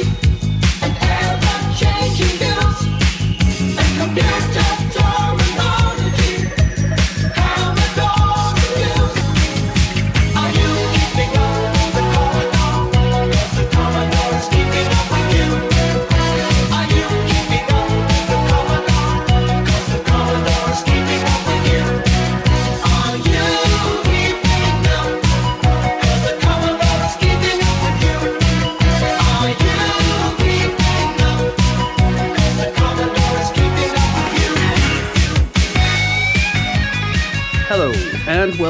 and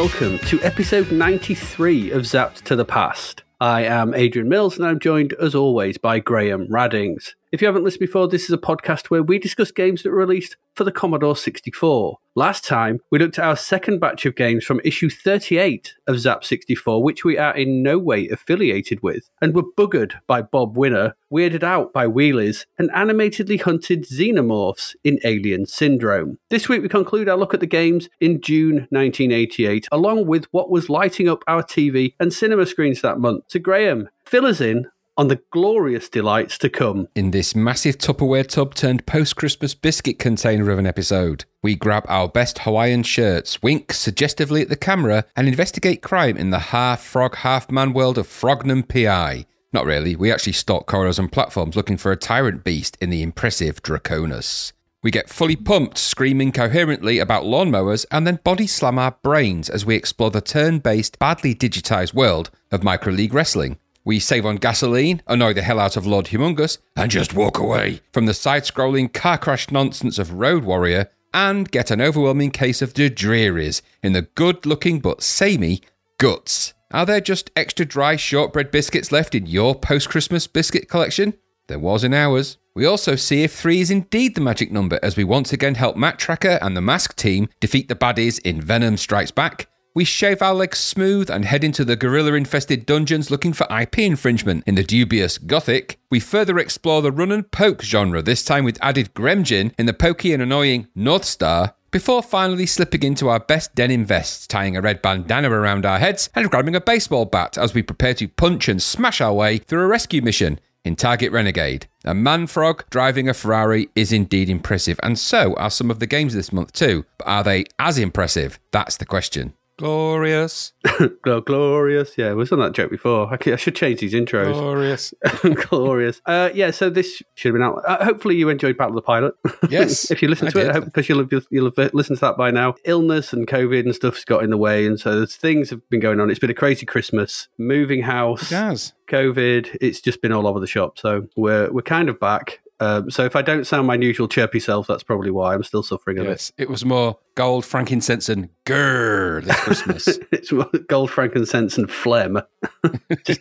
welcome to episode 93 of Zapped to the Past. I am Adrian Mills, and I'm joined, as always, by Graham Raddings. If you haven't listened before, this is a podcast where we discuss games that were released for the Commodore 64. Last time, we looked at our second batch of games from issue 38 of Zzap!64, which we are in no way affiliated with, and were buggered by Bob Winner, weirded out by wheelies, and animatedly hunted xenomorphs in Alien Syndrome. This week, we conclude our look at the games in June 1988, along with what was lighting up our TV and cinema screens that month. So, Graham, fill us in on the glorious delights to come. In this massive Tupperware tub turned post Christmas biscuit container of an episode, we grab our best Hawaiian shirts, wink suggestively at the camera, and investigate crime in the half frog, half man world of Frognum PI. Not really, we actually stalk corridors and platforms looking for a tyrant beast in the impressive Draconus. We get fully pumped, screaming coherently about lawnmowers, and then body slam our brains as we explore the turn based, badly digitized world of Micro League Wrestling. We save on gasoline, annoy the hell out of Lord Humongous, and just walk away from the side scrolling car crash nonsense of Road Warrior and get an overwhelming case of the drearies in the good looking but samey guts. Are there just extra dry shortbread biscuits left in your post Christmas biscuit collection? There was in ours. We also see if three is indeed the magic number as we once again help Matt Trakker and the Mask team defeat the baddies in Venom Strikes Back. We shave our legs smooth and head into the gorilla infested dungeons looking for IP infringement in the dubious Gothik. We further explore the run and poke genre, this time with added Gremlin in the pokey and annoying North Star, before finally slipping into our best denim vests, tying a red bandana around our heads, and grabbing a baseball bat as we prepare to punch and smash our way through a rescue mission in Target Renegade. A man frog driving a Ferrari is indeed impressive, and so are some of the games this month too. But are they as impressive? That's the question. Glorious. Gl- glorious. Yeah, we've done that joke before. I should change these intros. Glorious. glorious. Uh, yeah, so this should have been out. Uh, hopefully, you enjoyed Battle of the Pilot. Yes, if you listen I to it, did. I hope because you'll have, you'll have listened to that by now. Illness and COVID and stuff's got in the way, and so things have been going on. It's been a crazy Christmas, moving house, Jazz. COVID. It's just been all over the shop. So we're we're kind of back. Um, so if I don't sound my usual chirpy self, that's probably why I'm still suffering a Yes, it was more gold, frankincense, and grrr this Christmas. it. It's gold, frankincense, and phlegm. just,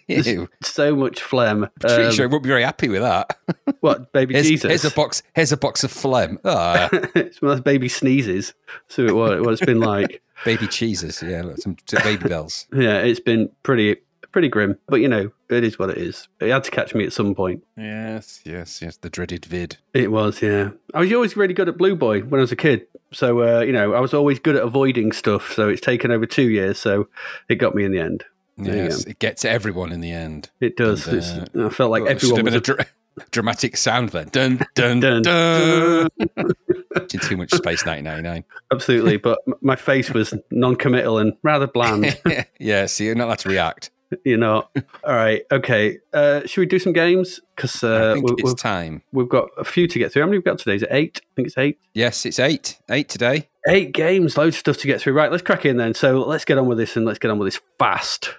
so much phlegm. Pretty Um, sure I won't be very happy with that. What baby Here's, Jesus? here's a box. Here's a box of phlegm. Ah, it's one baby sneezes. So it, what, what it's been like. baby cheeses. Yeah, look, some, some baby bells. Yeah, it's been pretty pretty grim. But you know, it is what it is. It had to catch me at some point. Yes, yes, yes. The dreaded vid. It was, yeah. I was always really good at Blue Boy when I was a kid. So uh, you know, I was always good at avoiding stuff. So it's taken over two years. So it got me in the end. Yes, it gets everyone in the end. It does. And, It's- uh, I felt like Well, everyone was. a dra- dramatic sound then. Dun dun Dun, dun. Watching too much space. 1999. Absolutely, but my face was non-committal and rather bland. yeah, see, you're not allowed to react. You know. All right, okay. Uh, should we do some games? Because uh, we, it's we've, time. we've got a few to get through. How many we've got today? Is it eight? I think it's eight. Yes, it's eight. Eight today. Eight games, loads of stuff to get through. Right, let's crack in then. So let's get on with this and let's get on with this fast.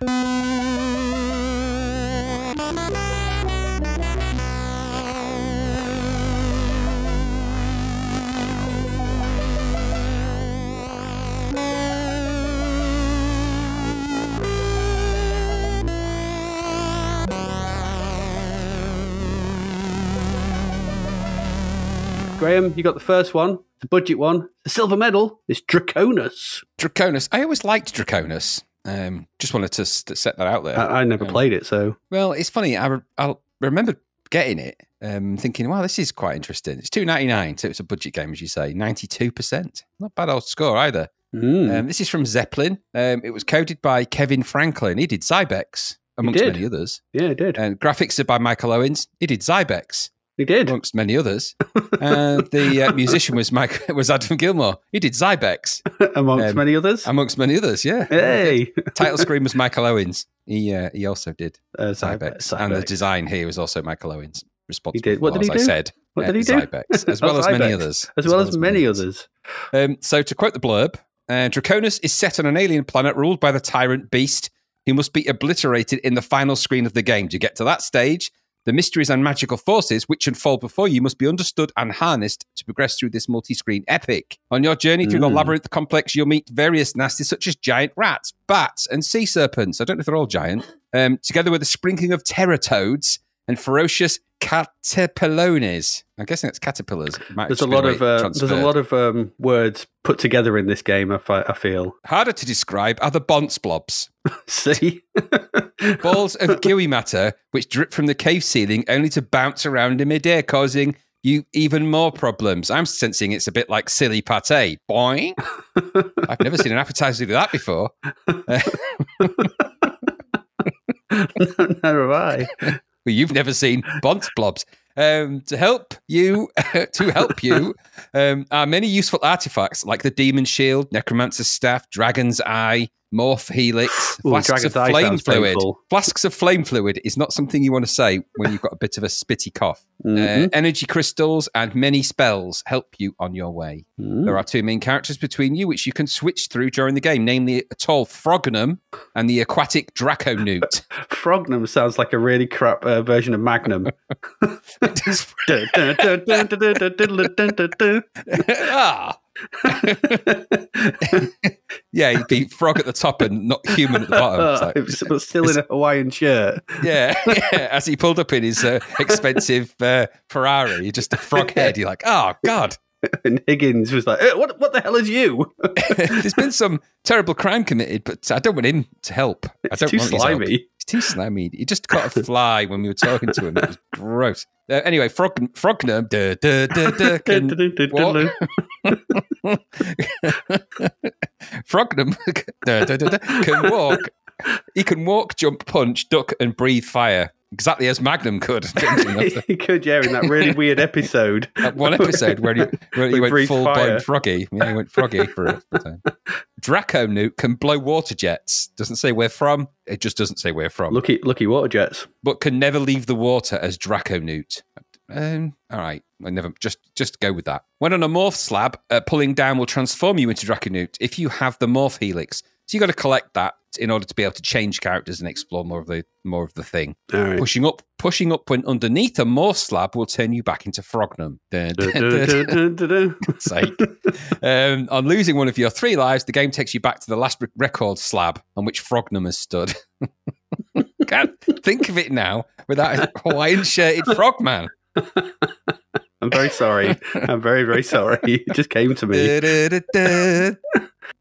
Graham, you got the first one, the budget one, the silver medal. It's Draconus. Draconus. I always liked Draconus. Um, just wanted to s- to set that out there. I, I never Um, played it, so Well, it's funny. I, re- I remember getting it, um, thinking, "Wow, this is quite interesting." It's two ninety nine, so it's a budget game, as you say. Ninety two percent, not bad old score either. Mm. Um, this is from Zeppelin. Um, it was coded by Kevin Franklin. He did Zybex. amongst did. many others. Yeah, he did. And graphics are by Michael Owens. He did Zybex, he did. amongst many others. and the uh, musician was Mike was Adam Gilmore. He did Zybex, Amongst um, many others. amongst many others. Yeah. hey. Title screen was Michael Owens. He uh, he also did Uh, Zybex, Zybex. and the design here was also Michael Owens. Responsible. He did. What for, did he as do? I said, What uh, did he do? Zybex, as well as many others. As well as many others. Um, so, to quote the blurb, uh, Draconus is set on an alien planet ruled by the tyrant beast, He must be obliterated in the final screen of the game. Do you get to that stage, the mysteries and magical forces which unfold before you must be understood and harnessed to progress through this multi screen epic. On your journey through the Mm. labyrinth complex, you'll meet various nasties such as giant rats, bats, and sea serpents. I don't know if they're all giant. Um, together with a sprinkling of terratoads and ferocious caterpillones. I'm guessing it's caterpillars. It might There's a lot of uh, there's a lot of um, words put together in this game. I, I feel. Harder to describe are the bonce blobs, See, balls of gooey matter which drip from the cave ceiling only to bounce around in midair, causing you even more problems. I'm sensing it's a bit like silly pate. Boing. I've never seen an appetizer do that before. Never have I. You've never seen bonce blobs. Um, to help you, to help you, um, are many useful artifacts like the demon shield, necromancer's staff, dragon's eye, morph helix, Ooh, flasks of flame fluid. painful. Flasks of flame fluid is not something you want to say when you've got a bit of a spitty cough. Mhm. Uh, energy crystals and many spells help you on your way. Mm. There are two main characters between you which you can switch through during the game, namely a tall Frognum and the aquatic Draconewt. Frognum sounds like a really crap uh, version of Magnum. ah. yeah, he'd be frog at the top and not human at the bottom. Was, but still in a Hawaiian shirt. Yeah, yeah. As he pulled up in his uh, expensive uh, Ferrari, just a frog head. You're like, oh god. And Higgins was like, "Eh, "What? What the hell is you?" there's been some terrible crime committed, but I don't want him to help. I It's don't too want help. slimy. He's too slimy. He just caught a fly when we were talking to him. It was gross. Uh, anyway, frog, Frognum, duh, duh, duh, duh, can walk. Frognum duh, duh, duh, duh, can walk. He can walk, jump, punch, duck, and breathe fire. Exactly as Magnum could. he could, yeah, in that really weird episode. That one episode where he, where he went full fire. blown froggy. Yeah, he went froggy for a for a time. Draconewt can blow water jets. Doesn't say where from. It just doesn't say where from. Lucky, lucky water jets. But can never leave the water as Draconewt. Um, all right, I never just just go with that. When on a morph slab, uh, pulling down will transform you into Draconewt if you have the morph helix. So you got to collect that in order to be able to change characters and explore more of the more of the thing. Right. Pushing up, pushing up when underneath a morph slab will turn you back into Frognum. Sake. Um, on losing one of your three lives, the game takes you back to the last record slab on which Frognum has stood. Can't think of it now without a Hawaiian shirted frogman. I'm very sorry. I'm very, very sorry. It just came to me.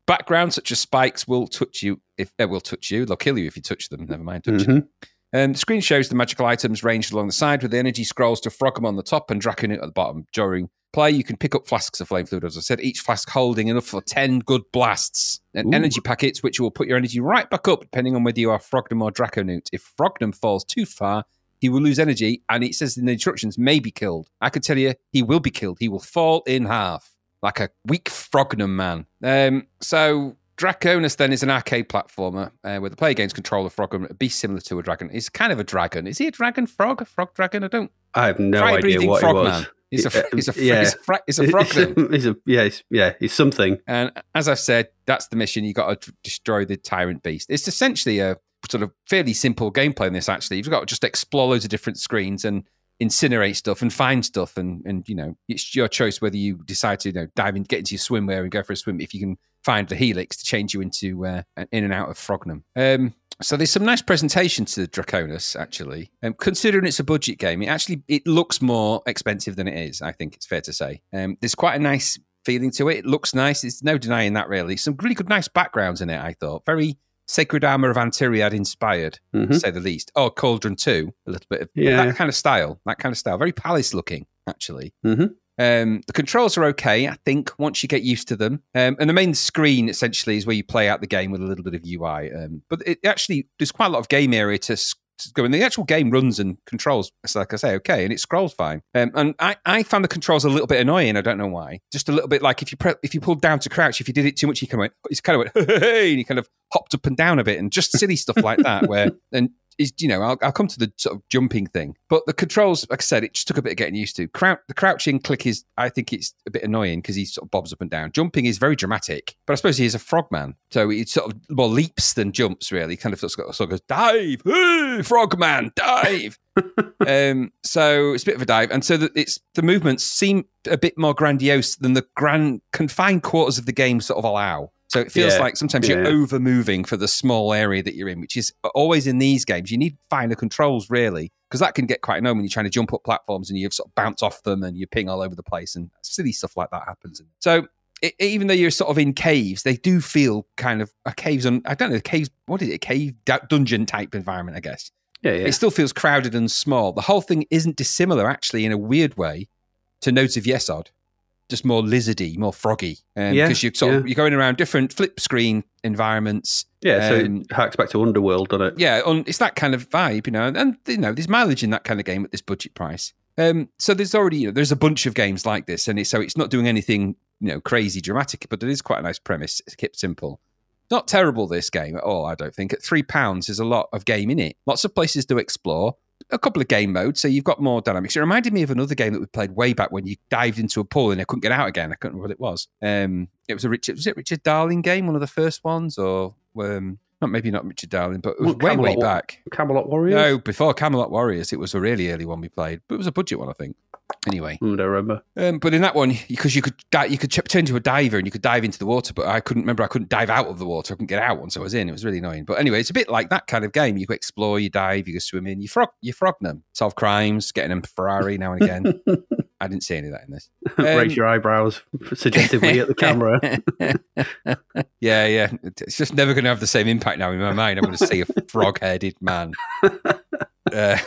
Da-da-da-da. Backgrounds such as spikes will touch you if they will touch you. They'll kill you if you touch them. Never mind touch them. Mhm. Um, the screen shows the magical items ranged along the side with the energy scrolls to Frognum on the top and Draconewt at the bottom. During play, you can pick up flasks of flame fluid, as I said, each flask holding enough for 10 good blasts. And Ooh. energy packets, which will put your energy right back up, depending on whether you are Frognum or Draconewt. If Frognum falls too far, he will lose energy, and it says in the instructions, may be killed. I can tell you, he will be killed. He will fall in half, like a weak Frognum man. Um, so Draconus then is an arcade platformer uh, where the player gains control of Frognum, a beast similar to a dragon. He's kind of a dragon. Is he a dragon frog? A frog dragon? I don't. I have no idea what it frog was. man. He's a, he's a, yeah. he's a, fra- he's a frogman. He's a, yeah, he's, yeah, he's something. And as I've said, that's the mission. You got to destroy the tyrant beast. It's essentially a sort of fairly simple gameplay in this. Actually, you've got to just explore loads of different screens and incinerate stuff and find stuff. And and you know, it's your choice whether you decide to you know dive in, get into your swimwear and go for a swim. If you can find the helix to change you into uh, in and out of Frognum. Um, so there's some nice presentation to the Draconus actually. Um, considering it's a budget game, it actually it looks more expensive than it is. I think it's fair to say. Um, there's quite a nice feeling to it. It looks nice. There's no denying that really. Some really good, nice backgrounds in it. I thought very Sacred Armor of Antiriad inspired, Mhm. to say the least. Oh, Cauldron 2, a little bit of Yeah. that kind of style. That kind of style. Very palace looking, actually. Mhm. Um, the controls are okay, I think, once you get used to them. Um, and the main screen essentially is where you play out the game with a little bit of UI. Um, but it actually there's quite a lot of game area to, s- to go in. The actual game runs and controls, like I say, okay, and it scrolls fine. Um, and I, I found the controls a little bit annoying. I don't know why. Just a little bit like if you pre- if you pulled down to crouch, if you did it too much, you kind of went, it's kind of went, hey, and you kind of hopped up and down a bit, and just silly stuff like that. Where and is you know I'll, I'll come to the sort of jumping thing, but the controls, like I said, it just took a bit of getting used to. The crouching click is, I think it's a bit annoying because he sort of bobs up and down. Jumping is very dramatic, but I suppose he is a frogman, so he sort of more leaps than jumps. Really, kind of sort of, sort of goes dive, hey, frogman, dive. Um, so it's a bit of a dive, and so the, it's the movements seem a bit more grandiose than the grand confined quarters of the game sort of allow. So it feels Yeah. like sometimes Yeah, you're over moving for the small area that you're in, which is always in these games. You need finer controls, really, because that can get quite annoying when you're trying to jump up platforms and you sort of bounce off them and you ping all over the place, and silly stuff like that happens. So it, even though you're sort of in caves, they do feel kind of a caves on. I don't know caves. What is it? A cave du- dungeon type environment, I guess. Yeah, yeah. It still feels crowded and small. The whole thing isn't dissimilar, actually, in a weird way, to Nodes of Yesod. Just more lizardy, more froggy, because Yeah, you're sort of you're going around different flip screen environments. yeah, so um, it harks back to Underworld, doesn't it? Yeah, on, it's that kind of vibe, you know, and, and you know, there's mileage in that kind of game at this budget price. Um, so there's already, you know, there's a bunch of games like this, and it, so it's not doing anything, you know, crazy dramatic, but it is quite a nice premise. It's kept simple. Not terrible this game at all, I don't think. At three pounds, there's a lot of game in it. Lots of places to explore. A couple of game modes, so you've got more dynamics. It reminded me of another game that we played way back when you dived into a pool and I couldn't get out again. I couldn't remember what it was. Um, it was a Richard, was it Richard Darling game, one of the first ones, or um, not maybe not Richard Darling, but it was Well, way way back. Camelot Warriors? No, before Camelot Warriors, it was a really early one we played, but it was a budget one, I think. Anyway, Mm, I don't remember. um, but in that one, because you could you could turn into a diver and you could dive into the water, but I couldn't remember. I couldn't dive out of the water. I couldn't get out once I was in. It was really annoying. But anyway, it's a bit like that kind of game. You explore, you dive, you go swimming, you frog, you frog them, solve crimes, getting them Ferrari now and again. I didn't see any of that in this. Um, Raise your eyebrows suggestively at the camera. yeah, yeah. It's just never going to have the same impact now in my mind. I'm going to see a frog-headed man. Uh,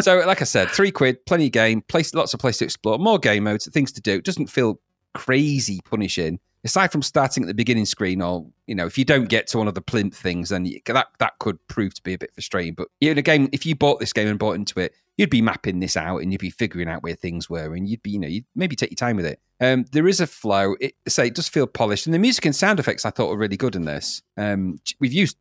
so, like I said, three quid, plenty of game, place, lots of place to explore, more game modes, things to do. It doesn't feel crazy punishing. Aside from starting at the beginning screen, or you know, if you don't get to one of the plinth things, then you, that that could prove to be a bit frustrating. But in a game, if you bought this game and bought into it, you'd be mapping this out and you'd be figuring out where things were, and you'd be, you know, you'd maybe take your time with it. Um, there is a flow. It say it does feel polished, and the music and sound effects I thought were really good in this. Um, we've used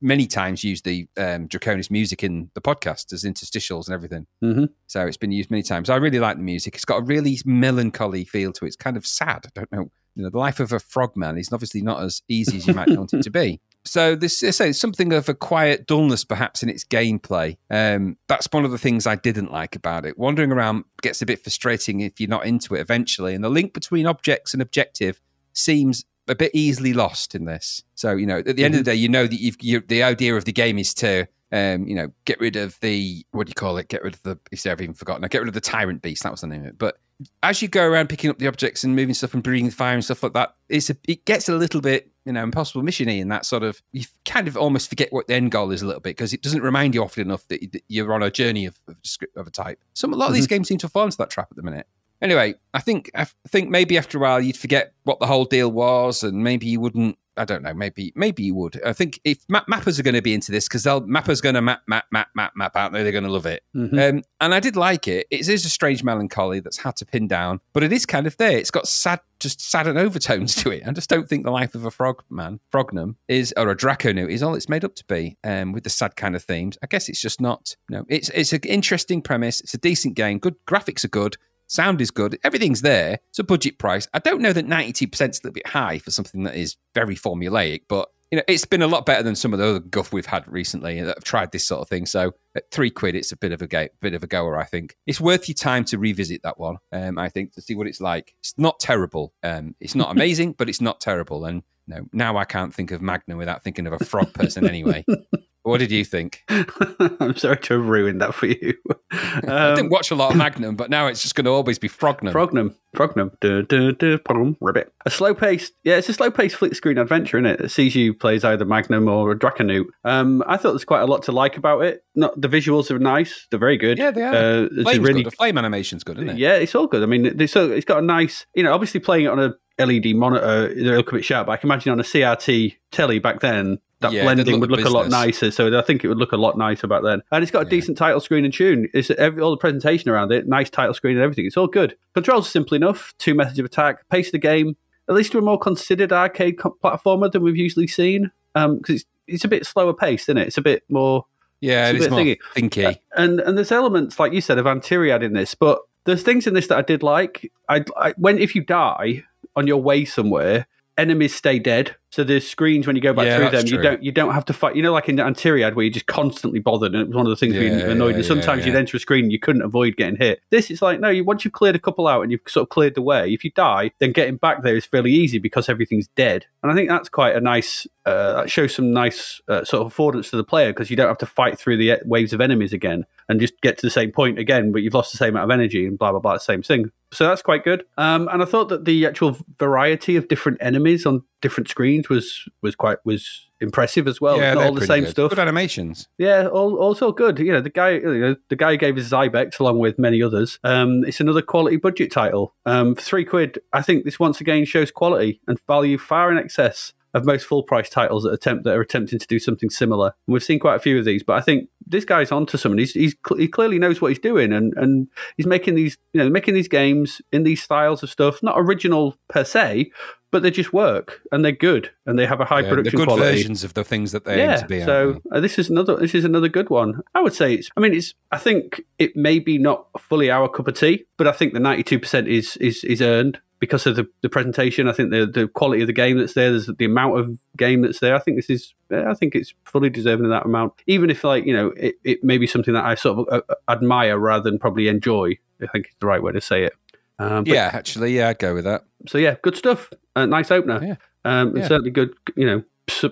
many times used the um, Draconus music in the podcast as interstitials and everything. Mhm. So it's been used many times. I really like the music. It's got a really melancholy feel to it. It's kind of sad. I don't know. You know, the life of a frogman is obviously not as easy as you might want it to be. So this I say something of a quiet dullness perhaps in its gameplay. Um, that's one of the things I didn't like about it. Wandering around gets a bit frustrating if you're not into it eventually, and the link between objects and objective seems a bit easily lost in this. So you know, at the end of the day, you know that you've you, the idea of the game is to um, you know get rid of the what do you call it? Get rid of the. See, I've even forgotten. Now, get rid of the tyrant beast. That was the name of it. But as you go around picking up the objects and moving stuff and breathing fire and stuff like that, it's a, it gets a little bit you know impossible missiony and that sort of you kind of almost forget what the end goal is a little bit because it doesn't remind you often enough that you- that you're on a journey of, of, of a type. Some a lot of these mm-hmm. games seem to fall into that trap at the minute. Anyway, I think I think maybe after a while you'd forget what the whole deal was, and maybe you wouldn't. I don't know. Maybe maybe you would. I think if map, mappers are going to be into this because they'll mappers going to map map map map map out there, they're going to love it. Mhm. Um, and I did like it. It is a strange melancholy that's hard to pin down, but it is kind of there. It's got sad, just sad and overtones to it. I just don't think the life of a frogman, frognum, is or a draconewt is all it's made up to be. Um, with the sad kind of themes, I guess it's just not. No, it's it's an interesting premise. It's a decent game. Good graphics are good. Sound is good. Everything's there. It's a budget price. I don't know that 92% is a little bit high for something that is very formulaic, but you know, it's been a lot better than some of the other guff we've had recently that have tried this sort of thing. So at three quid, it's a bit of a bit of a goer. I think it's worth your time to revisit that one. Um, I think to see what it's like. It's not terrible. Um, it's not amazing, but it's not terrible. And no, now I can't think of Magnum without thinking of a frog person anyway. What did you think? I'm sorry to have ruined that for you. I Um, didn't watch a lot of Magnum, but now it's just going to always be Frognum. Frognum. Frognum. Duh, duh, duh, ribbit. A slow paced, yeah, it's a slow paced flick screen adventure, isn't it? That sees you play as either Magnum or a Draconewt. Um, I thought there's quite a lot to like about it. Not The visuals are nice, they're very good. yeah, they are. Uh, it's really good. The flame animation's good, isn't it? Yeah, it's all good. I mean, it's, so it's got a nice, you know, obviously playing it on a LED monitor, it'll look a bit sharp, but I can imagine on a CRT telly back then, that Yeah, blending would look a lot nicer. So I think it would look a lot nicer back then. And it's got a Yeah. decent title screen and tune. It's every, all the presentation around it, nice title screen and everything. It's all good. Controls are simple enough. Two methods of attack, pace of the game. At least to a more considered arcade platformer than we've usually seen. Um, because it's it's a bit slower paced, isn't it? It's a bit more Yeah, It's it's more thingy. thinky. Uh, and and there's elements like you said of Antiriad in this, but there's things in this that I did like. I, I when if you die on your way somewhere, enemies stay dead. So there's screens when you go back Yeah, through them. that's You don't you don't have to fight. You know, like in Antiriad where you're just constantly bothered, and it was one of the things being annoyed. yeah, and sometimes yeah, you'd enter a screen and you couldn't avoid getting hit. This is like no, you once you've cleared a couple out and you've sort of cleared the way. If you die, then getting back there is fairly easy because everything's dead. And I think that's quite a nice. Uh, that shows some nice uh, sort of affordance to the player because you don't have to fight through the waves of enemies again and just get to the same point again, but you've lost the same amount of energy and blah blah blah. Same thing. So that's quite good. Um, and I thought that the actual variety of different enemies on different screens was was quite was impressive as well. yeah, It's not they're all the same good. stuff. Good animations. Yeah, all, also good. You know, the guy, you know, the guy who gave us Zybex along with many others. Um, it's another quality budget title. Um, for three quid, I think this once again shows quality and value far in excess of most full price titles that attempt that are attempting to do something similar. And we've seen quite a few of these, but I think this guy's onto something. He's, he's he clearly knows what he's doing, and and he's making these, you know, making these games in these styles of stuff, not original per se. But they just work and they're good and they have a high Yeah, production good quality versions of the things that they aim to be. so uh, this is another this is another good one. I would say it's. I mean, it's. I think it may be not fully our cup of tea, but I think the ninety two percent is is is earned because of the, the presentation. I think the the quality of the game that's there. There's the amount of game that's there. I think this is. I think it's fully deserving of that amount. Even if like you know it, it may be something that I sort of uh, admire rather than probably enjoy. I think it's the right way to say it. Um, but- yeah, actually, yeah, I'd go with that. So yeah, good stuff. Uh, nice opener. Yeah. Um, and Yeah. certainly good. You know,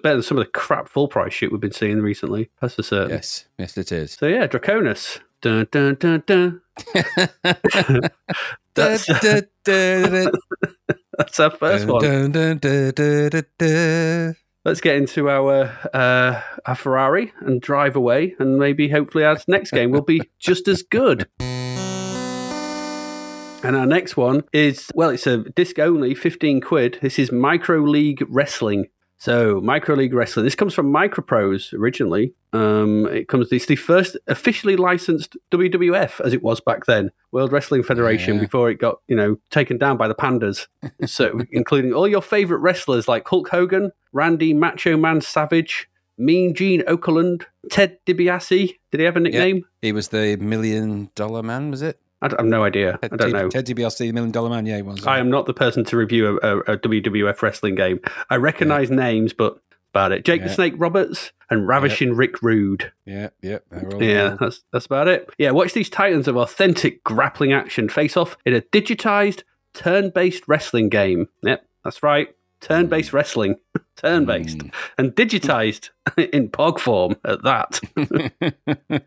better than some of the crap full price shit we've been seeing recently. That's for certain. Yes, yes, it is. So yeah, Draconus. Dun, dun, dun, dun. That's, Da, da, da, da, that's our first one. Let's get into our uh, our Ferrari and drive away, and maybe hopefully our next game will be just as good. And our next one is well, it's a disc only, fifteen quid. This is Micro League Wrestling. So Micro League Wrestling. This comes from Microprose originally. Um, it comes. It's the first officially licensed WWF as it was back then, World Wrestling Federation, Yeah. before it got you know taken down by the pandas. so including all your favorite wrestlers like Hulk Hogan, Randy Macho Man Savage, Mean Gene Okerlund, Ted DiBiase. Did he have a nickname? He was the million dollar man, was it? I, have no idea. I don't know. Ted DiBiase, the million dollar man. Yeah, he was. I am not the person to review a, a, a WWF wrestling game. I recognise names, but about it. Jake the Snake Roberts and Ravishing Rick Rude. Yeah, yeah. Yeah, that's that's about it. Yeah, watch these titans of authentic grappling action face off in a digitized, turn-based wrestling game. Yep, that's right. Turn-based wrestling, turn-based, Mm. and digitized in POG form at that.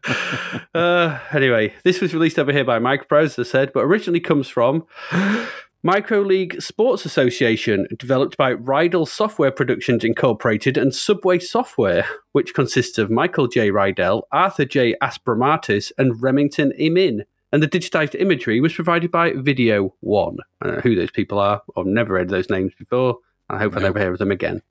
Uh, anyway, this was released over here by Microprose, as I said, but originally comes from Micro League Sports Association, developed by Rydell Software Productions Incorporated and Subway Software, which consists of Michael J. Rydell, Arthur J. Aspromatis, and Remington Imin. And the digitized imagery was provided by Video One. I don't know who those people are. I've never read those names before. I hope I never hear of them again.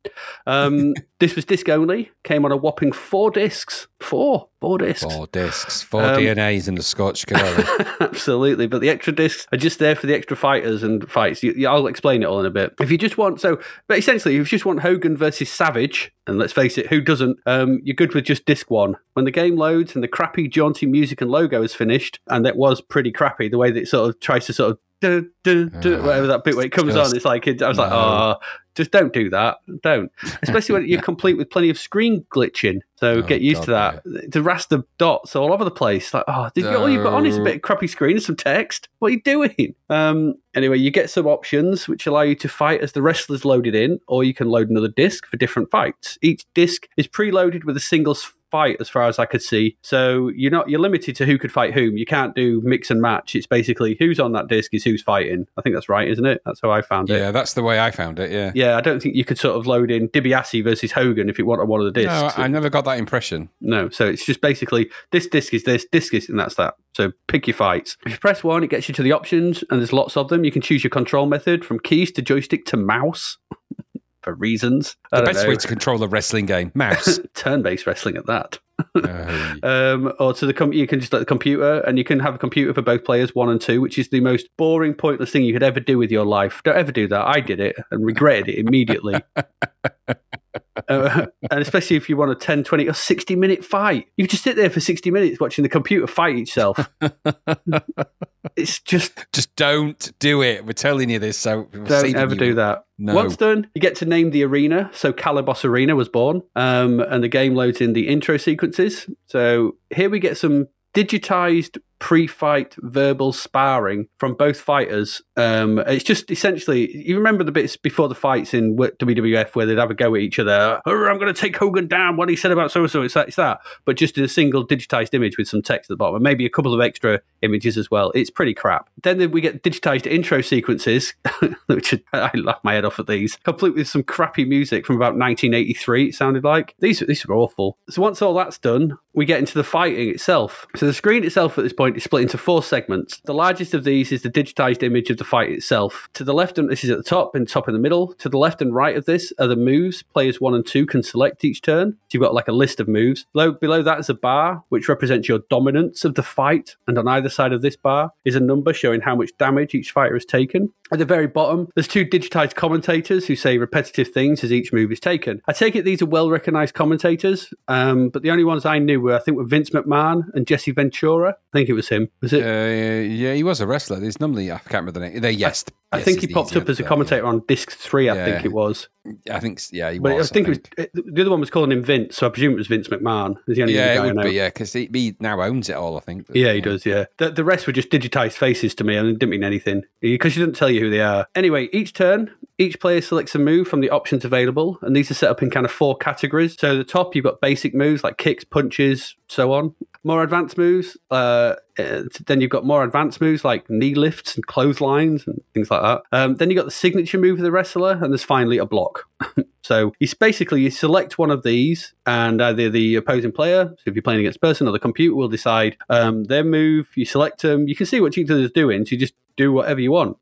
Um, this was disc only, came on a whopping four discs. Four. Four discs. Four discs, four Um, DNAs in the Scotch Gorilla. Absolutely, but the extra discs are just there for the extra fighters and fights. You, you- I'll explain it all in a bit. If you just want, so, but essentially, if you just want Hogan versus Savage, and let's face it, who doesn't? Um, you're good with just disc one. When the game loads and the crappy, jaunty music and logo is finished, and that was pretty crappy, the way that it sort of tries to sort of. Do, do, do, Ah, whatever that bit where it comes just- on, it's like it, I was like, no. oh, just don't do that, don't. Especially when you're complete with plenty of screen glitching. So Oh, get used to God, that. The raster dots all over the place. Like, oh, did you, all you've got on is a bit of crappy screen and some text. What are you doing? Um, anyway, you get some options which allow you to fight as the wrestlers loaded in, or you can load another disc for different fights. Each disc is preloaded with a single fight as far as I could see. So you're not you're limited to who could fight whom. You can't do mix and match. It's basically who's on that disc is who's fighting. I think that's right, isn't it? That's how I found it. Yeah, that's the way I found it. Yeah. Yeah, I don't think you could sort of load in DiBiase versus Hogan if you want wanted one of the discs. No, I never got that impression. No, so it's just basically this disc is this, disc is, and that's that. So pick your fights. If you press one, it gets you to the options, and there's lots of them. You can choose your control method from keys to joystick to mouse for reasons. I The best know. way to control a wrestling game, mouse. turn-based wrestling at that. Oh, Um, or to the com- you can just let the computer, and you can have a computer for both players, one and two, which is the most boring, pointless thing you could ever do with your life. Don't ever do that. I did it and regretted it immediately. Uh, and especially if you want a 10, 20, or 60 minute fight. You just sit there for 60 minutes watching the computer fight itself. it's just Just don't do it. We're telling you this, so don't ever do that. No. Once done, you get to name the arena. So Calabos Arena was born, um, and the game loads in the intro sequences. So here we get some digitized pre-fight verbal sparring from both fighters. Um, it's just essentially you remember the bits before the fights in WWF where they'd have a go at each other. "Oh, I'm going to take Hogan down. What he said about so and so. It's that. It's that. But just in a single digitized image with some text at the bottom, and maybe a couple of extra images as well. It's pretty crap. Then we get digitized intro sequences, which I laugh my head off at these, complete with some crappy music from about 1983. It sounded like these. These are awful. So once all that's done, we get into the fighting itself. So the screen itself at this point is split into four segments. The largest of these is the digitized image of the fight itself. To the left, and this is at the top and top in the middle. To the left and right of this are the moves players one and two can select each turn. So you've got like a list of moves. Below, below that is a bar which represents your dominance of the fight, and on either side of this bar is a number showing how much damage each fighter has taken. At the very bottom, there's two digitized commentators who say repetitive things as each move is taken. I take it these are well recognized commentators, um, but the only ones I knew were I think were Vince McMahon and Jesse Ventura. I think it was him. Was it? Uh, yeah, he was a wrestler. There's normally I can't remember the name. They're yes. I yes think he popped up as a commentator on disc three. I Yeah. think it was. I think yeah, he but was. I think, it was the other one was calling him Vince, so I presume it was Vince McMahon. Is the only Yeah, it guy I would be. Yeah, because he, he now owns it all. I think. Yeah, he does. Yeah, the, the rest were just digitized faces to me, and it didn't mean anything because she didn't tell you who they are. Anyway, each turn, each player selects a move from the options available, and these are set up in kind of four categories. So, at the top, you've got basic moves like kicks, punches, so on. More advanced moves. Uh, uh, then you've got more advanced moves like knee lifts and clotheslines and things like that. Um, then you've got the signature move of the wrestler, and there's finally a block. So it's basically you select one of these, and either the opposing player, so if you're playing against person, or the computer will decide um, their move. You select them. You can see what each other's doing, so you just do whatever you want.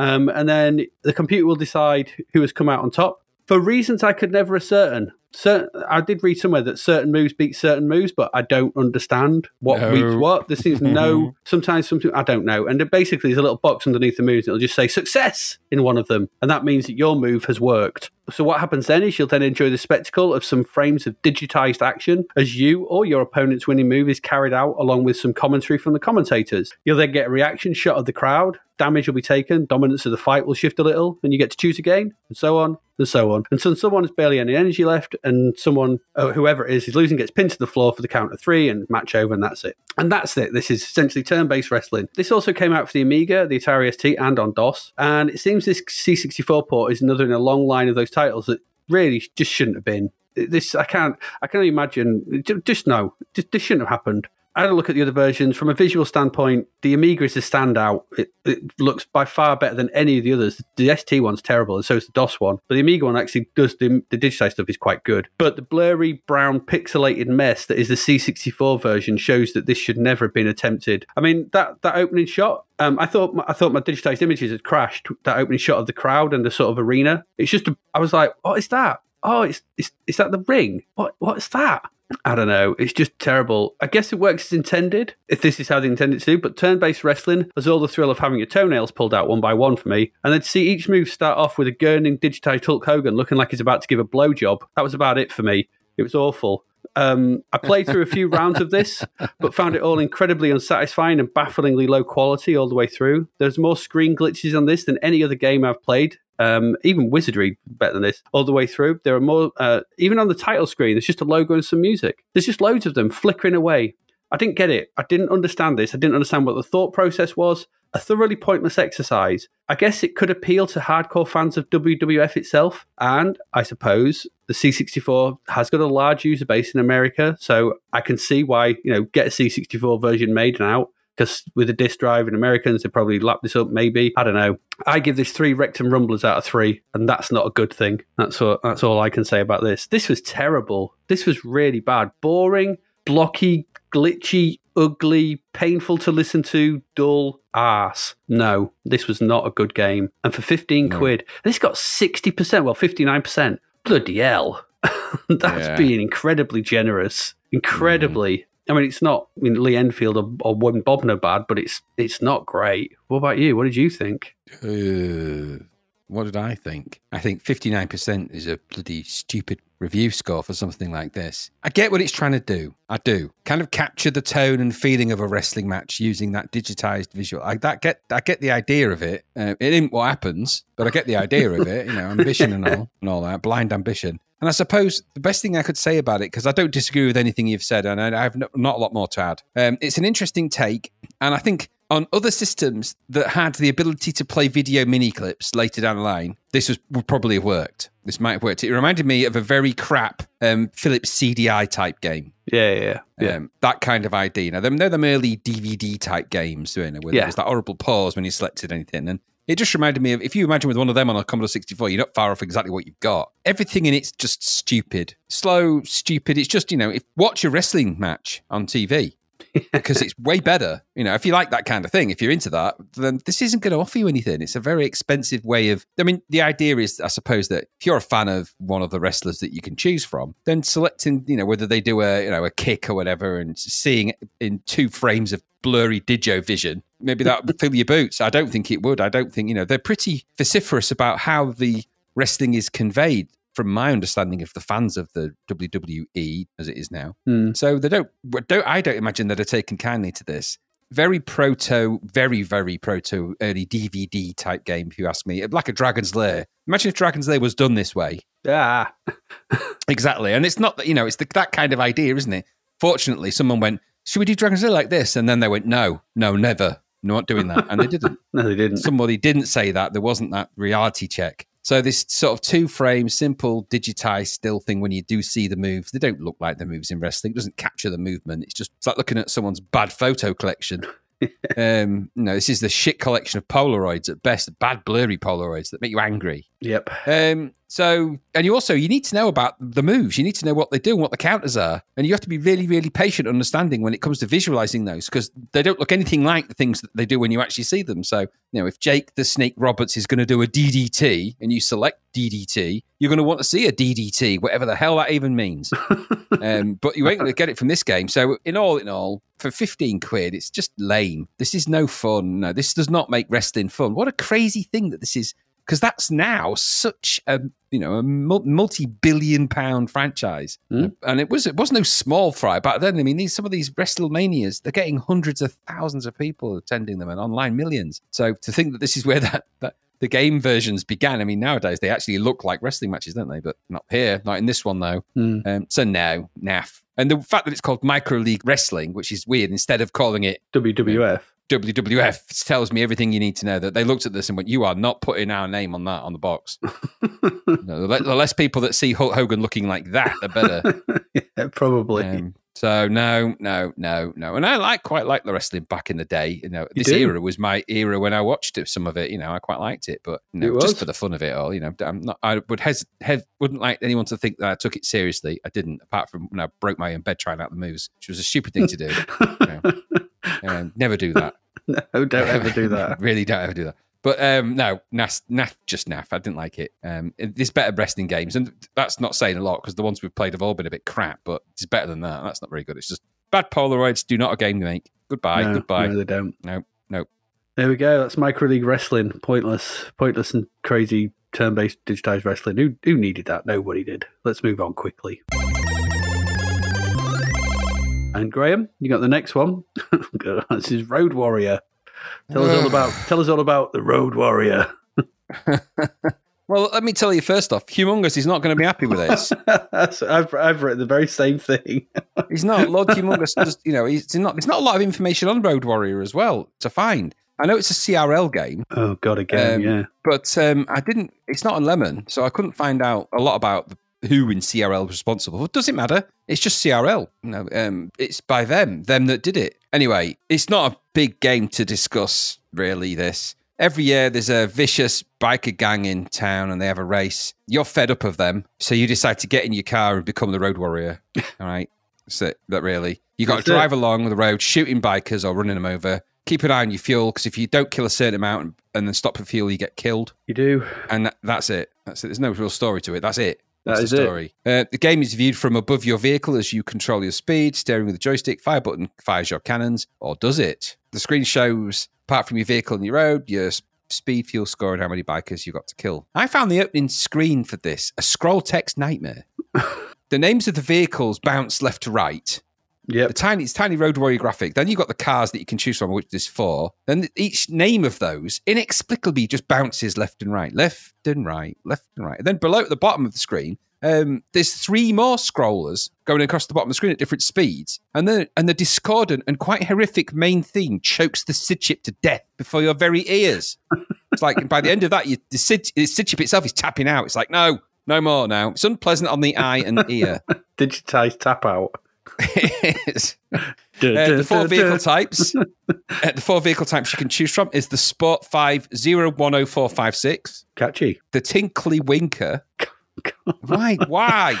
Um, and then the computer will decide who has come out on top. For reasons I could never ascertain, certain, I did read somewhere that certain moves beat certain moves, but I don't understand what No. beats what. There seems no, mm-hmm. sometimes something, I don't know. And it basically, there's a little box underneath the moves, it'll just say success in one of them. And that means that your move has worked. So what happens then is you'll then enjoy the spectacle of some frames of digitized action as you or your opponent's winning move is carried out along with some commentary from the commentators. You'll then get a reaction shot of the crowd, damage will be taken, dominance of the fight will shift a little, and you get to choose again, and so on and so on. And so someone has barely any energy left, and someone, uh, whoever it is, is losing, gets pinned to the floor for the count of three, and match over, and that's it. And that's it. This is essentially turn-based wrestling. This also came out for the Amiga, the Atari ST, and on DOS. And it seems this C64 port is another in a long line of those titles that really just shouldn't have been. This I can't. I can only imagine. Just no. This shouldn't have happened. I had a look at the other versions. From a visual standpoint, the Amiga is a standout. It, it looks by far better than any of the others. The ST one's terrible, and so is the DOS one. But the Amiga one actually does the, the digitized stuff is quite good. But the blurry, brown, pixelated mess that is the C64 version shows that this should never have been attempted. I mean, that that opening shot. Um, I thought my, I thought my digitized images had crashed. That opening shot of the crowd and the sort of arena. It's just. A, I was like, what is that? Oh, it's, it's is that the ring? What what's that? I don't know. It's just terrible. I guess it works as intended, if this is how they intended to, do, but turn based wrestling has all the thrill of having your toenails pulled out one by one for me. And then to see each move start off with a gurning digitized Hulk Hogan looking like he's about to give a blowjob, that was about it for me. It was awful. Um, I played through a few rounds of this, but found it all incredibly unsatisfying and bafflingly low quality all the way through. There's more screen glitches on this than any other game I've played. Um, even Wizardry better than this all the way through. There are more, uh, even on the title screen. There's just a logo and some music. There's just loads of them flickering away. I didn't get it. I didn't understand this. I didn't understand what the thought process was. A thoroughly pointless exercise. I guess it could appeal to hardcore fans of WWF itself, and I suppose the C64 has got a large user base in America, so I can see why you know get a C64 version made now. Because with a disk drive in Americans, they probably lap this up. Maybe I don't know. I give this three rectum rumblers out of three, and that's not a good thing. That's all. That's all I can say about this. This was terrible. This was really bad. Boring, blocky, glitchy, ugly, painful to listen to, dull, ass. No, this was not a good game. And for 15 No. quid, this got 60%, well, 59%. Bloody hell. That's Yeah. being incredibly generous. Incredibly. I mean, it's not I mean, Lee Enfield or, or Wim Bobner bad, but it's it's not great. What about you? What did you think? Uh, what did I think? I think 59% is a bloody stupid review score for something like this. I get what it's trying to do. I do. Kind of capture the tone and feeling of a wrestling match using that digitized visual. I that get I get the idea of it. Uh, it isn't what happens, but I get the idea of it, you know, ambition and all and all that, blind ambition. And I suppose the best thing I could say about it, because I don't disagree with anything you've said, and I have not a lot more to add. Um, it's an interesting take, and I think on other systems that had the ability to play video mini clips later down the line, this was, would probably have worked. This might have worked. It reminded me of a very crap um, Philips CDI type game. Yeah, yeah, yeah. Um, that kind of idea. Now, they're them early DVD type games, you know, where Yeah. there was that horrible pause when you selected anything. And it just reminded me of if you imagine with one of them on a Commodore 64, you're not far off exactly what you've got. Everything in it's just stupid, slow, stupid. It's just, you know, if watch a wrestling match on TV because it's way better. You know, if you like that kind of thing, if you're into that, then this isn't going to offer you anything. It's a very expensive way of. I mean, the idea is, I suppose, that if you're a fan of one of the wrestlers that you can choose from, then selecting, you know, whether they do a, you know, a kick or whatever, and seeing in two frames of blurry digio vision, maybe that would fill your boots. I don't think it would. I don't think, you know, they're pretty vociferous about how the wrestling is conveyed. From my understanding of the fans of the WWE as it is now, Hmm. so they don't, don't. I don't imagine that they're taken kindly to this. Very proto, very very proto early DVD type game. If you ask me, like a Dragon's Lair. Imagine if Dragon's Lair was done this way. Ah, Exactly, and it's not that you know it's the, that kind of idea, isn't it? Fortunately, someone went, "Should we do Dragon's Lair like this?" And then they went, "No, no, never, not doing that," and they didn't no, they didn't. somebody didn't say that. There wasn't that reality check. So this sort of two frame, simple, digitized still thing. When you do see the moves, they don't look like the moves in wrestling. It doesn't capture the movement. It's just it's like looking at someone's bad photo collection. um, no, this is the shit collection of Polaroids at best, bad blurry Polaroids that make you angry. Yep. Um, so, and you also you need to know about the moves. You need to know what they do and what the counters are, and you have to be really, really patient, understanding when it comes to visualizing those because they don't look anything like the things that they do when you actually see them. So, you know, if Jake the Snake Roberts is going to do a DDT and you select DDT, you're going to want to see a DDT, whatever the hell that even means. um, but you ain't going to get it from this game. So, in all in all, for 15 quid, it's just lame. This is no fun. No, this does not make wrestling fun. What a crazy thing that this is because that's now such a you know a multi-billion pound franchise Mm. and it was it was no small fry back then i mean these some of these wrestlemanias they're getting hundreds of thousands of people attending them and online millions so to think that this is where that, that the game versions began i mean nowadays they actually look like wrestling matches don't they but not here not in this one though Hmm. um, so no naff and the fact that it's called micro league wrestling which is weird instead of calling it WWF. WWF tells me everything you need to know. That they looked at this and went, "You are not putting our name on that on the box." no, the, less people that see Hulk Hogan looking like that, the better. yeah, probably. Um, so no, no, no, no. And I like quite like the wrestling back in the day. You know, You this do? era was my era when I watched it, some of it. You know, I quite liked it, but you know, It just for the fun of it all. You know, I'm not. I would hes- have, wouldn't like anyone to think that I took it seriously. I didn't, apart from when I broke my own bed trying out the moves, which was a stupid thing to do. Um, never do that. no, don't ever do that. really don't ever do that. But um, no, naff, naff, just naff. I didn't like it. Um, there's better wrestling games, and that's not saying a lot because the ones we've played have all been a bit crap. But it's better than that. That's not very good. It's just bad Polaroids. Do not a game make. Goodbye. no, goodbye. No, they don't. No, no. There we go. That's micro league wrestling. Pointless, pointless, and crazy turn-based digitized wrestling. Who who needed that? Nobody did. Let's move on quickly. And Graham, you got the next one. this is Road Warrior. Tell us all about. Tell us all about the Road Warrior. Well, let me tell you first off, Humongous is not going to be happy with this. I've, I've written the very same thing. He's not. Lord Humongous does, you know, he's not, there's not a lot of information on Road Warrior as well to find. I know it's a CRL game, oh, God, again, Um, yeah. but um, I didn't, it's not on Lemon, so I couldn't find out a lot about who in CRL was responsible. It doesn't matter. It's just CRL. You know, um, it's by them, them that did it. Anyway, it's not a big game to discuss, really, this. Every year there's a vicious biker gang in town and they have a race. You're fed up of them, so you decide to get in your car and become the road warrior. All right. That's it. That really. You got to That's it. drive along the road shooting bikers or running them over. Keep an eye on your fuel because if you don't kill a certain amount and, and then stop for fuel, you get killed. You do. And that, that's it. That's it. There's no real story to it. That's it. That's That is the it. story. Uh, the game is viewed from above your vehicle as you control your speed, steering with the joystick. Fire button fires your cannons, or does it? The screen shows, apart from your vehicle and your road, your speed, fuel score, and how many bikers you got to kill. I found the opening screen for this a scroll text nightmare. the names of the vehicles bounce left to right. The tiny, it's tiny road warrior graphic. Then you've got the cars that you can choose from, which there's four. Then each name of those inexplicably just bounces left and right, left and right, left and right. And then below at the bottom of the screen, um, there's three more scrollers going across the bottom of the screen at different speeds. And then and the discordant and quite horrific main theme chokes the Sid chip to death before your very ears. It's like by the end of that, you, the, Sid, the Sid chip itself is tapping out. It's like, no, no more now. It's unpleasant on the eye and ear. Digitized tap out. It's- Uh, the four vehicle types, uh, the four vehicle types you can choose from is the Sport Five Zero One Zero Four Five Six, Catchy. the Tinkly Winker. Why? Why?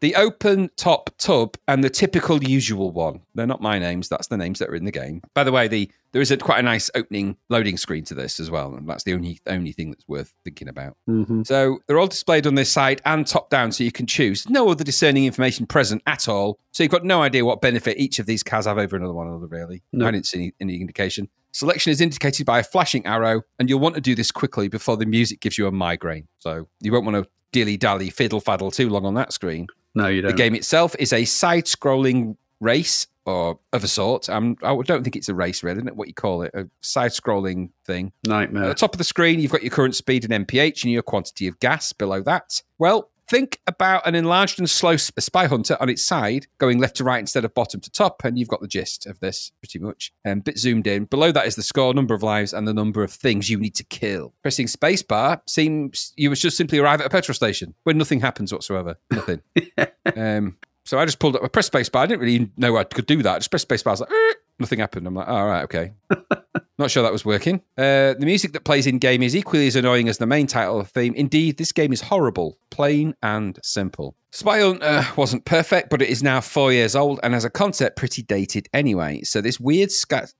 The open top tub and the typical usual one. They're not my names. That's the names that are in the game. By the way, the there is a quite a nice opening loading screen to this as well, and that's the only only thing that's worth thinking about. hmm So they're all displayed on this side and top down, so you can choose. No other discerning information present at all. So you've got no idea what benefit each of these cars have over another one another, really. No. I didn't see any, any indication. Selection is indicated by a flashing arrow, and you'll want to do this quickly before the music gives you a migraine. So you won't want to dilly dally, fiddle faddle too long on that screen. No, you don't. The game itself is a side scrolling race or of a sort. Um, I don't think it's a race, really, isn't it? What you call it? A side scrolling thing. Nightmare. At the top of the screen, you've got your current speed and MPH and your quantity of gas below that. Well, think about an enlarged and slow spy hunter on its side, going left to right instead of bottom to top, and you've got the gist of this pretty much. Um, bit zoomed in. Below that is the score, number of lives, and the number of things you need to kill. Pressing spacebar seems you would just simply arrive at a petrol station where nothing happens whatsoever. Nothing. um, so I just pulled up, I pressed spacebar. I didn't really know I could do that. I just pressed spacebar. I was like, "Eh," nothing happened. I'm like, all right, okay. Not sure that was working. Uh, the music that plays in game is equally as annoying as the main title theme. Indeed, this game is horrible, plain and simple. Spy Hunter wasn't perfect, but it is now four years old and as a concept pretty dated anyway. So this weird,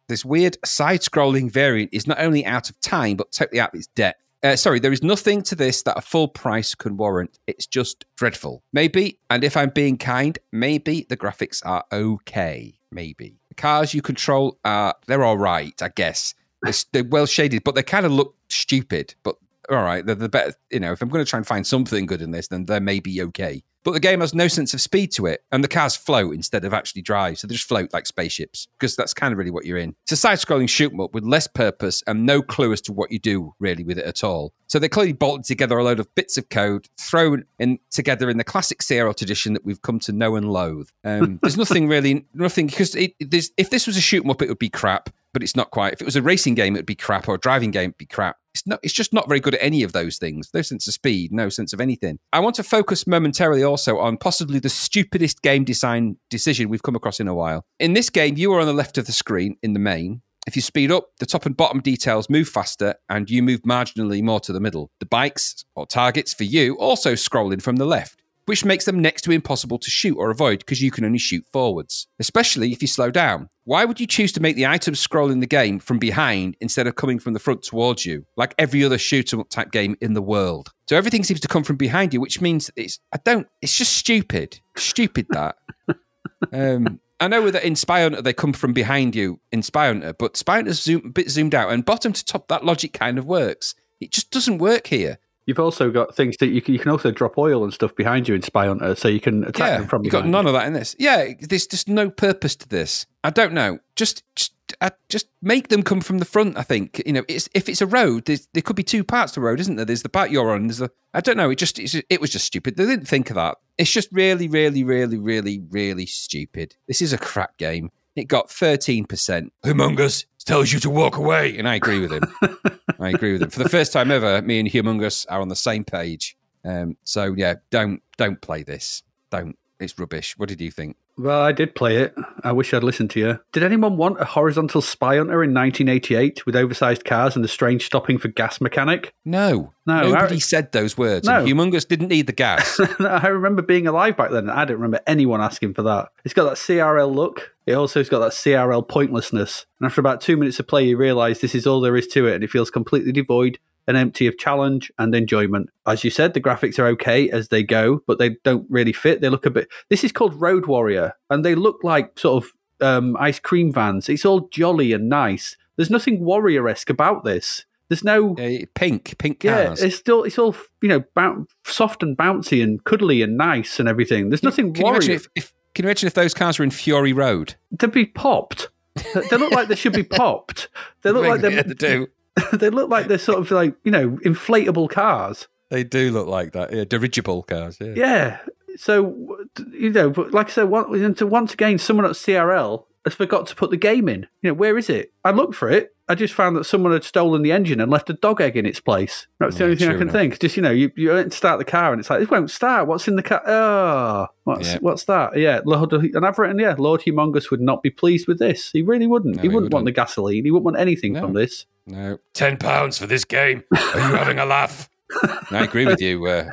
this weird side-scrolling variant is not only out of time but totally out of its depth. Uh, sorry, there is nothing to this that a full price can warrant. It's just dreadful. Maybe, and if I'm being kind, maybe the graphics are okay. Maybe cars you control are they're all right, I guess. They're, they're well shaded, but they kind of look stupid. But all right, they're the better. You know, if I'm going to try and find something good in this, then they may be okay. But the game has no sense of speed to it, and the cars float instead of actually drive. So they just float like spaceships, because that's kind of really what you're in. It's a side scrolling shoot 'em up with less purpose and no clue as to what you do really with it at all. So they clearly bolted together a load of bits of code thrown in together in the classic CRL tradition that we've come to know and loathe. Um, there's nothing really, nothing, because if this was a shoot 'em up, it would be crap, but it's not quite. If it was a racing game, it would be crap, or a driving game, it'd be crap. It's not. It's just not very good at any of those things. No sense of speed, no sense of anything. I want to focus momentarily also on possibly the stupidest game design decision we've come across in a while. In this game, you are on the left of the screen in the main. If you speed up, the top and bottom details move faster, and you move marginally more to the middle. The bikes or targets for you also scrolling from the left which makes them next to impossible to shoot or avoid because you can only shoot forwards, especially if you slow down. Why would you choose to make the items scroll in the game from behind instead of coming from the front towards you, like every other shooter type game in the world? So everything seems to come from behind you, which means it's I don't. It's just stupid, stupid that. um, I know that in Spy Hunter they come from behind you in Spy Hunter, but Spy Hunter's zoom, a bit zoomed out, and bottom to top that logic kind of works. It just doesn't work here. You've also got things that you can, you can also drop oil and stuff behind you in Spy Hunter, so you can attack yeah, them from You've got none of that in this. Yeah, there's just no purpose to this. I don't know. Just, just, uh, just make them come from the front. I think you know, it's, if it's a road, there's, there could be two parts to the road, isn't there? There's the part you're on. There's the I don't know. It just, it's, it was just stupid. They didn't think of that. It's just really, really, really, really, really stupid. This is a crap game. It got thirteen percent. Humongous tells you to walk away, and I agree with him. I agree with him. For the first time ever, me and Humongous are on the same page. Um, so yeah, don't don't play this. Don't. It's rubbish. What did you think? Well, I did play it. I wish I'd listened to you. Did anyone want a horizontal Spy Hunter in 1988 with oversized cars and the strange stopping for gas mechanic? No, No, nobody I- said those words. No. Humongous didn't need the gas. I remember being alive back then. I don't remember anyone asking for that. It's got that CRL look. It also has got that CRL pointlessness. And after about two minutes of play, you realise this is all there is to it, and it feels completely devoid and empty of challenge and enjoyment. As you said, the graphics are okay as they go, but they don't really fit. They look a bit. This is called Road Warrior, and they look like sort of um, ice cream vans. It's all jolly and nice. There's nothing warrior esque about this. There's no. Uh, pink, pink Yeah, it's still it's all you know, boun soft and bouncy and cuddly and nice and everything. There's nothing Can you warrior. if, if Can you imagine if those cars were in Fury Road? They'd be popped. They- they look like they should be popped. They look like they're, they do. they look like they're sort of like you know inflatable cars. They do look like that. Yeah, dirigible cars. Yeah. Yeah. So you know, but like I said, once, once again, someone at CRL has forgot to put the game in. You know, where is it? I looked for it. I just found that someone had stolen the engine and left a dog egg in its place. That's the Yeah, only thing I can enough. think. Just you know, you you start the car and it's like it won't start. What's in the car? Oh, what's Yeah. what's that? Yeah, Lord, and I've written yeah, Lord Humongous would not be pleased with this. He really wouldn't. No, he he wouldn't want the gasoline. He wouldn't want anything No. from this. No. Ten pounds for this game. Are you having a laugh? I agree with you, uh,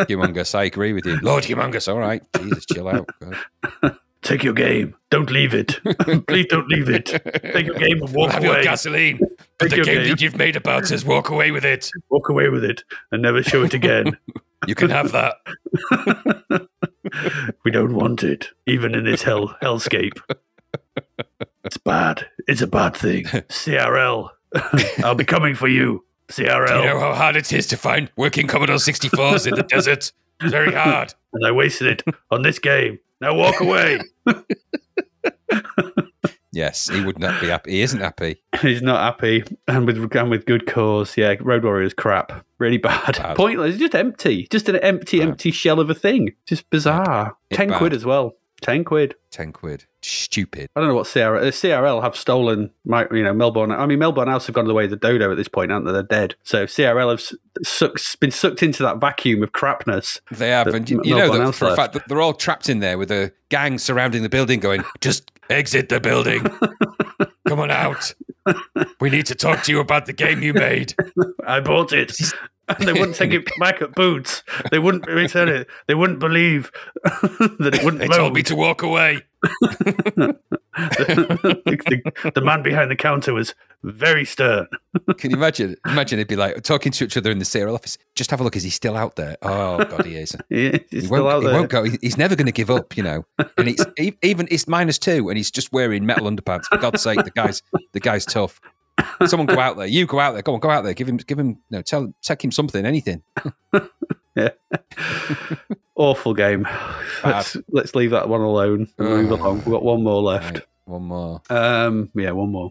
Humongous. I agree with you. Lord Humongous, all right. Jesus, chill out. Take your game. Don't leave it. Please don't leave it. Take your game and walk have away. your gasoline. But Take the your game game. that you've made about us, walk away with it. Walk away with it and never show it again. You can have that. we don't want it, even in this hell hellscape. It's bad. It's a bad thing. CRL. I'll be coming for you. CRL. Do you know how hard it is to find working Commodore 64s in the desert? It's very hard. and I wasted it on this game. Now walk away. Yes, he would not be happy. He isn't happy. He's not happy, and with and with good cause. Yeah, Road Warrior's crap. Really bad. Bad. Pointless. Just empty. Just an empty, Bad. empty shell of a thing. Just bizarre. It's Ten bad. quid as well. Ten quid. 10 quid. Stupid. I don't know what CRL, uh, CRL have stolen my, you know, Melbourne. I mean, Melbourne House have gone the way of the dodo at this point, aren't they? They're dead. So CRL have sucked, been sucked into that vacuum of crapness. They have. And you, you know that for a fact that they're all trapped in there with a gang surrounding the building going, just exit the building. Come on out. We need to talk to you about the game you made. I bought it. And they wouldn't take it back at Boots. They wouldn't return it. They wouldn't believe that it wouldn't They load. told me to walk away. the, the man behind the counter was very stern. Can you imagine? Imagine it'd be like talking to each other in the CRL office. Just have a look. Is he still out there? Oh, God, he is. Yeah, he's He still won't, he won't go. He- He's never going to give up, you know. And it's even it's minus two, and he's just wearing metal underpants. For God's sake, the guy's the guy's tough. Someone go out there. You go out there. Go on, go out there. Give him, give him. No, tell, take him something, anything. Awful game. Let's, let's leave that one alone and move along. We've got one more left. Right, one more. Um, yeah, one more.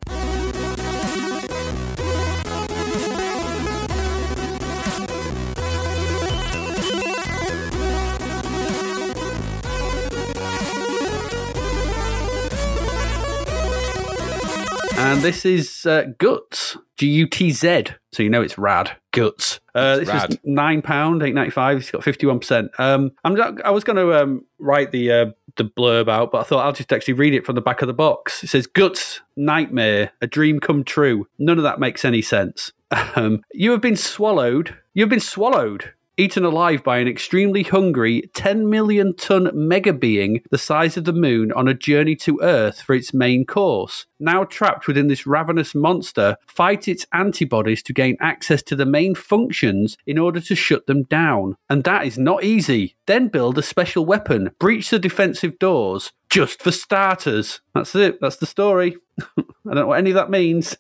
And this is uh, Gutz, G U T Z. So you know it's rad. Gutz. Uh, this rad. is nine pound, eight ninety five. It's got fifty one percent. Um, I'm not, I was going to um write the uh, the blurb out, but I thought I'll just actually read it from the back of the box. It says Gutz, nightmare, a dream come true. None of that makes any sense. Um, you have been swallowed. You have been swallowed. Eaten alive by an extremely hungry 10 million ton mega being the size of the moon on a journey to Earth for its main course. Now trapped within this ravenous monster, fight its antibodies to gain access to the main functions in order to shut them down. And that is not easy. Then build a special weapon, breach the defensive doors, just for starters. That's it. That's the story. I don't know what any of that means.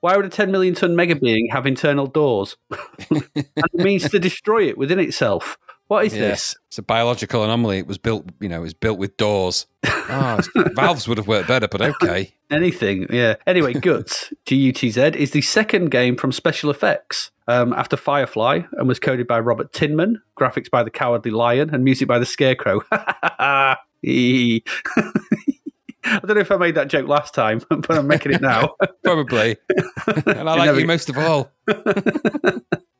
Why would a 10 million ton mega being have internal doors? and it means to destroy it within itself. What is this? It's a biological anomaly. It was built, you know, it was built with doors. Oh, valves would have worked better, but okay. Anything, yeah. Anyway, Gutz, G U T Z, is the second game from Special FX um, after Firefly and was coded by Robert Tinman, graphics by The Cowardly Lion, and music by The Scarecrow. I don't know if I made that joke last time, but I'm making it now. Probably. and I like you most of all.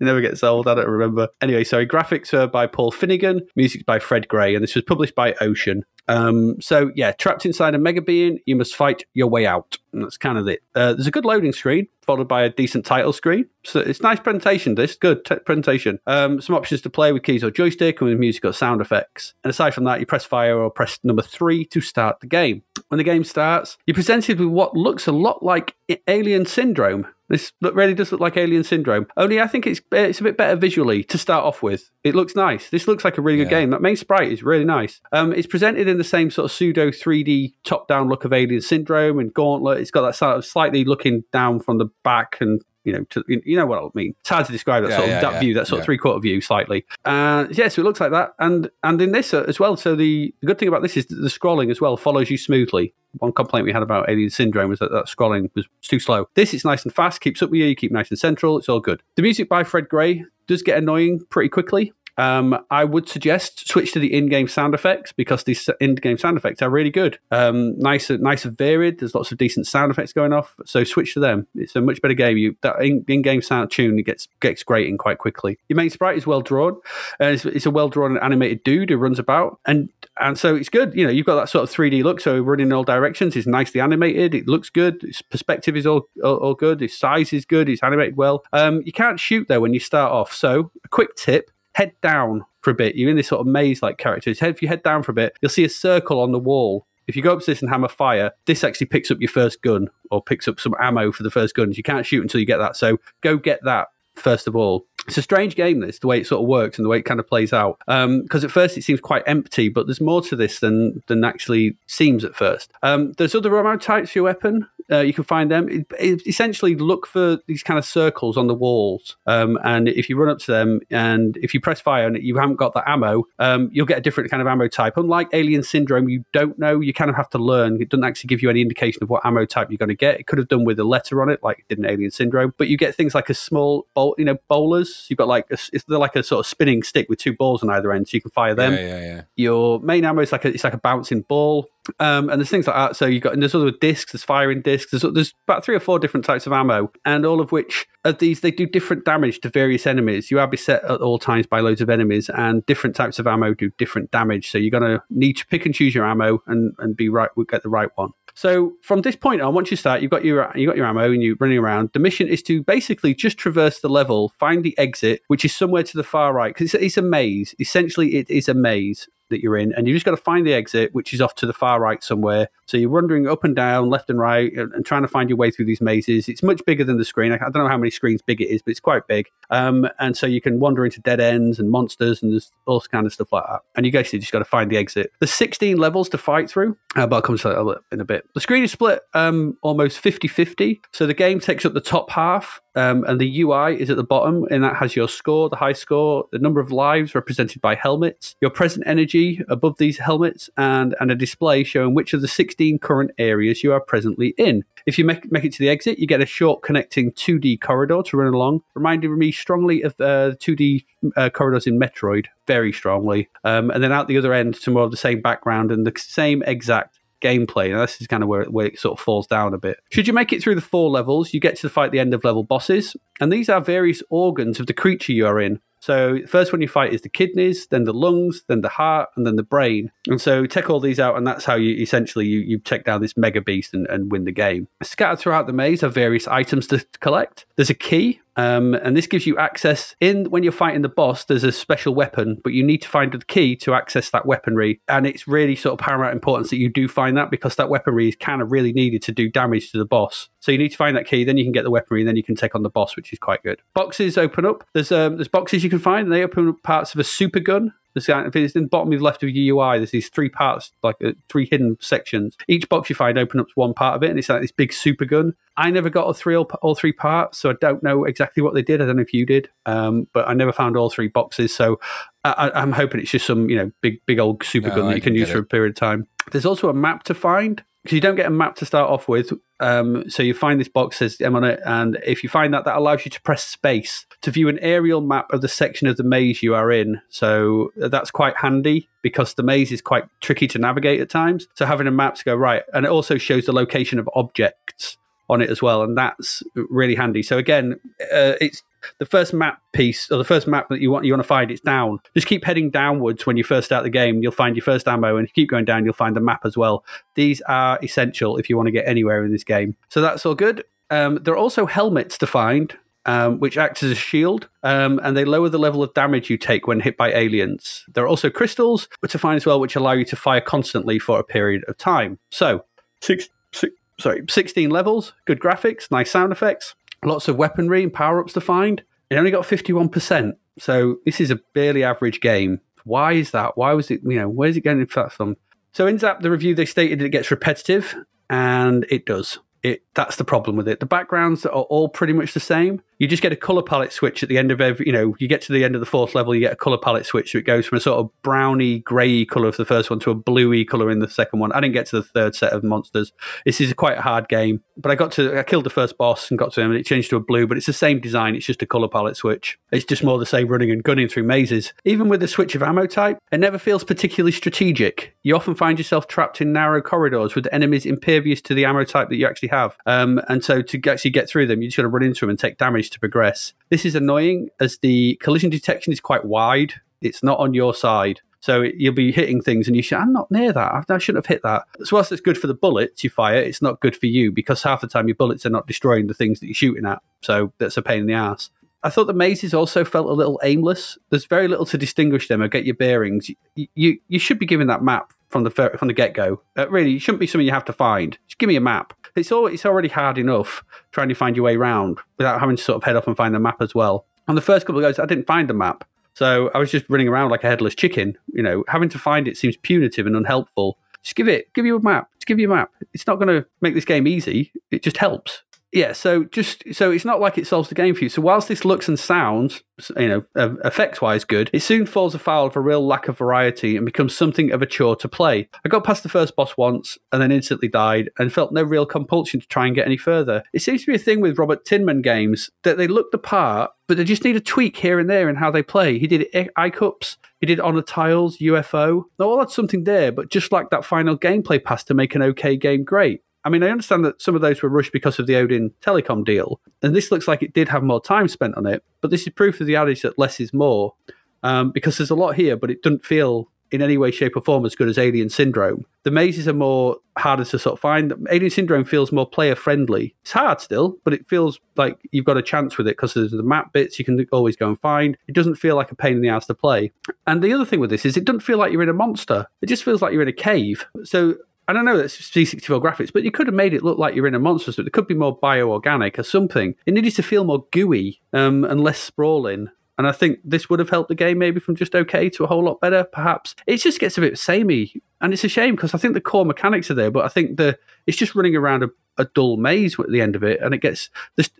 It never gets old. I don't remember. Anyway, sorry. Graphics are by Paul Finnegan, music by Fred Gray, and this was published by Ocean. Um, so yeah, trapped inside a mega being, you must fight your way out, and that's kind of it. Uh, there's a good loading screen followed by a decent title screen. So it's nice presentation. This good t- presentation. Um, some options to play with keys or joystick and with music or sound effects. And aside from that, you press fire or press number three to start the game. When the game starts, you're presented with what looks a lot like Alien Syndrome. This really does look like Alien Syndrome. Only I think it's it's a bit better visually to start off with. It looks nice. This looks like a really good game. That main sprite is really nice. Um, it's presented in the same sort of pseudo 3D top down look of Alien Syndrome and Gauntlet. It's got that sort of slightly looking down from the back and you know, to, you know what I mean. It's hard to describe that Yeah, sort of yeah, that yeah, view, that sort of three quarter view, slightly. Uh, yeah, so it looks like that, and and in this uh, as well. So the, the good thing about this is that the scrolling as well follows you smoothly. One complaint we had about Alien Syndrome was that that scrolling was too slow. This is nice and fast, keeps up with you, you keep nice and central. It's all good. The music by Fred Gray does get annoying pretty quickly. Um, I would suggest switch to the in-game sound effects because these in-game sound effects are really good. Um, nice, nice and varied. There's lots of decent sound effects going off. So switch to them. It's a much better game. You that in- in-game sound tune gets gets grating quite quickly. Your main sprite is well drawn. And it's, it's a well drawn animated dude who runs about, and and so it's good. You know, you've got that sort of 3D look. So running in all directions. It's nicely animated. It looks good. Its perspective is all all, all good. Its size is good. It's animated well. Um, you can't shoot though when you start off. So a quick tip head down for a bit. You're in this sort of maze like characters. Head, if you head down for a bit, you'll see a circle on the wall. If you go up to this and hammer fire, this actually picks up your first gun or picks up some ammo for the first gun. You can't shoot until you get that. So go get that first of all. It's a strange game, this, the way it sort of works and the way it kind of plays out. Because at first it seems quite empty, but there's more to this than than actually seems at first. Um, there's other ammo types for your weapon. Uh, you can find them. It, it- essentially, look for these kind of circles on the walls, um, and if you run up to them and if you press fire and you haven't got the ammo, um, you'll get a different kind of ammo type. Unlike Alien Syndrome, you don't know. You kind of have to learn. It doesn't actually give you any indication of what ammo type you're going to get. It could have done with a letter on it, like it did in Alien Syndrome, but you get things like a small bowl, you know, bowlers. You've got like a, it's they're like a sort of spinning stick with two balls on either end, so you can fire them yeah, yeah, yeah. your main ammo is like a, it's like a bouncing ball. Um, and there's things like that. So you've got, and there's other discs, there's firing discs, there's, there's about three or four different types of ammo, and all of which of these, they do different damage to various enemies. You are beset at all times by loads of enemies, and different types of ammo do different damage. So you're going to need to pick and choose your ammo and, and be right, get the right one. So from this point on, once you start, you've got your you got your ammo and you're running around. The mission is to basically just traverse the level, find the exit, which is somewhere to the far right, because it's, it's a maze. Essentially, it is a maze that you're in, and you just got to find the exit, which is off to the far right somewhere. So you're wandering up and down, left and right, and, and trying to find your way through these mazes. It's much bigger than the screen. I, I don't know how many screens big it is, but it's quite big. Um, and so you can wander into dead ends and monsters and there's all kind of stuff like that. And you basically just got to find the exit. There's 16 levels to fight through, uh, but I'll come to that in a bit. The screen is split um, almost 50 50. So the game takes up the top half. Um, and the UI is at the bottom, and that has your score, the high score, the number of lives represented by helmets, your present energy above these helmets, and, and a display showing which of the 16 current areas you are presently in. If you make, make it to the exit, you get a short connecting 2D corridor to run along, reminding me strongly of uh, 2D uh, corridors in Metroid, very strongly. Um, and then out the other end to more of the same background and the same exact gameplay. Now, this is kind of where, where it sort of falls down a bit. Should you make it through the four levels, you get to fight the end of level bosses, and these are various organs of the creature you are in. So, the first one you fight is the kidneys, then the lungs, then the heart, and then the brain. And so, take all these out, and that's how you essentially you, you take down this mega beast and, and win the game. Scattered throughout the maze are various items to collect. There's a key, um, and this gives you access in when you're fighting the boss. There's a special weapon, but you need to find the key to access that weaponry, and it's really sort of paramount importance that you do find that because that weaponry is kind of really needed to do damage to the boss. So you need to find that key, then you can get the weaponry, and then you can take on the boss, which is quite good. Boxes open up. There's um, there's boxes you can find, and they open up parts of a super gun. There's, if it's in the bottom left of your UI, there's these three parts, like uh, three hidden sections. Each box you find open up one part of it, and it's like this big super gun. I never got all three all, all three parts, so I don't know exactly what they did. I don't know if you did, um, but I never found all three boxes. So I, I'm hoping it's just some you know big big old super No, gun that I you can use for a period of time. There's also a map to find because you don't get a map to start off with. Um, so you find this box says M on it, and if you find that, that allows you to press space to view an aerial map of the section of the maze you are in. So that's quite handy because the maze is quite tricky to navigate at times. So having a map to go right, and it also shows the location of objects on it as well, and that's really handy. So again, uh, it's the first map piece or the first map that you want you want to find. It's down. Just keep heading downwards when you first start the game. You'll find your first ammo, and if you keep going down, you'll find the map as well. These are essential if you want to get anywhere in this game. So that's all good. Um, there are also helmets to find. Um, which act as a shield, um, and they lower the level of damage you take when hit by aliens. There are also crystals to find as well, which allow you to fire constantly for a period of time. So, six, six, sorry, 16 levels, good graphics, nice sound effects, lots of weaponry and power ups to find. It only got 51%. So this is a barely average game. Why is that? Why was it, you know, where's it for that from? So in Zzap, the review, they stated it gets repetitive, and it does. It, that's the problem with it. The backgrounds are all pretty much the same. You just get a color palette switch at the end of every, you know, you get to the end of the fourth level, you get a color palette switch. So it goes from a sort of browny, grey color of the first one to a bluey color in the second one. I didn't get to the third set of monsters. This is quite a hard game, but I got to, I killed the first boss and got to him and it changed to a blue, but it's the same design. It's just a color palette switch. It's just more the same running and gunning through mazes. Even with the switch of ammo type, it never feels particularly strategic. You often find yourself trapped in narrow corridors with enemies impervious to the ammo type that you actually have. Um, and so to actually get through them, you just got to run into them and take damage to progress. This is annoying as the collision detection is quite wide. It's not on your side. So you'll be hitting things and you should, I'm not near that. I- I shouldn't have hit that. So whilst it's good for the bullets you fire, it's not good for you because half the time your bullets are not destroying the things that you're shooting at. So that's a pain in the ass. I thought the mazes also felt a little aimless. There's very little to distinguish them or get your bearings. You you, you should be given that map from the from the get go. Uh, really, it shouldn't be something you have to find. Just give me a map. It's all it's already hard enough trying to find your way around without having to sort of head off and find the map as well. On the first couple of goes, I didn't find the map, so I was just running around like a headless chicken. You know, having to find it seems punitive and unhelpful. Just give it, give you a map. Just give you a map. It's not going to make this game easy. It just helps yeah so just so it's not like it solves the game for you. So whilst this looks and sounds you know uh, effects wise good it soon falls afoul of a real lack of variety and becomes something of a chore to play. I got past the first boss once and then instantly died and felt no real compulsion to try and get any further. It seems to be a thing with robert tinman games that they look the part but they just need a tweak here and there in how they play. He did icups he did on the tiles ufo they all had something there but just like that final gameplay pass to make an okay game great I mean, I understand that some of those were rushed because of the Odin Telecom deal, and this looks like it did have more time spent on it. But this is proof of the adage that less is more, um, because there's a lot here, but it doesn't feel in any way, shape, or form as good as Alien Syndrome. The mazes are more harder to sort of find. Alien Syndrome feels more player friendly. It's hard still, but it feels like you've got a chance with it because there's the map bits you can always go and find. It doesn't feel like a pain in the ass to play. And the other thing with this is it doesn't feel like you're in a monster. It just feels like you're in a cave. So I don't know that's C64 graphics, but you could have made it look like you're in a monster. So it could be more bioorganic or something. It needed to feel more gooey um, and less sprawling. And I think this would have helped the game maybe from just okay to a whole lot better, perhaps. It just gets a bit samey. And it's a shame because I think the core mechanics are there, but I think the it's just running around a, a dull maze at the end of it, and it gets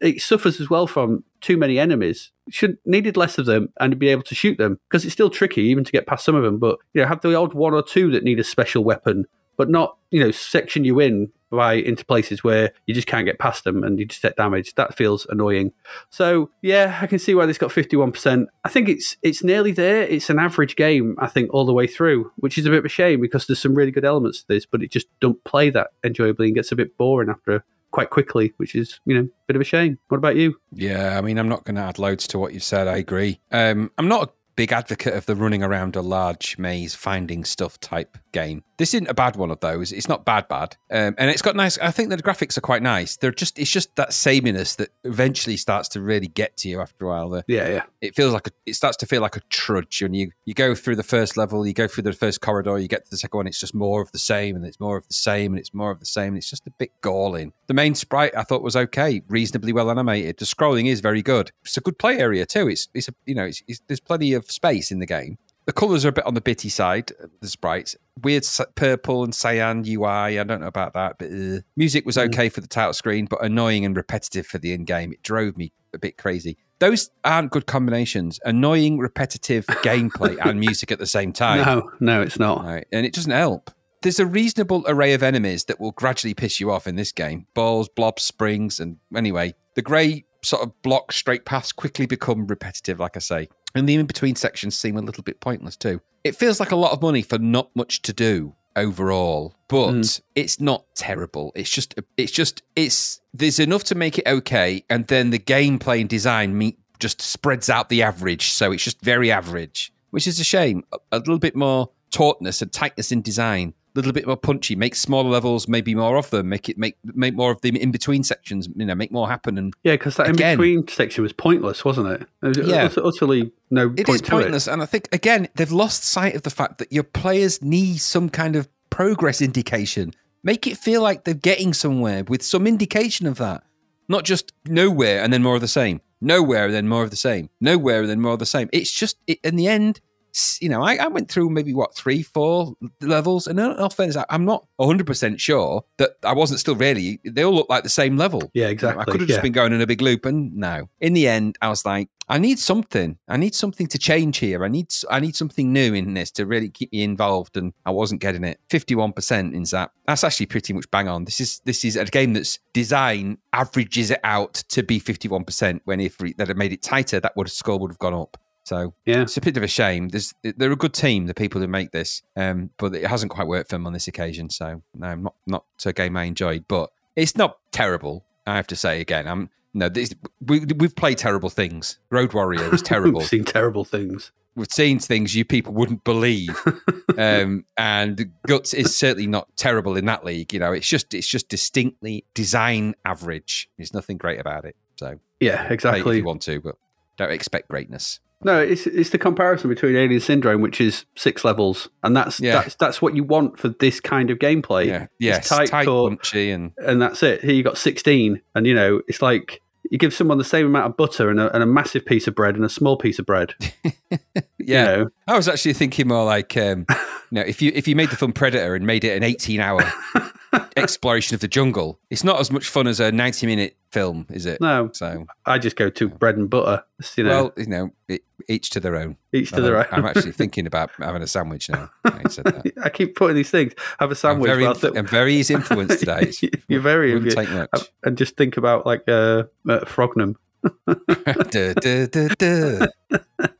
it suffers as well from too many enemies. Should needed less of them and be able to shoot them because it's still tricky even to get past some of them. But you know, have the odd one or two that need a special weapon but not you know section you in by into places where you just can't get past them and you just get damaged. That feels annoying. So yeah, I can see why this got fifty one percent. I think it's it's nearly there. It's an average game, I think, all the way through, which is a bit of a shame because there's some really good elements to this, but it just don't play that enjoyably and gets a bit boring after quite quickly, which is you know a bit of a shame. What about you? Yeah, I mean, I'm not going to add loads to what you said. I agree. Um, I'm not a big advocate of the running around a large maze finding stuff type game. This isn't a bad one of those. It's not bad, bad, um, and it's got nice. I think the graphics are quite nice. They're just it's just that sameness that eventually starts to really get to you after a while. The, Yeah, yeah. it feels like a, it starts to feel like a trudge when you you go through the first level, you go through the first corridor, you get to the second one, it's just more of the same, and it's more of the same, and it's more of the same, and it's just a bit galling. The main sprite I thought was okay, reasonably well animated. The scrolling is very good. It's a good play area too. It's it's a, you know it's, it's, there's plenty of space in the game. the colours are a bit on the bitty side. The sprites, weird purple and cyan UI. I don't know about that, but uh, music was okay for the title screen, but annoying and repetitive for the in game. It drove me a bit crazy. Those aren't good combinations. Annoying, repetitive gameplay and music at the same time. No, no, it's not. Right. And it doesn't help. There's a reasonable array of enemies that will gradually piss you off in this game. Balls, blobs, springs, and anyway, the grey sort of block straight paths quickly become repetitive, like I say. And the in between sections seem a little bit pointless too. It feels like a lot of money for not much to do overall, but mm. it's not terrible. It's just it's just it's there's enough to make it okay, and then the gameplay and design meet just spreads out the average, so it's just very average, which is a shame. A, a little bit more tautness and tightness in design, little bit more punchy. Make smaller levels, maybe more of them. Make it make make more of the in between sections. You know, make more happen. And Yeah, because that in between section was pointless, wasn't it? It was Yeah. utterly no it point is pointless. And I think again they've lost sight of the fact that your players need some kind of progress indication. Make it feel like they're getting somewhere with some indication of that, not just nowhere and then more of the same. Nowhere and then more of the same. Nowhere and then more of the same. It's just it, in the end. You know, I, I went through maybe what three, four levels, and in all fairness, I- I'm not 100 percent sure that I wasn't still really. They all look like the same level. Yeah, You know, exactly. I could have just yeah. been going in a big loop, and no. In the end, I was like, I need something. I need something to change here. I need I need something new in this to really keep me involved, and I wasn't getting it. Fifty one percent in Zzap. That's actually pretty much bang on. This is this is a game that's design averages it out to be fifty one percent. When if that had made it tighter, that would score would have gone up. So Yeah. it's a bit of a shame. There's, they're a good team, the people who make this, um, but it hasn't quite worked for them on this occasion. So no, not not a game I enjoyed, but it's not terrible. I have to say again, I'm no. This, we we've played terrible things. Road Warrior was terrible. We've seen terrible things. we've seen things you people wouldn't believe, um, and Gutz is certainly not terrible in that league. You know, it's just it's just distinctly design average. There's nothing great about it. So Yeah, it if you want to, but don't expect greatness. No, it's it's the comparison between Alien Syndrome, which is six levels, and that's Yeah. that's that's what you want for this kind of gameplay. Yeah, yes, tight, tight, and and that's it. Here you got sixteen, and you know it's like you give someone the same amount of butter and a, and a massive piece of bread and a small piece of bread. yeah. You know? I was actually thinking more like, um, know, if you if you made the film Predator and made it an eighteen hour exploration of the jungle, it's not as much fun as a ninety minute film, is it? No, So, I just go to bread and butter. You know, well, you know, it, each to their own. each to their own. I'm actually thinking about having a sandwich now. I said that. I keep putting these things. Have a I'm sandwich. very, whilst I'm very easy influenced today. You're very wouldn't take much. and just think about like uh, uh, Frognum. Duh, duh, duh.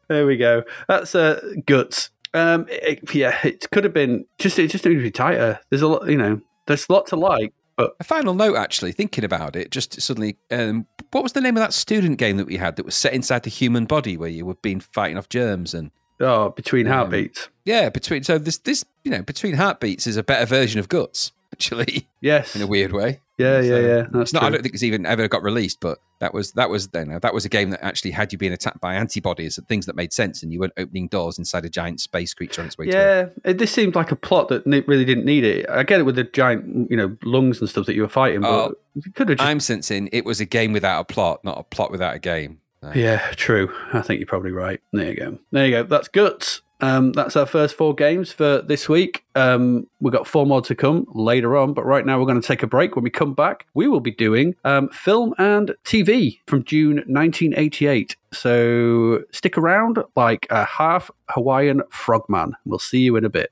There we go. That's uh, Gutz. Um, it- yeah, it could have been just. It just needed to be tighter. There's a lot, you know. There's a lot to like, but A final note, actually, thinking about it, just suddenly, um, what was the name of that student game that we had that was set inside the human body where you were being fighting off germs and oh, between Um, heartbeats. yeah, between so this this you know between heartbeats is a better version of Gutz actually Yes. in a weird way. Yeah, yeah, So, yeah. That's It's not. I don't think it's even ever got released, but that was that was know, that was a game that actually had you being attacked by antibodies and things that made sense, and you weren't opening doors inside a giant space creature on its way to. Yeah, it, this seemed like a plot that really didn't need it. I get it with the giant, you know, lungs and stuff that you were fighting, but Oh, you could have just. I'm sensing it was a game without a plot, not a plot without a game. Yeah, true. I think you're probably right. There you go. There you go. That's Gutz. Um, that's our first four games for this week. Um, we've got four more to come later on, but right now we're going to take a break. When we come back, we will be doing um, film and TV from June 1988. So stick around like a half Hawaiian frogman. We'll see you in a bit.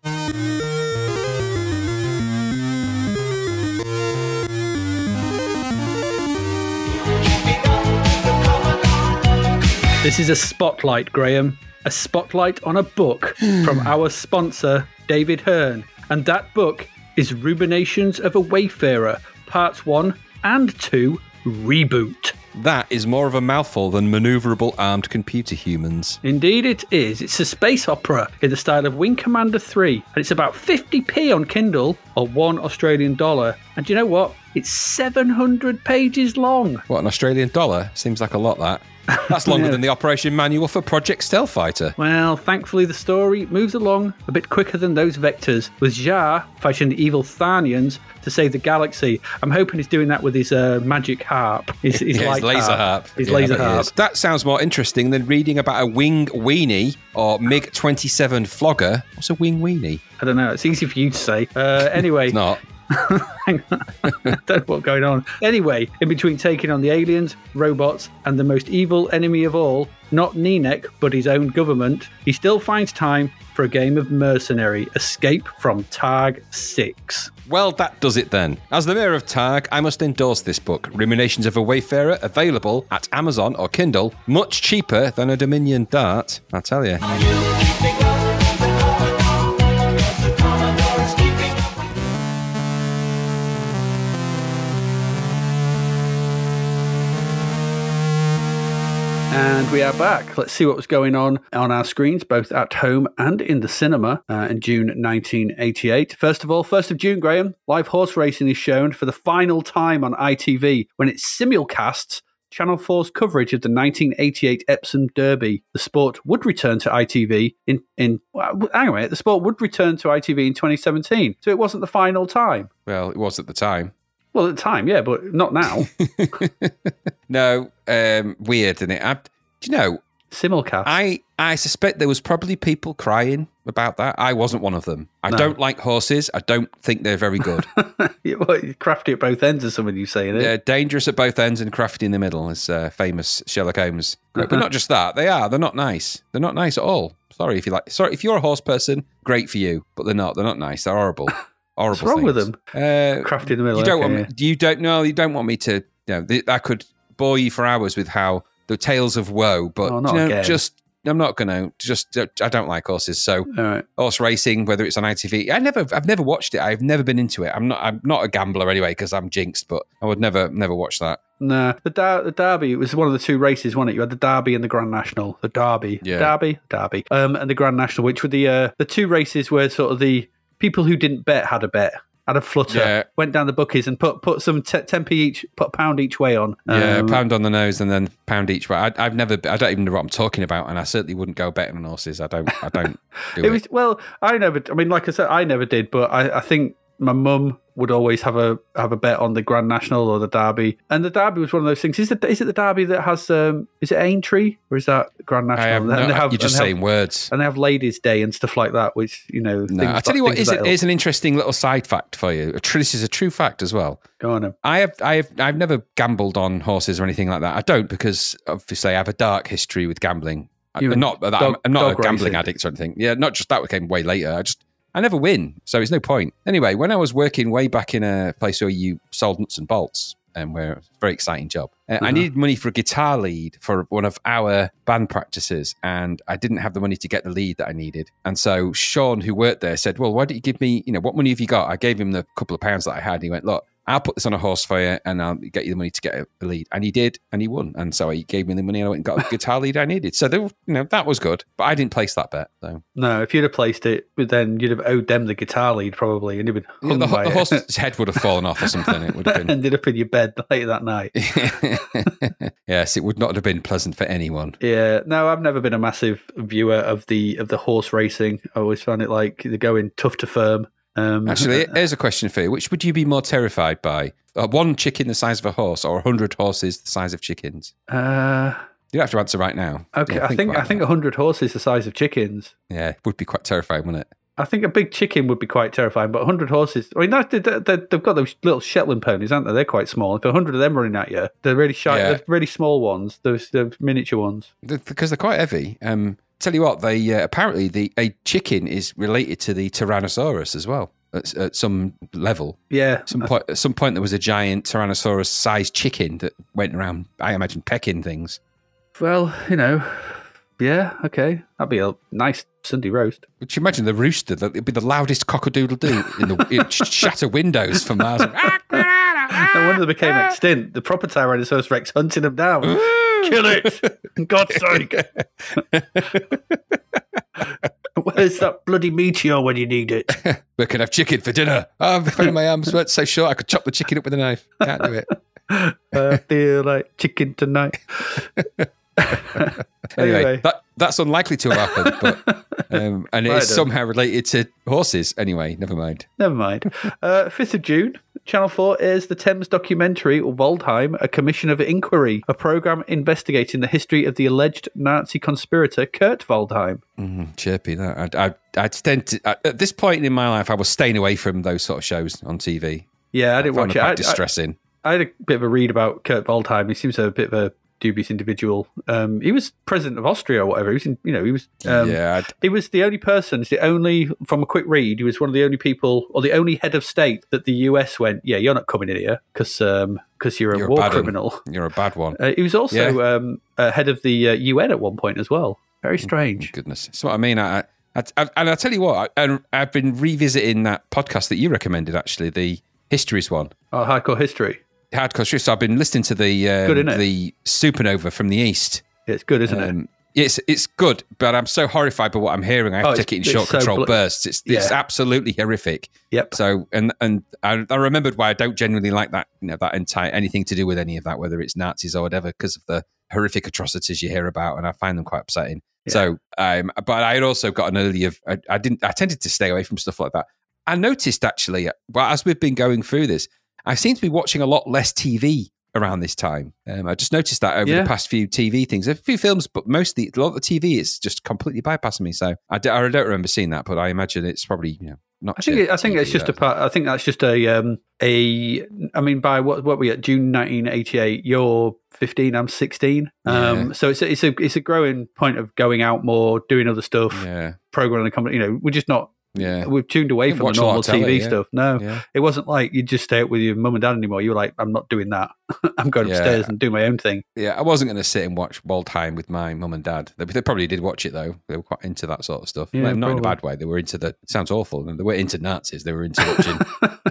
This is a spotlight, Graham. A spotlight on a book from hmm. our sponsor, David Hearn. And that book is Ruminations of a Wayfarer, Parts 1 and 2 Reboot. That is more of a mouthful than maneuverable armed computer humans. Indeed, it is. It's a space opera in the style of Wing Commander 3, and it's about 50p on Kindle or one Australian dollar. And do you know what? It's 700 pages long. What, an Australian dollar? Seems like a lot, that. That's longer Yeah. than the operation manual for Project Stealth Fighter. Well, thankfully, the story moves along a bit quicker than those vectors, with Jar fighting the evil Tharnians to save the galaxy. I'm hoping he's doing that with his uh, magic harp. His, his, Yeah, light laser harp. His Yeah, laser harp. That sounds more interesting than reading about a wing weenie or MiG 27 flogger. What's a wing weenie? I don't know. It's easy for you to say. Uh, anyway, It's not. hang on. I don't know what's going on. Anyway, in between taking on the aliens, robots, and the most evil enemy of all, not Ninek, but his own government, he still finds time for a game of mercenary escape from Targ 6. Well, that does it then. As the mayor of Targ, I must endorse this book, Ruminations of a Wayfarer, available at Amazon or Kindle, much cheaper than a Dominion Dart, I tell you. And we are back. Let's see what was going on on our screens, both at home and in the cinema uh, in June 1988. First of all, 1st of June, Graham, live horse racing is shown for the final time on ITV when it simulcasts Channel 4's coverage of the 1988 Epsom Derby. The sport would return to ITV in, in well, hang on a minute, the sport would return to ITV in 2017. So it wasn't the final time. Well, it was at the time. Well, at the time, yeah, but not now. No, um, weird, isn't it? I, do you know, Simulcast. I, I suspect there was probably people crying about that. I wasn't one of them. I don't like horses. I don't think they're very good. Yeah, well, you crafty at both ends, as some of you saying it. They're dangerous at both ends and crafty in the middle, as uh, famous Sherlock Holmes. But not just that, they are. They're not nice. They're not nice at all. Sorry if you like. Sorry if you're a horse person. Great for you, but they're not. They're not nice. They're horrible. Horrible. What's wrong with them? Uh, Crafty in the middle. you don't okay, want. Me, you don't know. You don't want me to. You know, I could bore you for hours with how the tales of woe. But Oh, you know, just. I'm not going to just. I don't like horses, so yeah. Right. horse racing, whether it's on ITV. I never, I've never watched it. I've never been into it. I'm not, I'm not a gambler anyway because I'm jinxed. But I would never, never watch that. No, the, the Derby was one of the two races, wasn't it? You had the Derby and the Grand National. The Derby, Yeah. Derby, Derby, um, and the Grand National, which were the uh, the two races where sort of the people who didn't bet had a bet, had a flutter, Yeah. went down the bookies and put put some t- ten p each, put a pound each way on. Yeah, Um, pound on the nose and then pound each way. I, I've never, I don't even know what I'm talking about, and I certainly wouldn't go betting on horses. I don't, I don't do It it. was well, I never. I mean, like I said, I never did, but I, I think my mum would always have a have a bet on the Grand National or the Derby, and the Derby was one of those things. Is it is it the Derby that has um is it Aintree or is that Grand National? Have, And no, they have- you're just saying have- words. and they have Ladies' Day and stuff like that, which you know. No, I tell you what, is it is an interesting little side fact for you. This is a true fact as well. Go on. I have, I have, I've never gambled on horses or anything like that. I don't because obviously I have a dark history with gambling. You and not that dog- I'm, I'm not a gambling racing. addict or anything. Yeah, not just that came way later. I just I never win, so it's no point. Anyway, when I was working way back in a place where you sold nuts and bolts, and where it's a very exciting job, uh, I Uh-huh. needed money for a guitar lead for one of our band practices, and I didn't have the money to get the lead that I needed. And so Sean, who worked there, said, "Well, why don't you give me, you know, what money have you got?" I gave him the couple of pounds that I had. And he went, "Look." I'll put this on a horse for you and I'll get you the money to get a, lead. And he did, and he won. And so he gave me the money and I went and got a guitar lead I needed. So, there, you know, that was good. But I didn't place that bet. So, No, if you'd have placed it, but then you'd have owed them the guitar lead probably, and you'd been hung the, by the it. horse's head would have fallen off or something. It would have been. ended up in your bed later that night. yes, it would not have been pleasant for anyone. Yeah, no, I've never been a massive viewer of the of the horse racing. I always found it like they're going tough to firm. Um, Actually, here's a question for you. Which would you be more terrified by? Uh, one chicken the size of a horse or 100 horses the size of chickens? uh, You don't have to answer right now. okay, Yeah, I think I think hundred horses the size of chickens. Yeah, would be quite terrifying, wouldn't it? I think a big chicken would be quite terrifying, but 100 horses. I mean, that, they, they've got those little Shetland ponies, aren't they? They're quite small. If 100 of them running at you, they're really shy. Yeah. They're really small ones. Those the miniature ones. Th- Because they're quite heavy. Um, tell you what, they uh, apparently the a chicken is related to the Tyrannosaurus as well at, at some level. Yeah, Some point, at some point, there was a giant Tyrannosaurus-sized chicken that went around. I imagine pecking things. Well, you know, yeah, okay, that'd be a nice Sunday roast. Would you imagine the rooster? that- It'd be the loudest cock-a-doodle-doo in the it shatter windows for miles. No wonder they became extinct. The proper Tyrannosaurus Rex hunting them down. Kill it! God's sake! Where's that bloody meteor when you need it? We can have chicken for dinner. Oh, my arms weren't so short I could chop the chicken up with a knife. Can't do it. I feel like chicken tonight. Anyway, Anyway. that that's unlikely to have happened, but um, and it Right is somehow related to horses. Anyway, never mind. Never mind. Uh, 5th of June, Channel 4 airs the Thames documentary Waldheim, A Commission of Inquiry, a programme investigating the history of the alleged Nazi conspirator Kurt Waldheim. Mm, chirpy that. I, I, I tend to I- at this point in my life, I was staying away from those sort of shows on TV. Yeah, I didn't watch it. quite I, I, distressing. I had a bit of a read about Kurt Waldheim. He seems to have a bit of a dubious individual. Um, he was president of Austria or whatever. He was, in, you know, he was. Um, yeah, I, He was the only person, the only, from a quick read, he was one of the only people, or the only head of state that the US went, yeah, you're not coming in here because um, cause you're a You're a war 'un." criminal. you're a bad one. Uh, he was also um, uh, head of the uh, UN at one point as well. Very strange. Goodness, that's what I mean. I, I, I and I'll tell you what, I, I've been revisiting that podcast that you recommended, actually, the histories one. Oh, hardcore history. Hardcore History. So I've been listening to the um, Good, the Supernova from the East. It's good, isn't it? Um, It's it's good, but I'm so horrified by what I'm hearing. I have Oh, to take it in it's short, so bl- bursts. It's it's Yeah. absolutely horrific. Yep. So and and I, I remembered why I don't genuinely like that. You know that entire anything to do with any of that, whether it's Nazis or whatever, because of the horrific atrocities you hear about, and I find them quite upsetting. Yeah. So, um, but I had also got an early of I, I didn't I tended to stay away from stuff like that. I noticed actually, well, as we've been going through this, I seem to be watching a lot less TV around this time. Um, I just noticed that over Yeah. the past few TV things, a few films, but mostly a lot of the TV is just completely bypassing me. So I, d- I don't remember seeing that, but I imagine it's probably you know not. I think it, I think TV it's just a part. I think that's just a um a. I mean, by what what we at June 1988, you're 15, I'm 16. Um, Yeah. so it's a, it's a it's a growing point of going out more, doing other stuff, yeah, programming the company. You know, we're just not. Yeah, We've tuned away from the watch a lot normal telly, TV yeah. stuff. No, yeah. it wasn't like you just stay up with your mum and dad anymore. You were like, I'm not doing that. I'm going Yeah. upstairs and do my own thing. Yeah, I wasn't going to sit and watch Waldheim with my mum and dad. They, they probably did watch it though. They were quite into that sort of stuff. Yeah, Like, not in a bad way. They were into the. Sounds awful. They were into Nazis. They were into watching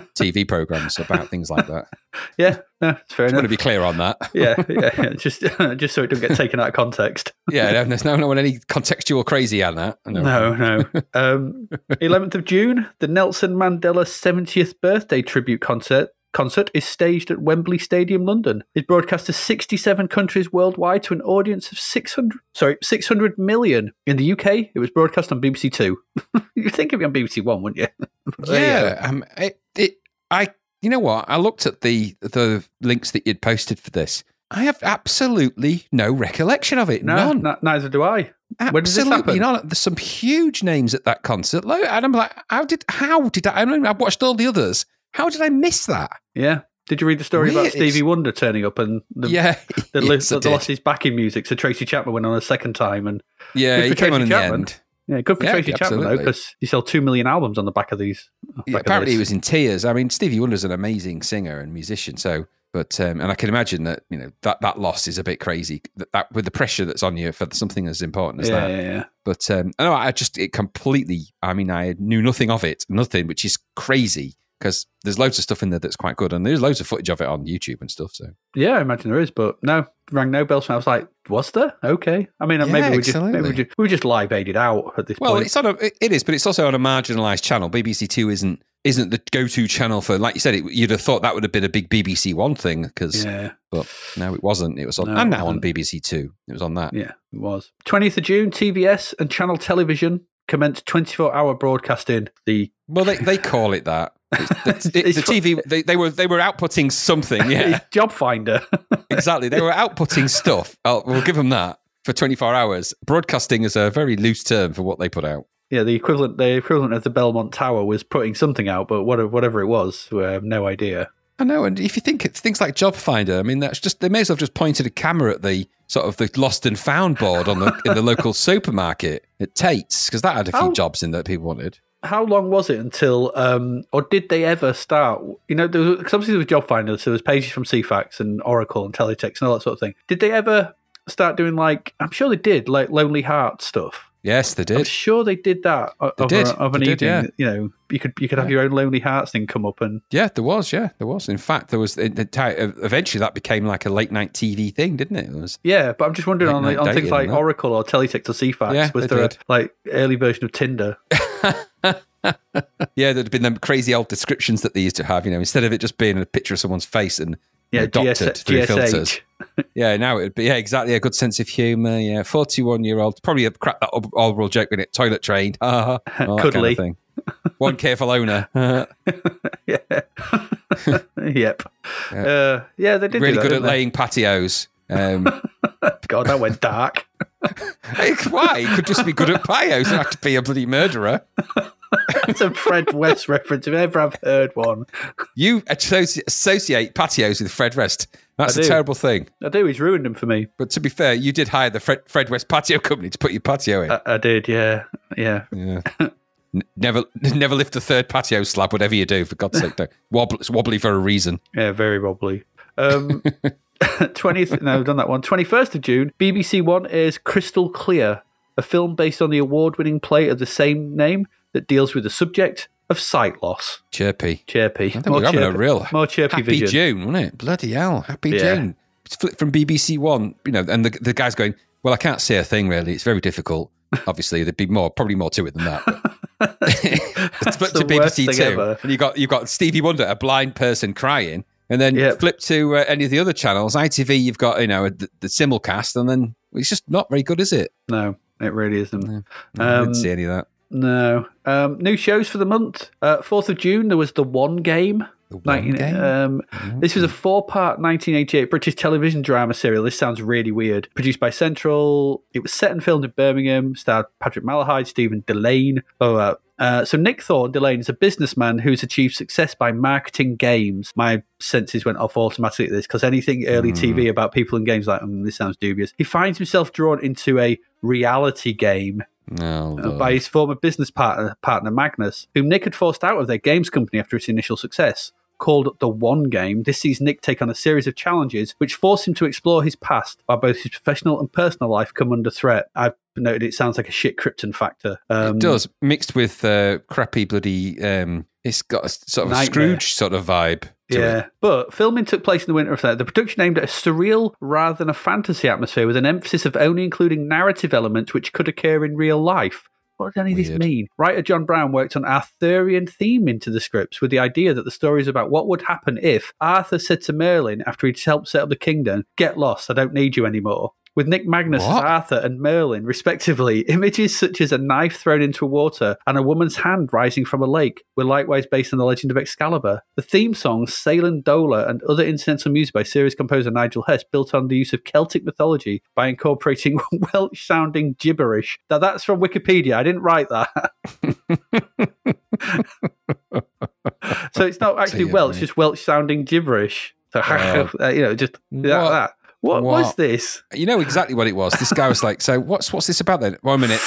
TV programs about things like that. Yeah, no, it's fair I want enough. to be clear on that. yeah, yeah, yeah, just just so it doesn't get taken out of context. Yeah, no, there's no, no one any contextual crazy on that. No, no. Um, 11th of June, the Nelson Mandela 70th birthday tribute concert concert is staged at Wembley Stadium, London. It's broadcast to 67 countries worldwide to an audience of 600, sorry, 600 million. In the UK, it was broadcast on BBC Two. You'd think it'd be on BBC One, wouldn't you? There you go. Yeah, um, it, it, I, you know what? I looked at the the links that you'd posted for this. I have absolutely no recollection of it. No, None. n- neither do I. When did this Absolutely happen? not. There's some huge names at that concert, and I'm like, how did how did I? I mean, I've watched all the others. How did I miss that? Yeah. Did you read the story Weird. about Stevie Wonder turning up and the, yeah, the, yes, I the, did. lost his backing music? So Tracy Chapman went on a second time and yeah, he came on in Tracy the Chapman. end. Yeah, good for Yeah, Tracy Chapman though, because he sold two million albums on the back of these. back Yeah, of apparently, he was in tears. I mean, Stevie Wonder's an amazing singer and musician. So, but um, and I can imagine that you know that that loss is a bit crazy. That, that with the pressure that's on you for something as important as Yeah, that. yeah, yeah. But um, no, I just it completely. I mean, I knew nothing of it, nothing, which is crazy because there's loads of stuff in there that's quite good, and there's loads of footage of it on YouTube and stuff. So Yeah, I imagine there is, but no, rang no bells. And I was like, was there? Okay. I mean, maybe we just maybe we just, we just live aided out at this point. well, point. it's on a it- is, but it's also on a marginalised channel. BBC Two isn't isn't the go to channel for like you said. It, you'd have thought that would have been a big BBC One thing because, Yeah, but no, it wasn't. It was on No, and now on. BBC Two. It was on that. yeah, it was. 20th of June, TVS and Channel Television commenced 24 hour broadcasting. The Well, they, they call it that. It's, the, the TV they, they were they were outputting something. Yeah, Job Finder. exactly. They were outputting stuff. Oh, we'll give them that for 24 hours. Broadcasting is a very loose term for what they put out. yeah, the equivalent the equivalent of the Belmont Tower was putting something out, but whatever whatever it was, we have no idea. I know, and if you think it's things like Job Finder, I mean, that's just they may as well have just pointed a camera at the sort of the lost and found board on the in the local supermarket at Tate's because that had a few How- jobs in that people wanted. How long was it until, um, or did they ever start? You know, there was, obviously there was Job Finder, so there was pages from Ceefax and Oracle and Teletext and all that sort of thing. Did they ever start doing like? I'm sure they did, like Lonely Heart stuff. Yes, they I'm did. sure they did that They of, did. A, of an They did, evening. yeah. You know, you could you could have your own Lonely Hearts thing come up and Yeah, there was. Yeah, there was. In fact, there was. It, it, eventually, that became like a late night TV thing, didn't it? It was. yeah. But I'm just wondering on, on things like. Oracle or Teletext or Ceefax, Yeah, was there a like early version of Tinder? Yeah, there'd been them crazy old descriptions that they used to have. You know, instead of it just being a picture of someone's face and Yeah, adopted GS, through GSH. filters. Yeah, now it'd be yeah, exactly a good sense of humour. Yeah, forty-one year old probably a crap that world joke with it. Toilet trained, uh, all that kind Cuddly. of thing. One careful owner, Yeah. yep. Uh, yeah, they did. really that, good at they? laying patios. Um, God, that went dark. why? He could just be good at patios. Don't have to be a bloody murderer. It's a Fred West reference if ever I've heard one. You associ- associate patios with Fred West. That's a terrible thing. I do. He's ruined them for me. But to be fair, you did hire the Fred, Fred West Patio Company to put your patio in. I, I did. Yeah. Yeah. yeah. Never, never lift a third patio slab. Whatever you do, for God's sake, don't. Wobble, it's wobbly for a reason. Yeah. Very wobbly. Um, 20th. No, I've done that one. 21st of June. BBC One is Crystal Clear, a film based on the award-winning play of the same name that deals with the subject of sight loss. Chirpy. Chirpy. I think we're having a real more chirpy happy vision. June, wasn't it? Bloody hell, happy Yeah. June. It's flipped from BBC One, you know, and the, the guy's going, well, I can't say a thing really. It's very difficult. Obviously, there'd be more, probably more to it than that. the to worst BBC thing Two, ever. and you got you got Stevie Wonder, a blind person crying, and then Yep. flip to uh, any of the other channels. ITV, you've got you know the, the simulcast, and then it's just not very good, is it? No, it really isn't. No, I Um, didn't see any of that. No. Um, new shows for the month. Uh, 4th of June, there was The One Game. The one 19 game? Um, this was a four part 1988 British television drama serial. This sounds really weird. Produced by Central. It was set and filmed in Birmingham, starred Patrick Malahide, Stephen Dillane. Oh, uh, uh, so Nick Thorne Dillane is a businessman who's achieved success by marketing games. My senses went off automatically at this because anything early TV about people in games like, mm, this sounds dubious. He finds himself drawn into a reality game No, uh, by his former business partner, partner Magnus, whom Nick had forced out of their games company after its initial success. Called The One Game, this sees Nick take on a series of challenges which force him to explore his past while both his professional and personal life come under threat. I've noted it sounds like a shit Krypton factor. Um, it does mixed with uh, crappy bloody. Um, it's got a sort of a. Scrooge sort of vibe. Yeah, it. but filming took place in the winter of that. The production aimed at a surreal rather than a fantasy atmosphere with an emphasis of only including narrative elements which could occur in real life. What does any of this mean? Writer John Brown worked on Arthurian theme into the scripts with the idea that the story is about what would happen if Arthur said to Merlin after he'd helped set up the kingdom, Get lost, I don't need you anymore. With Nick Magnus as Arthur and Merlin, respectively, images such as a knife thrown into water and a woman's hand rising from a lake were likewise based on the legend of Excalibur. The theme songs, Saylon Dola, and other incidental music by series composer Nigel Hess built on the use of Celtic mythology by incorporating Welsh sounding gibberish. Now, that's from Wikipedia. I didn't write that. so it's not actually Welsh, me. just Welsh sounding gibberish. So, uh, you know, just that. What? What, was this? You know exactly what it was. This guy was like, "So what's what's this about then?" One minute.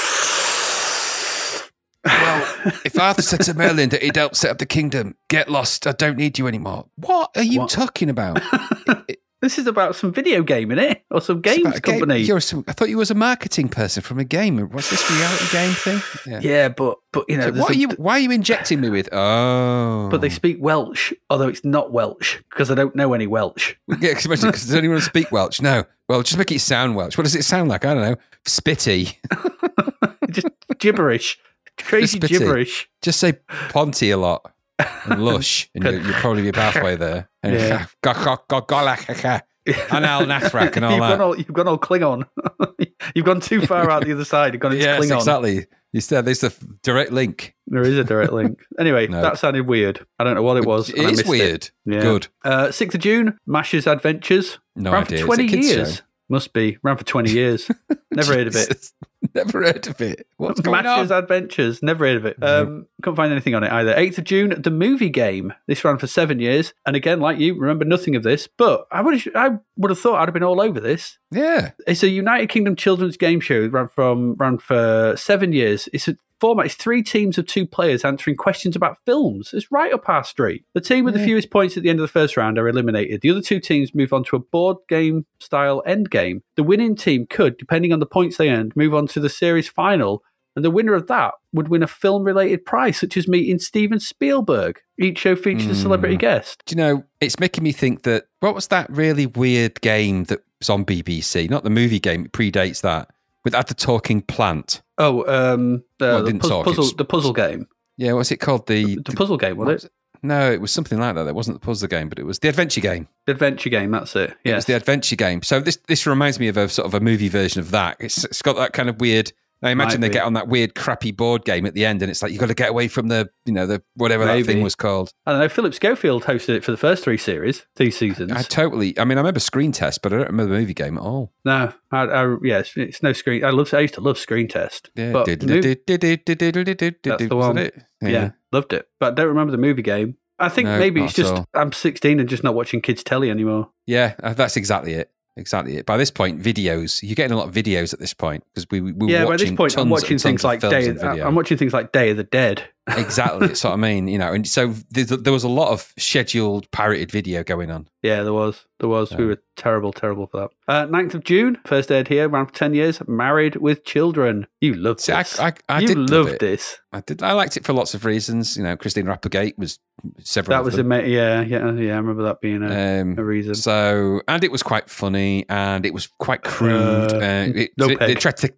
Well, if Arthur said to Merlin that he'd help set up the kingdom, get lost. I don't need you anymore. What are you What? talking about? This is about some video game, is it? Or some games game. company. You're some, I thought you was a marketing person from a game. What's this reality game thing? Yeah. Yeah, but but you know, So what a- are you? Why are you injecting me with? Oh, but they speak Welsh, although it's not Welsh because I don't know any Welsh. Yeah, cause does anyone speak Welsh? No. Well, just make it sound Welsh. What does it sound like? I don't know. Spitty. Just gibberish, crazy Spitty. gibberish. Just say Ponty a lot and lush, and you, you'll probably be halfway there. And Yeah. And Al Nathrak and all you've that. Gone all, you've gone all Klingon. you've gone too far out the other side. You've gone into Yes, Klingon. exactly. You said there's a direct link. There is a direct link. Anyway, No. that sounded weird. I don't know what it was. It is weird. Yeah. Good. Uh, 6th of June, Mash's Adventures. No Ran idea. for 20 years. show. Must be. Ran for 20 years. Never heard of it. Never heard of it. What's going Mash's on? Adventures. Never heard of it. Um, couldn't find anything on it either. 8th of June, the movie game. This ran for seven years. And again, like you, remember nothing of this, but I would have, I would have thought I'd have been all over this. Yeah. It's a United Kingdom children's game show. It ran from ran for seven years. It's a format. It's three teams of two players answering questions about films. It's right up our street. The team with the fewest points at the end of the first round are eliminated. The other two teams move on to a board game style end game. The winning team could, depending on the points they earned, move on to the series final. And the winner of that would win a film related prize, such as meeting Steven Spielberg. Each show features a celebrity guest. Do you know, it's making me think that what was that really weird game that was on BBC? Not the movie game, it predates that. With had the talking plant. Oh, um, the, Well, the, didn't puz- talk, puzzle, the puzzle game. Yeah, what's it called? The, The puzzle game, was was it? No, it was something like that. It wasn't the puzzle game, but it was the adventure game. The adventure game, that's it. Yeah. It was the adventure game. So this this reminds me of a sort of a movie version of that. It's, it's got that kind of weird. I imagine Might they be. get on that weird, crappy board game at the end, and it's like you've got to get away from the, you know, the whatever that thing was called. I don't know. Philip Schofield hosted it for the first three series, three seasons. I totally. I mean, I remember Screen Test, but I don't remember the movie game at all. no, I, I, yeah, it's, it's no screen. I love. I used to love Screen Test. Yeah, but did- mo- did- did- did- did- did- did- did- That's the one. it? yeah. loved it. But I don't remember the movie game. I think No, maybe it's just all. I'm 16 and just not watching kids telly anymore. Yeah, uh, that's exactly it. Exactly. By this point, videos. You're getting a lot of videos at this point because we, we were yeah, by this point, I'm watching things of like Day. video. I'm watching things like Day of the Dead. Exactly. That's what I mean. You know, and so there, there was a lot of scheduled pirated video going on. Yeah, there was. There was. We were terrible, terrible for that. Uh, 9th of June, first aired here, ran for 10 years. Married with Children. You loved See, I, this. I, I you did love loved it. this. I did. I liked it for lots of reasons. You know, Christina Applegate was several. That was them. a yeah, yeah, yeah. I remember that being a, Um, a reason. So, and it was quite funny, and it was quite crude. Uh, Uh, it, no they, they tried to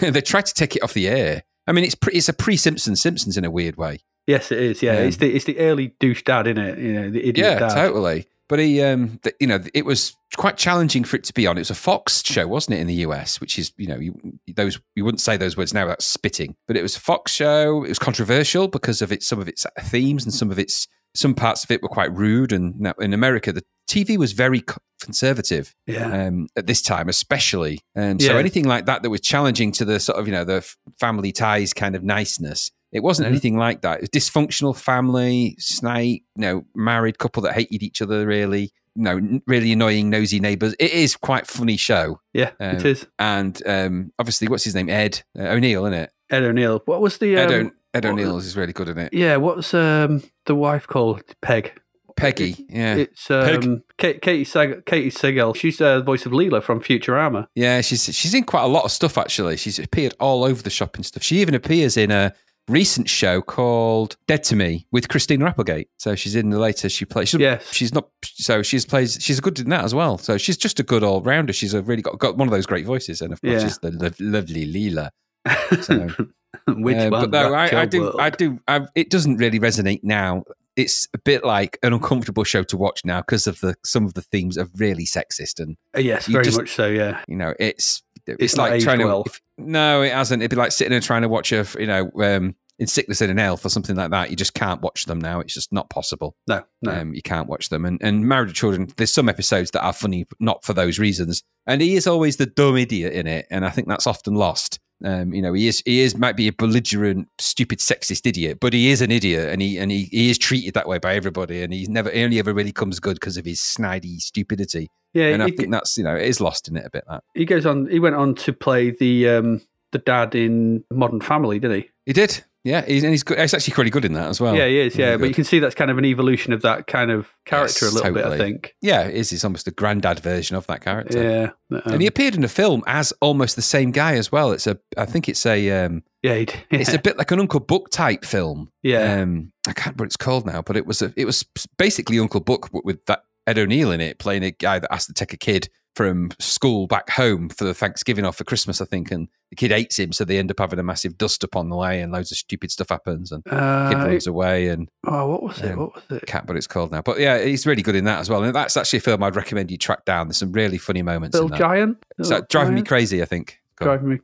they tried to take it off the air. I mean, it's pre, it's a pre Simpsons Simpsons in a weird way. Yes, it is. Yeah, it's the it's the early douche dad, isn't it? You know, the idiot Yeah, dad. totally. But he, um, th- you know, it was quite challenging for it to be on. It was a Fox show, wasn't it, in the US? Which is, you know, you, those you wouldn't say those words now without spitting. But it was a Fox show. It was controversial because of its some of its themes and some of its some parts of it were quite rude. And now in America, the TV was very conservative Yeah, um, at this time, especially. And so Yeah. anything like that that was challenging to the sort of you know the family ties kind of niceness. It wasn't Mhm. anything like that. It was dysfunctional family, snide, you know, married couple that hated each other. Really, no, really annoying, nosy neighbours. It is quite funny show, yeah, um, it is. and um, obviously, what's his name? Ed uh, O'Neill, isn't it? Ed O'Neill. What was the Ed, um, Ed O'Neill's is really good in it. yeah? What's um the wife called? Peg. Peggy, yeah, It's um Kate, Katie Seg- Katey Sagal. She's uh, the voice of Leela from Futurama. Yeah, she's she's in quite a lot of stuff actually. She's appeared all over the shop and stuff. She even appears in a recent show called Dead to Me with Christina Applegate. So she's in the later. She plays. She's, Yes. she's not. So she's plays. She's good in that as well. So she's just a good all rounder. She's a really got got one of those great voices, and of course, Yeah. she's the lo- lovely Leela. So, Which uh, one? But no, I, I do. world? I do. I, it doesn't really resonate now. It's a bit like an uncomfortable show to watch now because of the some of the themes are really sexist and Uh, yes, very just- much so. Yeah, you know, it's it's, It's like trying to. well. if- no, it hasn't. It'd be like sitting and trying to watch a, you know, um, in sickness and in an health or something like that. You just can't watch them now. It's just not possible. no, no. Um, you can't watch them. And and Married with Children, there's some episodes that are funny, but not for those reasons. And he is always the dumb idiot in it, and I think that's often lost. Um, you know, he is he is might be a belligerent, stupid, sexist idiot, but he is an idiot, and he and he, he is treated that way by everybody, and he's never he only ever really comes good because of his snidey stupidity. yeah, and I he, think that's you know it is lost in it a bit. That he goes on. He went on to play the um the dad in Modern Family, didn't he? he did, yeah, he's, and he's good. He's actually pretty good in that as well. yeah, he is. Yeah, Really but you can see that's kind of an evolution of that kind of character Yes, a little bit. I think. yeah, it is. He's almost a granddad version of that character. Yeah, um, and he appeared in a film as almost the same guy as well. It's a, I think it's a, um, yeah, yeah, it's a bit like an Uncle Buck type film. yeah. Um, I can't remember what it's called now, but it was a, it was basically Uncle Buck with that Ed O'Neill in it, playing a guy that has to take a kid from school back home for the Thanksgiving or for Christmas, I think, and the kid hates him, so they end up having a massive dust up on the way, and loads of stupid stuff happens, and kid Uh, runs away, and oh, what was it? um, What was it? can't what it's called now. But yeah, he's really good in that as well, and that's actually a film I'd recommend you track down. There's some really funny moments Little. Giant. Is Little that driving me crazy? I think. Driving me.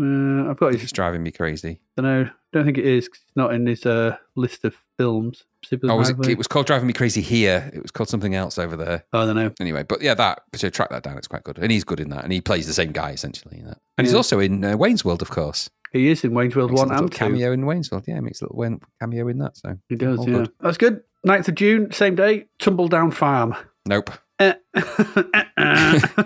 Uh, I've got. It's driving me crazy. I don't know. Don't think it is. 'cause it's not in his uh, list of films. Oh, was it, it was called Driving Me Crazy here. It was called something else over there. Oh, I don't know. Anyway, but yeah, that so track that down. It's quite good, and he's good in that, and he plays the same guy essentially in that. And he's also in uh, Wayne's World, of course. He is in Wayne's World Makes 1 little and 2. cameo in Wayne's World. Yeah, he makes a little cameo in that. So He does, yeah. good. That's good. 9th of June, same day, Tumbledown Farm. nope, Eh.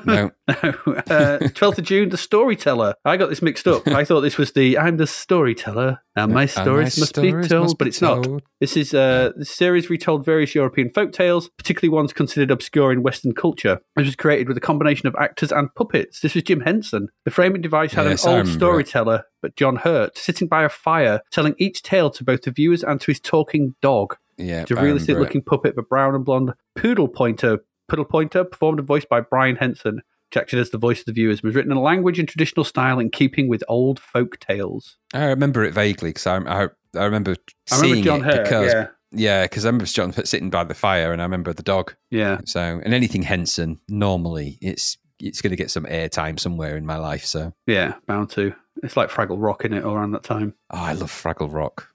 no. uh, 12th of June, The Storyteller. I got this mixed up. I thought this was the I'm the Storyteller, and my stories my must be told, must but it's not. told. This is uh, the series retold various European folk tales, particularly ones considered obscure in Western culture. It was created with a combination of actors and puppets. This was Jim Henson. The framing device had Yes, an old storyteller, but John Hurt, sitting by a fire, telling each tale to both the viewers and to his talking dog. Yeah, It's a realistic looking puppet, but brown and blonde poodle pointer, poodle pointer, performed and voiced by Brian Henson, which acted as the voice of the viewers, was written in a language and traditional style in keeping with old folk tales. I remember it vaguely because I, I I remember I seeing remember John it Hurt. because yeah, yeah, because I remember John sitting by the fire and I remember the dog. yeah. So and anything Henson normally it's it's going to get some airtime somewhere in my life. So Yeah, bound to. It's like Fraggle Rock in it around that time. oh, I love Fraggle Rock.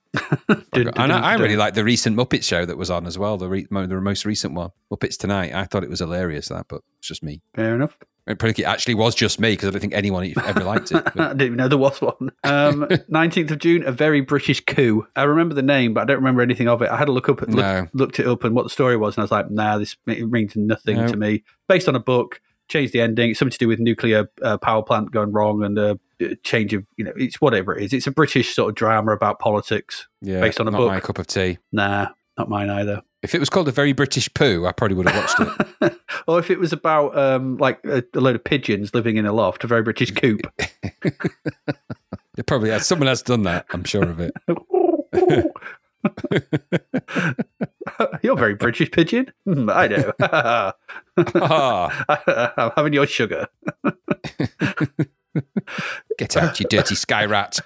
And I, I really like the recent Muppet show that was on as well. The re, the most recent one, Muppets Tonight. I thought it was hilarious that, but it's just me. Fair enough. It probably actually was just me because I don't think anyone ever liked it. I didn't even know there was one. Um, 19th of June, a very British coup. I remember the name, but I don't remember anything of it. I had to look up, look, No. looked it up and what the story was, and I was like, nah, this means nothing No. to me. Based on a book, changed the ending. It's something to do with nuclear uh, power plant going wrong and a uh, change of, you know, it's whatever it is. It's a British sort of drama about politics. yeah, Based on a not book. my cup of tea. Nah, not mine either. If it was called a very British poo, I probably would have watched it. or if it was about um, like a, a load of pigeons living in a loft, a very British coop. It probably has. Someone has done that. I'm sure of it. You're a very British pigeon. Hmm, I know. Ah, I'm having your sugar. Get out, you dirty sky rat.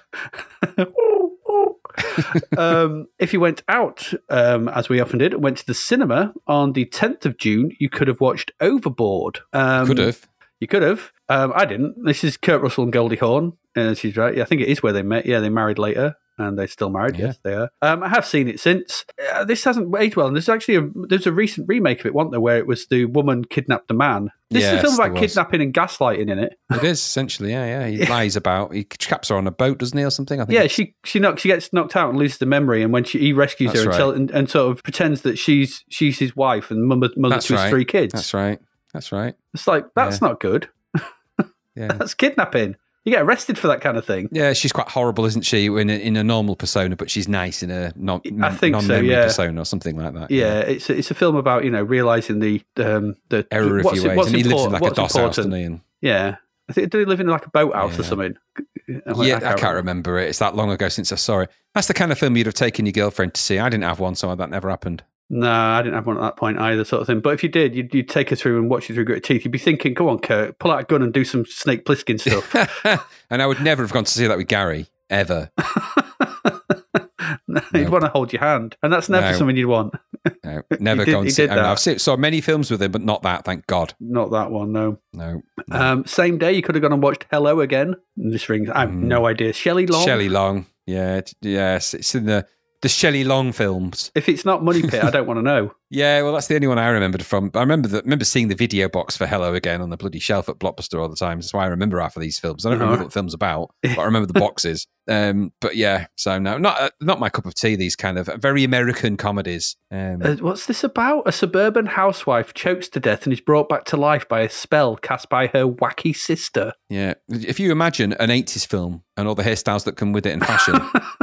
um, if you went out, um, as we often did, and went to the cinema on the 10th of June, you could have watched Overboard. Um, Could have. You could have. Um, I didn't. This is Kurt Russell and Goldie Hawn. Uh, she's right. Yeah, I think it is where they met. Yeah, they married later. And they're still married. Yeah. Yes, they are. Um, I have seen it since. Uh, this hasn't aged well. And there's actually a there's a recent remake of it, wasn't there, where it was the woman kidnapped the man. This is a film about kidnapping and gaslighting in it. It is essentially, yeah, yeah. He lies about. He traps her on a boat, doesn't he, or something? I think. Yeah, she she knocks she gets knocked out and loses the memory, and when she he rescues That's her and, tell, and, and sort of pretends that she's she's his wife and mother, mother That's to his three kids. That's right. That's right. It's like that's not good. Yeah. That's kidnapping. You get arrested for that kind of thing. Yeah, she's quite horrible, isn't she? In a, in a normal persona, but she's nice in a non I think non-memory yeah. persona or something like that. Yeah, it's a, it's a film about you know realizing the um the error of what's, your ways. and he lives in like a house, doesn't he? And, Yeah, I think do they live in like a boathouse or Yeah. something? yeah, I can't remember it. It's that long ago since I saw it. That's the kind of film you'd have taken your girlfriend to see. I didn't have one, so that never happened. No, I didn't have one at that point either, sort of thing. But if you did, you'd, you'd take her through and watch her through gritted teeth. You'd be thinking, "Come on, Kurt, pull out a gun and do some Snake Plissken stuff." and I would never have gone to see that with Gary ever. You'd want to hold your hand, and that's never No. something you'd want. No, never did- gone see. I mean, that. I've seen, saw many films with him, but not that. Thank God. Not that one, no. No. Um, same day, you could have gone and watched Hello again. And this rings. I have no idea. Shelley Long. Mm. Shelley Long. Yeah. Yes. It's in the the Shelley Long films. If it's not Money Pit, I don't want to know. Yeah, well, that's the only one I remembered from. I remember that. Remember seeing the video box for Hello again on the bloody shelf at Blockbuster all the time. That's why I remember half of these films. I don't remember what the film's about, but I remember the boxes. Um, but yeah, so no, not uh, not my cup of tea. These kind of very American comedies. Um, Uh, what's this about? A suburban housewife chokes to death and is brought back to life by a spell cast by her wacky sister. yeah, if you imagine an '80s film and all the hairstyles that come with it in fashion,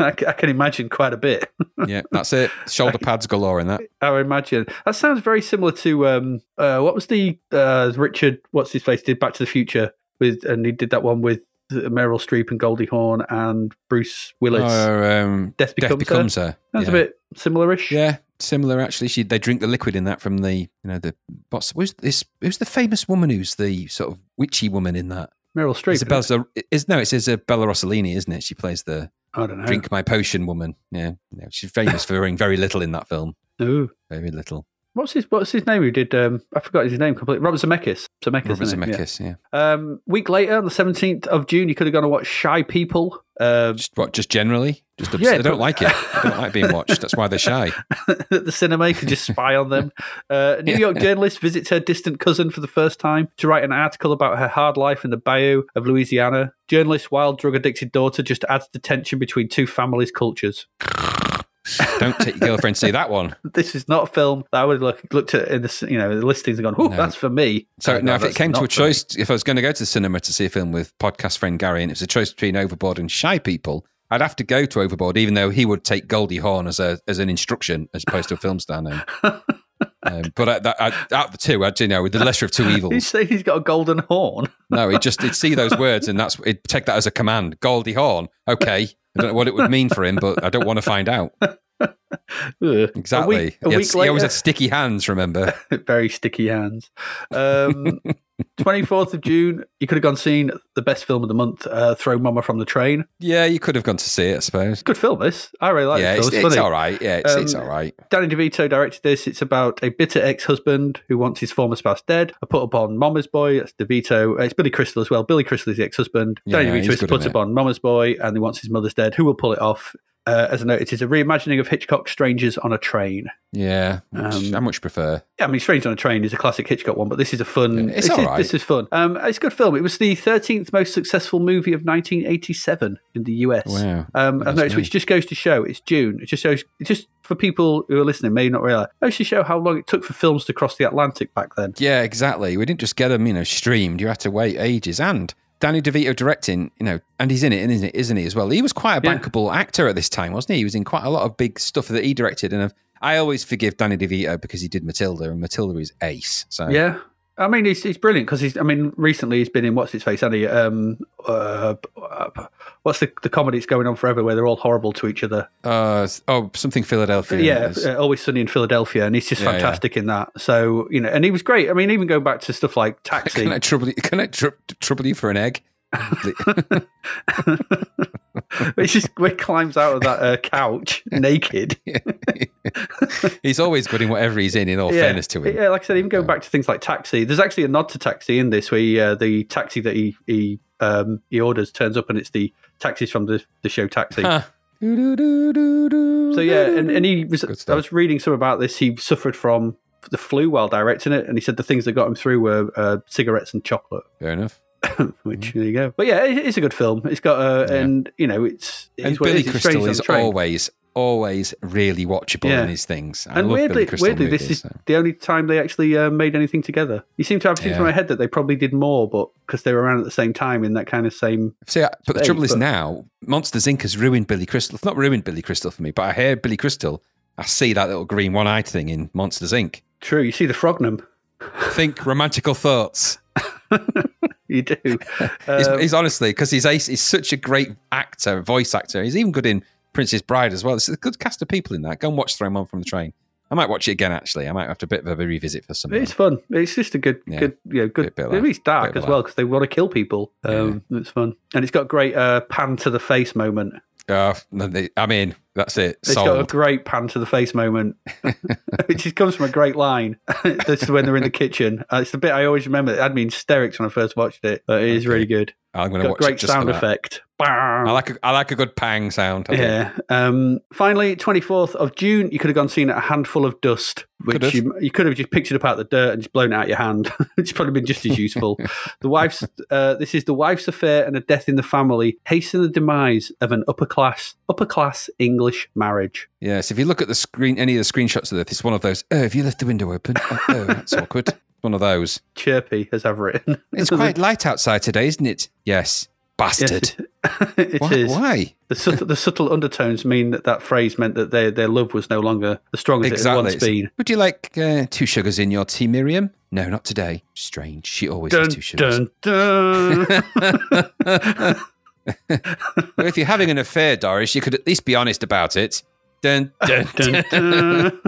I, c- I can imagine quite a bit. yeah, that's it. Shoulder pads galore in that. I imagine that sounds very similar to um, uh, what was the uh, Richard? What's his face did Back to the Future with, and he did that one with Meryl Streep and Goldie Hawn and Bruce Willis. Or, um, Death Becomes, Death becomes her. her. That's yeah. a bit similarish. Yeah, similar actually. She they drink the liquid in that from the you know the what's who's this who's the famous woman who's the sort of witchy woman in that Meryl Streep. Isabella is no it's Isabella Rossellini isn't it? She plays the I don't know. drink my potion woman. Yeah, no, she's famous for wearing very little in that film. Ooh. Very little. what's his what's his name? Who did? Um, I forgot his name completely. Robert Zemeckis. Zemeckis. Robert isn't? Yeah. Zemeckis, yeah. Um, week later, on the seventeenth of June, you could have gone and watched Shy People. Um, Just what? Just generally? Just Yeah, they don't like it. They don't like being watched. That's why they're shy. the cinema. You could just spy on them. Uh, a New York journalist visits her distant cousin for the first time to write an article about her hard life in the bayou of Louisiana. Journalist's wild drug addicted daughter just adds the tension between two families' cultures. Don't take your girlfriend to see that one. This is not a film that I would have look, looked at in the you know the listings and gone, "Oh, No. that's for me." So now, if it came to a for me. choice, if I was going to go to the cinema to see a film with podcast friend Gary, and it was a choice between Overboard and Shy People, I'd have to go to Overboard, even though he would take Goldie Hawn as a as an instruction as opposed to a film star name. um, but I, that, I, out of the two, I'd you know with the lesser of two evils. evils. saying he's got a golden horn. No, he'd just he'd see those words, and that's he'd take that as a command. Goldie horn. Okay, I don't know what it would mean for him, but I don't want to find out exactly. A week, a he, had, he always had sticky hands. Remember? very sticky hands. Um, 24th of June, you could have gone seen the best film of the month, uh, Throw Mama from the Train. Yeah, you could have gone to see it, I suppose. Good film, this. I really like yeah, it. it's, It's, it's all right. Yeah, it's, it's Um, all right. Danny DeVito directed this. It's about a bitter ex-husband who wants his former spouse dead. I put upon Mama's Boy. That's DeVito. Uh, It's Billy Crystal as well. Billy Crystal is the ex-husband. Yeah, Danny DeVito is put upon Mama's Boy, and he wants his mother's dead. Who will pull it off? Uh, as I note, it is a reimagining of Hitchcock's Strangers on a Train. Yeah, Um, I much prefer. Yeah, I mean, Strangers on a Train is a classic Hitchcock one, but this is a fun. Yeah, it's this, all is, this is fun. Um, it's a good film. It was the 13th most successful movie of 1987 in the US. Wow. Um, I've noticed, which just goes to show it's June. It just shows, it just for people who are listening may not realize, it goes to show how long it took for films to cross the Atlantic back then. Yeah, exactly. We didn't just get them, you know, streamed. You had to wait ages. And Danny DeVito directing, you know, and he's in it, isn't, it, isn't he, as well? He was quite a Yeah. bankable actor at this time, wasn't he? He was in quite a lot of big stuff that he directed. And I always forgive Danny DeVito because he did Matilda, and Matilda is ace. So Yeah. I mean, he's, he's brilliant because he's. I mean, recently he's been in what's his face, he? Um, uh, uh, what's the the comedy that's going on forever where they're all horrible to each other? Uh, oh, something Philadelphia. yeah, is- uh, always sunny in Philadelphia, and he's just Yeah, yeah. fantastic in that. So you know, and he was great. I mean, even going back to stuff like Taxi, Can I trouble you? Can I tr- trouble you for an egg? which is he climbs out of that uh, couch naked. he's always good in whatever he's in. In all fairness to him, Yeah, like I said, even going back to things like Taxi, there's actually a nod to Taxi in this, where he, uh, the taxi that he he um, he orders turns up, and it's the taxis from the the show Taxi. Huh. So yeah, and, and he was. I was reading some about this. He suffered from the flu while directing it, and he said the things that got him through were uh, cigarettes and chocolate. fair enough. Which there you go. But yeah, it, it's a good film. It's got uh, Mm-hmm. Yeah. and you know it's, it's And Billy. It's Crystal Strangers is always, always really watchable Yeah. in his things. I And weirdly, Crystal weirdly, movies, this is so. the only time they actually uh, made anything together. You seem to have things in my head that they probably did more, but because they were around at the same time in that kind of same. See, but the trouble is now, Monsters Inc. has ruined Billy Crystal. It's not ruined Billy Crystal for me, but I hear Billy Crystal. I see that little green one-eyed thing in Monsters Inc. True, you see the Frognum. Think romantical thoughts. You do. He's, Um, he's honestly because he's ace. He's such a great actor, voice actor. He's even good in Princess Bride as well. There's a good cast of people in that. Go and watch Throw 'Em On from the Train. I might watch it again. Actually, I might have to bit of a revisit for some. it's fun. It's just a good, Yeah. good, you know, good. Bit- bit At dark as well because they want to kill people. Um, It's fun, and it's got a great uh, pan to the face moment. Uh, I mean, that's it. It's got a great pan to the face moment, which just comes from a great line. this is when they're in the kitchen. Uh, it's the bit I always remember. It had me in hysterics when I first watched it, but it is Okay. really good. I'm going to watch great sound effect. I like a, I like a good pang sound. I. Yeah. Um, finally, 24th of June, you could have gone seen a handful of dust, which Could've. you, you could have just picked it up out of the dirt and just blown it out your hand. it's probably been just as useful. the wife's, uh, this is the wife's affair and a death in the family hasten the demise of an upper class, upper class English marriage. Yes, if you look at the screen, any of the screenshots of this, it's one of those. Oh, have you left the window open? Oh, oh that's awkward. One of those. Chirpy, as I've written. It's quite light outside today, isn't it? Yes, bastard. Yes, it Why? Why? The subtle, the subtle undertones mean that that phrase meant that their their love was no longer as strong as it had once been. Would you like uh, two sugars in your tea, Miriam? No, not today. Strange. She always has two sugars. dun, dun. Well, if you're having an affair, Doris, you could at least be honest about it. Dun, dun, Dun, dun. dun.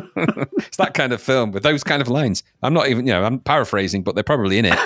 it's that kind of film with those kind of lines. I'm not even, you know, I'm paraphrasing, but they're probably in it.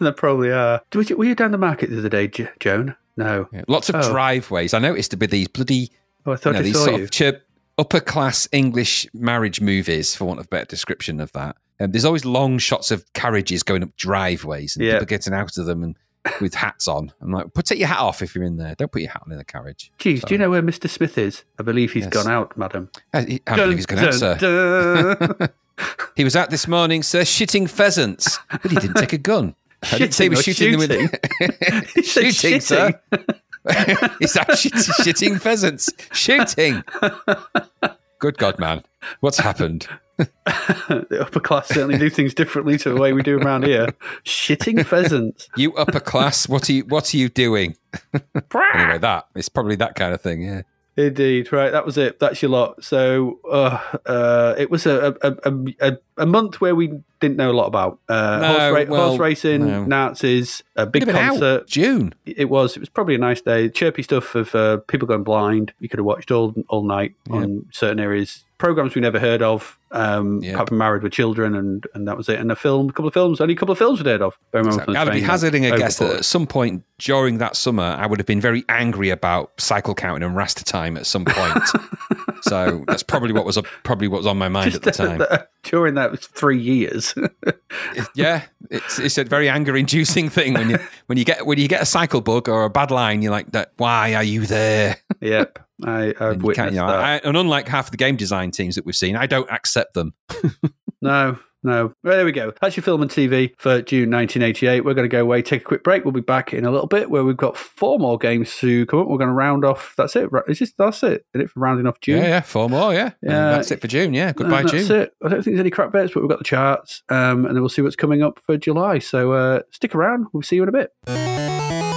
they probably are. Were you, were you down the market the other day, Joan? No. Yeah. Lots of Oh. driveways. I noticed to be these bloody, Oh, I you know, I these sort you. of chirp. upper class English marriage movies, for want of a better description of that. Um, there's always long shots of carriages going up driveways and Yeah. people getting out of them and with hats on. I'm like, put take your hat off if you're in there. Don't put your hat on in the carriage. Geez, do you know where Mr. Smith is? I believe he's Yes. gone out, madam. I, Uh, he- I believe he's going out, sir. He was out this morning, sir, shitting pheasants, but he didn't take a gun. I didn't say Shitting or shooting them with He shooting, sir. shitting. He's out shit- shitting pheasants. Shooting. Good God, man. What's happened? the upper class certainly do things differently to the way we do around here. Shitting pheasants. You upper class, what are you what are you doing? Anyway, that it's probably that kind of thing, yeah. Indeed, right. That was it. That's your lot. So uh, uh, it was a, a, a, a, month where we didn't know a lot about uh, No, horse, ra- well, horse racing, no. Nazis, a big been out. concert. June. It was. It was probably a nice day. Chirpy stuff of uh, people going blind. You could have watched all all night on certain areas. Programs we never heard of. Um, apart Married with Children, and and that was it. And a film, a couple of films, only a couple of films we'd heard of. In I'd be hazarding a guess that at some point during that summer, I would have been very angry about cycle counting and raster time at some point. so that's probably what was probably what was on my mind at the time. During that three years. yeah, it's it's a very anger-inducing thing when you when you get when you get a cycle bug or a bad line. You're like, that. Why are you there? yep, I, I've witnessed you know, that. I- and unlike half the game design teams that we've seen, I don't accept them. No, no. Well, there we go. That's your film and TV for June 1988. We're going to go away, take a quick break. We'll be back in a little bit where we've got four more games to come up. We're going to round off. That's it. Is this that's it? Is it for rounding off June? Yeah, yeah, four more. Yeah, Yeah. that's it for June. Yeah, goodbye, that's June. it. I don't think there's any crap bets, but we've got the charts, um, and then we'll see what's coming up for July. So uh, stick around. We'll see you in a bit.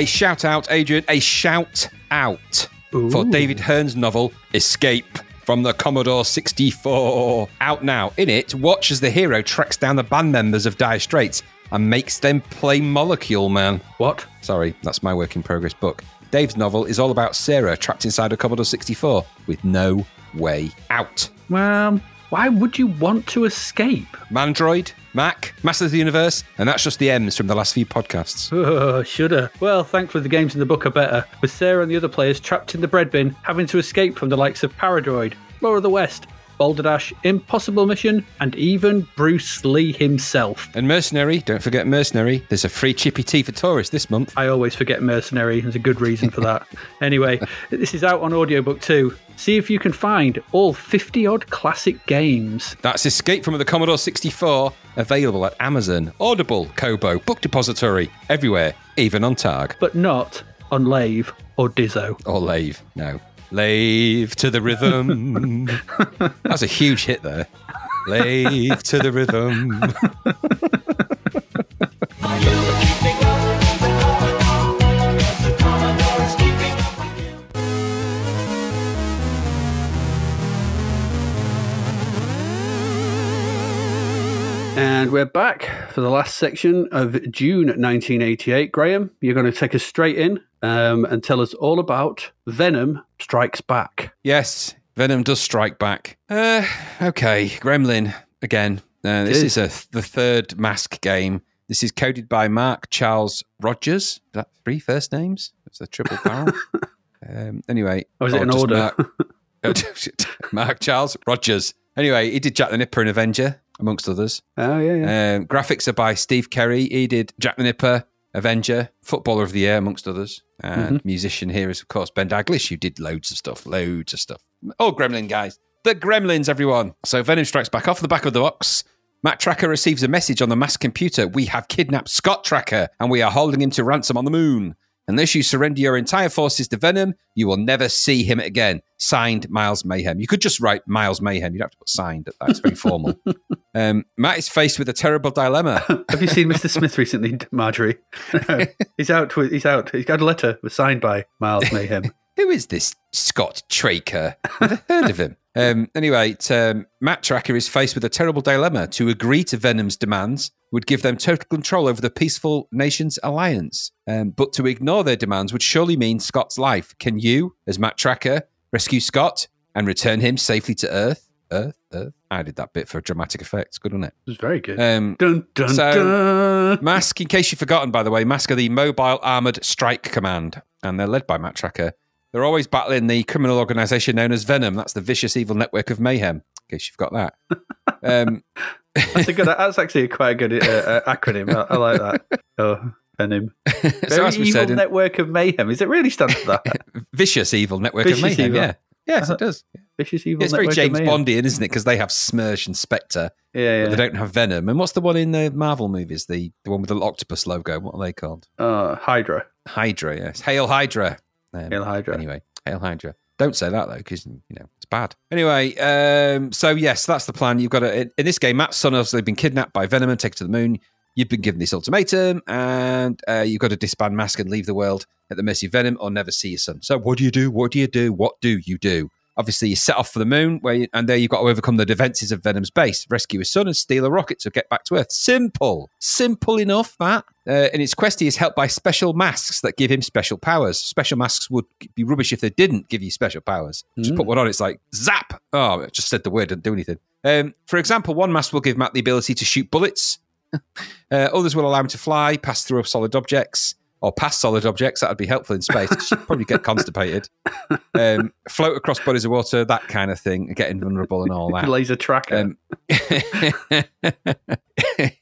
A shout out, Adrian. A shout out for David Hearn's novel Escape from the Commodore 64. Out now. In it, watch as the hero tracks down the band members of Dire Straits and makes them play Molecule Man. What? Sorry, that's my work in progress book. Dave's novel is all about Sarah trapped inside a Commodore 64 with no way out. Well, why would you want to escape? Mandroid, Mac, Masters of the Universe, and that's just the M's from the last few podcasts. Oh, shoulda. Well, thankfully the games in the book are better, with Sarah and the other players trapped in the bread bin, having to escape from the likes of Paradroid, Law of the West, Boulder Dash, Impossible Mission, and even Bruce Lee himself. And Mercenary, don't forget Mercenary. There's a free chippy tea for tourists this month. I always forget Mercenary. There's a good reason for that. anyway, this is out on audiobook too. See if you can find all 50 odd classic games. That's Escape from the Commodore 64, available at Amazon, Audible, Kobo, Book Depository, everywhere, even on Targ. but not on Lave or Dizzo. Or Lave. No. Lave to the rhythm. That's a huge hit there. Lave to the rhythm. And we're back for the last section of June 1988. Graham, you're going to take us straight in um, and tell us all about Venom Strikes Back. Yes, Venom does strike back. Uh, okay, Gremlin again. Uh, this is. is a, the third mask game. This is coded by Mark Charles Rogers. Is that three first names? It's a triple barrel. um, anyway, Or is it oh, in order? Mark, Mark Charles Rogers. Anyway, he did Jack the Nipper and Avenger, amongst others. Oh, yeah, yeah. Um, graphics are by Steve Kerry. He did Jack the Nipper, Avenger, Footballer of the Year, amongst others. And musician here is, of course, Ben Daglish, who did loads of stuff, loads of stuff. Oh, Gremlin guys. The Gremlins, everyone. So Venom strikes back off the back of the box. Matt Trakker receives a message on the mass computer. We have kidnapped Scott Trakker and we are holding him to ransom on the moon. Unless you surrender your entire forces to Venom, you will never see him again. Signed, Miles Mayhem. You could just write Miles Mayhem. You'd have to put signed at that. It's very formal. um, Matt is faced with a terrible dilemma. Have you seen Mr. Smith recently, Marjorie? No. he's out. With, he's out. He's got a letter was signed by Miles Mayhem. Who is this Scott Trakker? Never heard of him. Um, anyway, um, Matt Trakker is faced with a terrible dilemma. To agree to Venom's demands would give them total control over the Peaceful Nations Alliance. Um, but to ignore their demands would surely mean Scott's life. Can you, as Matt Trakker, rescue Scott and return him safely to Earth? Earth, Earth. I did that bit for dramatic effects. Good, wasn't It was very good. Um, dun, dun, so- dun. Mask, in case you've forgotten, by the way, Mask are the Mobile Armored Strike Command, and they're led by Matt Trakker. They're always battling the criminal organization known as Venom. That's the vicious evil network of mayhem, in case you've got that. Um, That's, a good, that's actually quite a good uh, uh, acronym. I, I like that. Oh, Venom. Very evil said, network of mayhem. Is it really stand for that? vicious evil network Vicious of mayhem. evil. Yeah. Yes, it does. Vicious evil it's very network James of. Bondian, isn't it? Because they have Smersh and Spectre, Yeah, but yeah. they don't have Venom. And what's the one in the Marvel movies? The the one with the octopus logo. What are they called? Uh, Hydra. Hydra. Yes, Hail Hydra. Um, Hail Hydra. Anyway, Hail Hydra. Don't say that though, because you know it's bad. Anyway, um, so yes, that's the plan. You've got to in, in this game. Matt's son has been kidnapped by Venom and taken to the moon. You've been given this ultimatum, and uh, you've got to disband Mask and leave the world at the mercy of Venom, or never see your son. So, what do you do? What do you do? What do you do? Obviously, you set off for the moon, where you, and there you've got to overcome the defenses of Venom's base, rescue his son, and steal a rocket to get back to Earth. Simple, simple enough. That. Uh, in its quest, he is helped by special masks that give him special powers. Special masks would be rubbish if they didn't give you special powers. Just put one on, it's like zap. Oh, it just said the word, didn't do anything. Um, for example, one mask will give Matt the ability to shoot bullets. uh, others will allow him to fly, pass through solid objects, or past solid objects. That would be helpful in space. You'd probably get constipated. Um, float across bodies of water, that kind of thing, get invulnerable and all that. Laser tracker. Um, and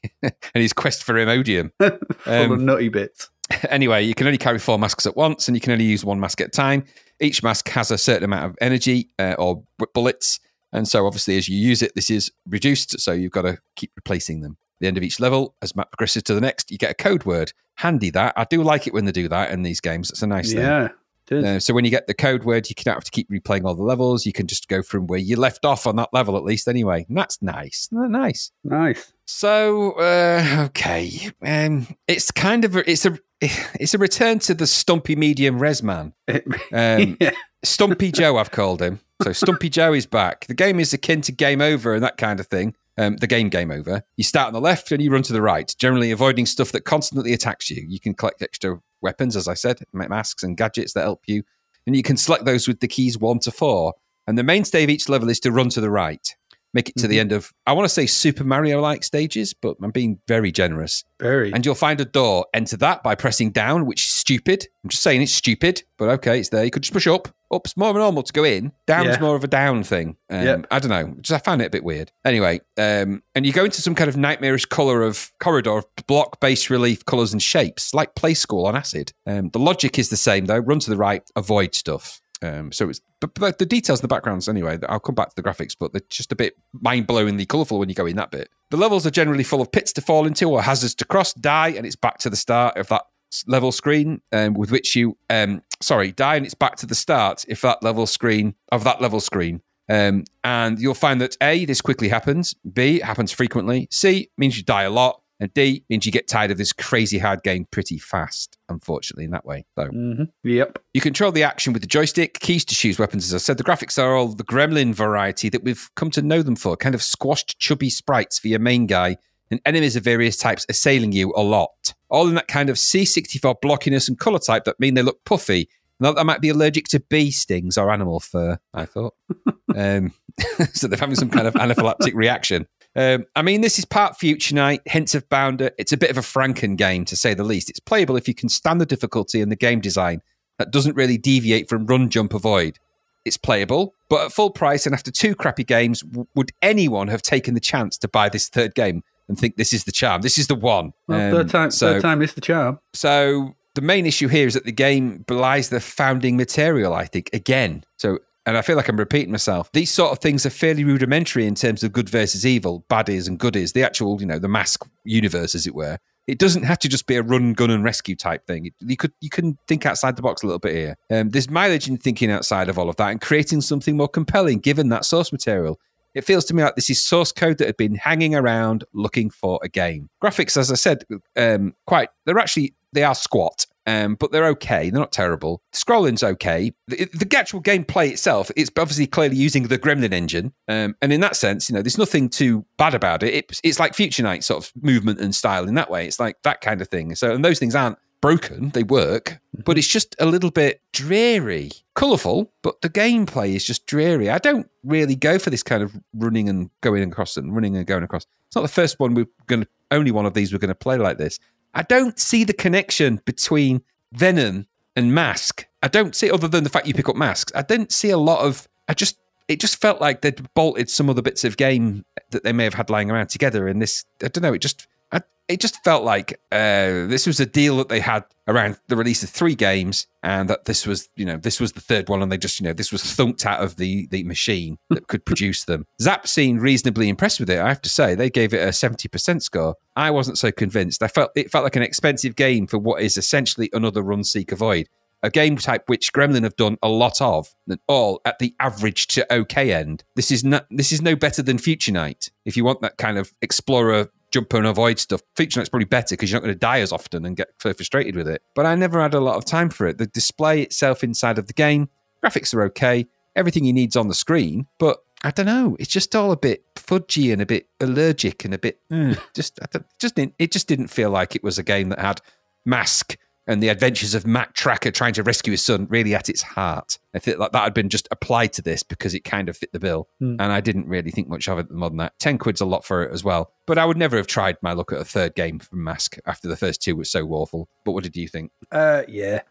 his quest for Imodium. full of um, nutty bits. Anyway, you can only carry four masks at once, and you can only use one mask at a time. Each mask has a certain amount of energy uh, or bullets, and so obviously, as you use it, this is reduced. So you've got to keep replacing them. The end of each level, as Matt progresses to the next, you get a code word. Handy that. I do like it when they do that in these games. It's a nice thing. Yeah. Uh, so when you get the code word, you can have to keep replaying all the levels. You can just go from where you left off on that level, at least anyway. And that's nice. Nice. Nice. So uh, okay, um, it's kind of a, it's a it's a return to the stumpy medium res man. Um, yeah. Stumpy Joe, I've called him. So Stumpy Joe is back. The game is akin to Game Over and that kind of thing. Um, the game Game Over. You start on the left and you run to the right, generally avoiding stuff that constantly attacks you. You can collect extra weapons, as I said, masks and gadgets that help you, and you can select those with the keys one to four. And the mainstay of each level is to run to the right. Make it to the end of, I want to say Super Mario like stages, but I'm being very generous. Very. And you'll find a door. Enter that by pressing down, which stupid. I'm just saying it's stupid, but okay, it's there. You could just push up. Up's more normal to go in. Down's Yeah. more of a down thing. Um, Yep. I don't know. Just I found it a bit weird. Anyway, um, and you go into some kind of nightmarish color of corridor of block based relief colors and shapes, like play school on acid. Um, the logic is the same though. Run to the right, avoid stuff. Um, so it's but, but the details in the backgrounds anyway. I'll come back to the graphics, but they're just a bit mind blowingly colourful when you go in that bit. The levels are generally full of pits to fall into or hazards to cross, die, and it's back to the start of that level screen um, with which you um sorry die and it's back to the start if that level screen of that level screen um and you'll find that a this quickly happens b it happens frequently c means you die a lot and d means you get tired of this crazy hard game pretty fast unfortunately in that way so hmm Yep. you control the action with the joystick, keys to choose weapons. As I said, the graphics are all the gremlin variety that we've come to know them for kind of squashed, chubby sprites for your main guy, and enemies of various types assailing you a lot. All in that kind of C64 blockiness and colour type that mean they look puffy. I might be allergic to bee stings or animal fur, I thought. um, so they're having some kind of anaphylactic reaction. Um, I mean, this is part Future Night, hints of Bounder. It's a bit of a Franken game, to say the least. It's playable if you can stand the difficulty and the game design that doesn't really deviate from run, jump, avoid. It's playable, but at full price and after two crappy games, w- would anyone have taken the chance to buy this third game and think this is the charm? This is the one. Well, Um, third time. so- third time is the charm. so the main issue here is that the game belies the founding material, I think, again. So, and I feel like I'm repeating myself. These sort of things are fairly rudimentary in terms of good versus evil, baddies and goodies, the actual, you know, the mask universe, as it were. It doesn't have to just be a run, gun, and rescue type thing. It- you could you can think outside the box a little bit here. Um, there's mileage in thinking outside of all of that and creating something more compelling, given that source material. It feels to me like this is source code that had been hanging around looking for a game. Graphics, as I said, um, quite they're actually they are squat, um, but they're okay. They're not terrible. Scrolling's okay. The, the actual gameplay itself, it's obviously clearly using the Gremlin engine, um, and in that sense, you know, there's nothing too bad about it. It's it's like Future Night sort of movement and style in that way. It's like that kind of thing. So, and those things aren't broken. They work, but mm-hmm. it's just a little bit dreary. Colourful, but the gameplay is just dreary. I don't really go for this kind of running and going across and running and going across. It's not the first one we're going to, only one of these we're going to play like this. I don't see the connection between Venom and Mask. I don't see, other than the fact you pick up masks, I didn't see a lot of, I just, it just felt like they'd bolted some other bits of game that they may have had lying around together. And this, I don't know, it just, I, it just felt like uh, this was a deal that they had around the release of three games, and that this was, you know, this was the third one, and they just, you know, this was thunked out of the the machine that could produce them. Zzap seemed reasonably impressed with it. I have to say, they gave it a seventy percent score. I wasn't so convinced. I felt it felt like an expensive game for what is essentially another Run Seeker Void a game type which Gremlin have done a lot of, and all at the average to okay end. This is not this is no better than Future Night. If you want that kind of explorer jump and avoid stuff, Future Night's probably better because you're not going to die as often and get so frustrated with it. But I never had a lot of time for it. The display itself inside of the game, graphics are okay, everything you need's on the screen, but I don't know. It's just all a bit fudgy and a bit allergic and a bit mm, just I don't- just didn't, it just didn't feel like it was a game that had mask and the adventures of Matt Trakker trying to rescue his son really at its heart. I think like that had been just applied to this because it kind of fit the bill. And I didn't really think much of it more than that. 10 quid's a lot for it as well. But I would never have tried my look at a third game from Mask after the first two were so awful. But what did you think? Uh, yeah.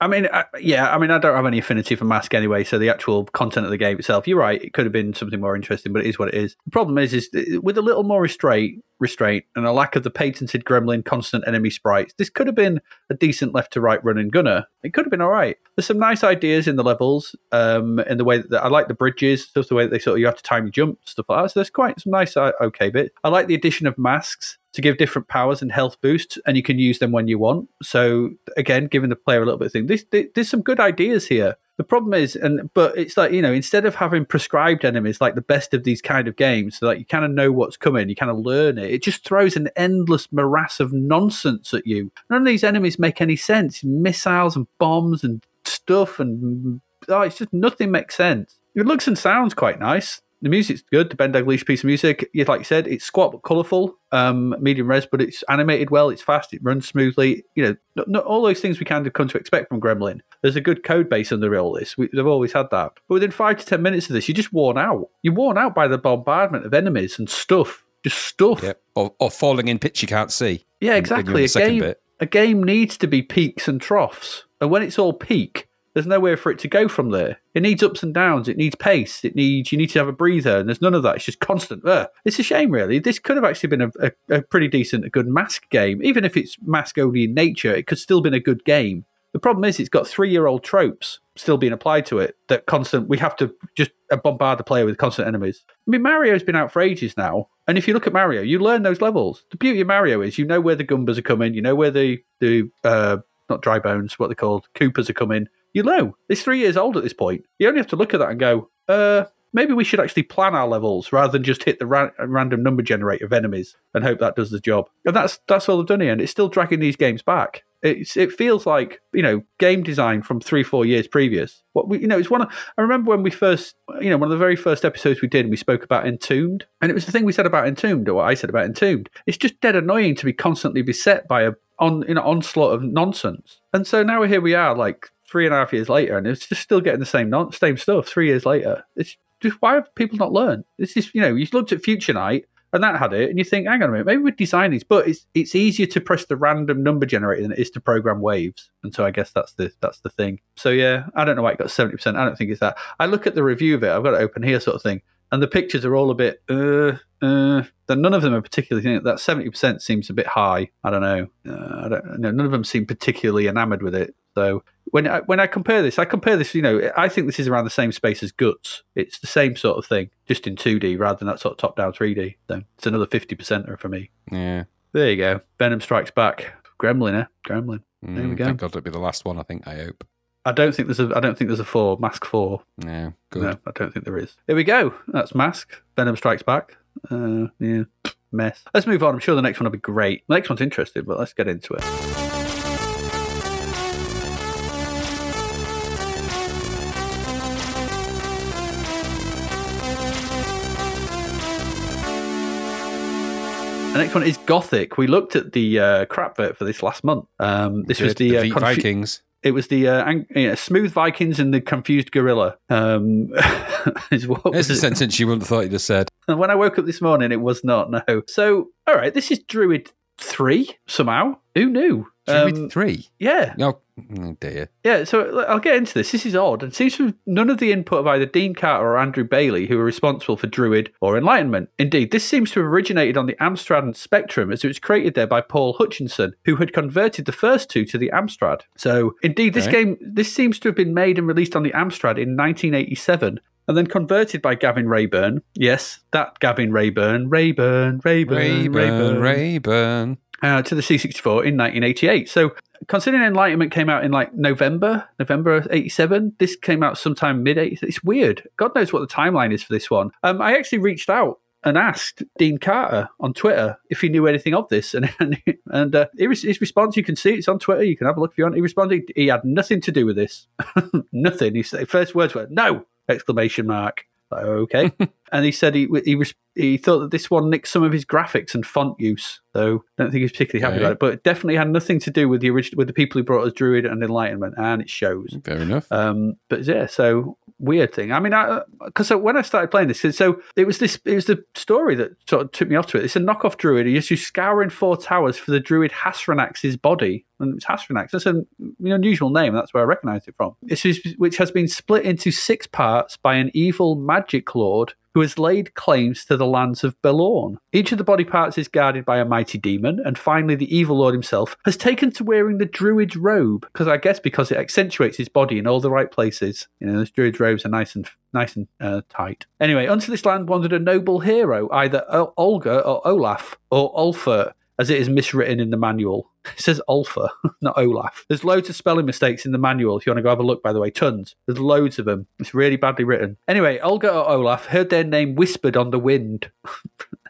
I mean, I, yeah. I mean, I don't have any affinity for Mask anyway. So the actual content of the game itself, you're right. It could have been something more interesting, but it is what it is. The problem is, is with a little more restraint, restraint, and a lack of the patented Gremlin constant enemy sprites, this could have been a decent left to right run and gunner. It could have been all right. There's some nice ideas in the levels, um, in the way that I like the bridges, just the way that they sort of you have to time your jump, stuff like that. So there's quite some nice, uh, okay bit. I like the addition of masks to give different powers and health boosts, and you can use them when you want. So again, giving the player a little bit of thing. This, there- there's some good ideas here. The problem is, and but it's like you know, instead of having prescribed enemies like the best of these kind of games, so that you kind of know what's coming, you kind of learn it. It just throws an endless morass of nonsense at you. None of these enemies make any sense. Missiles and bombs and stuff, and oh, it's just nothing makes sense. It looks and sounds quite nice. The music's good. The Ben Daglish piece of music, yeah, like you said, it's squat but colourful, um, medium res, but it's animated well. It's fast. It runs smoothly. You know, not, not all those things we kind of come to expect from Gremlin. There's a good code base under all this. We, they've always had that. But within five to ten minutes of this, you're just worn out. You're worn out by the bombardment of enemies and stuff. Just stuff. Or, or falling in pits you can't see. Yeah, exactly. A game, bit. a game needs to be peaks and troughs, and when it's all peak, there's nowhere for it to go from there. It needs ups and downs. It needs pace. It needs you need to have a breather, and there's none of that. It's just constant. Ugh. It's a shame, really. This could have actually been a, a, a pretty decent, a good mask game, even if it's mask only in nature. It could still been a good game. The problem is, it's got three year old tropes still being applied to it. That constant, we have to just uh, bombard the player with constant enemies. I mean, Mario's been out for ages now, and if you look at Mario, you learn those levels. The beauty of Mario is you know where the Goombas are coming, you know where the the uh, not dry bones, what they're called, Koopas are coming. You know, it's three years old at this point. You only have to look at that and go, uh, maybe we should actually plan our levels rather than just hit the ra- random number generator of enemies and hope that does the job. And that's that's all they've done here, and it's still dragging these games back. It's, it feels like you know game design from three four years previous. What we you know it's one of I remember when we first you know one of the very first episodes we did we spoke about Entombed and it was the thing we said about Entombed or what I said about Entombed. It's just dead annoying to be constantly beset by a on you know onslaught of nonsense. And so now here we are like three and a half years later and it's just still getting the same non- same stuff three years later. It's just why have people not learned? It's just you know you looked at Future Night and that had it, and you think, hang on a minute, maybe we design these, but it's it's easier to press the random number generator than it is to program waves, and so I guess that's the that's the thing. So yeah, I don't know why it got seventy percent. I don't think it's that. I look at the review of it. I've got it open here, sort of thing, and the pictures are all a bit uh uh. Then none of them are particularly. That seventy percent seems a bit high. I don't know. Uh, I don't know. None of them seem particularly enamored with it. So when I, when I compare this, I compare this. You know, I think this is around the same space as Gutz. It's the same sort of thing, just in two D rather than that sort of top down three D. So it's another fifty percenter for me. Yeah. There you go. Venom Strikes Back. Gremlin, eh? Gremlin. There we Mm, go. Thank God it'll be the last one, I think, I hope. I don't think there's a. I don't think there's a four. Mask four. Yeah, good. No, I don't think there is. Here we go. That's Mask. Venom Strikes Back. Uh, yeah, mess. Let's move on. I'm sure the next one will be great. The next one's interesting, but let's get into it. The next one is Gothik. We looked at the uh, crap for this last month. Um, this was Did the, uh, confu- Vikings. It was the uh, ang- yeah, smooth Vikings and the confused gorilla. Um, is what It's a it? sentence you wouldn't have thought you'd have said. When I woke up this morning, it was not. No. So, all right, this is Druid three somehow. Who knew? Um, three. yeah, Oh, oh dear. yeah. So I'll get into this. This is odd. It seems from none of the input of either Dene Carter or Andrew Bailey, who are responsible for Druid or Enlightenment. Indeed, this seems to have originated on the Amstrad and Spectrum, as it was created there by Paul Hutchinson, who had converted the first two to the Amstrad. So, indeed, this game this seems to have been made and released on the Amstrad in 1987. And then converted by Gavin Raeburn. Yes, that Gavin Raeburn. Raeburn, Raeburn, Raeburn, Raeburn Raeburn. Uh, to the C64 in 1988. So, considering Enlightenment came out in like November, November 87, this came out sometime mid 80s. It's weird. God knows what the timeline is for this one. Um, I actually reached out and asked Dene Carter on Twitter if he knew anything of this, and and, and uh, his, response you can see it's on Twitter. You can have a look if you want. He responded he had nothing to do with this, nothing. His first words were no exclamation mark. Like, okay, and he said he he was he thought that this one nicked some of his graphics and font use. So don't think he's particularly happy Okay. about it. But it definitely had nothing to do with the original with the people who brought us Druid and Enlightenment, and it shows. Fair enough. Um, but yeah, so weird thing. I mean, because uh, uh, when I started playing this, so it was this, it was the story that sort of took me off to it. It's a knockoff druid. He used to scouring four towers for the druid Hasrinaxx's body, and it's Hasrinaxx. That's an unusual name. That's where I recognised it from. Is which has been split into six parts by an evil magic lord who has laid claims to the lands of Belorn. Each of the body parts is guarded by a mighty demon, and finally, the evil lord himself has taken to wearing the druid's robe, because I guess because it accentuates his body in all the right places. You know, those druid's robes are nice and nice and uh, tight. Anyway, onto this land wandered a noble hero, either O- Olga or Olaf or Ulfer, as it is miswritten in the manual. It says Ulfer, not Olaf. There's loads of spelling mistakes in the manual. If you want to go have a look, by the way, tons. There's loads of them. It's really badly written. Anyway, Olga or Olaf heard their name whispered on the wind.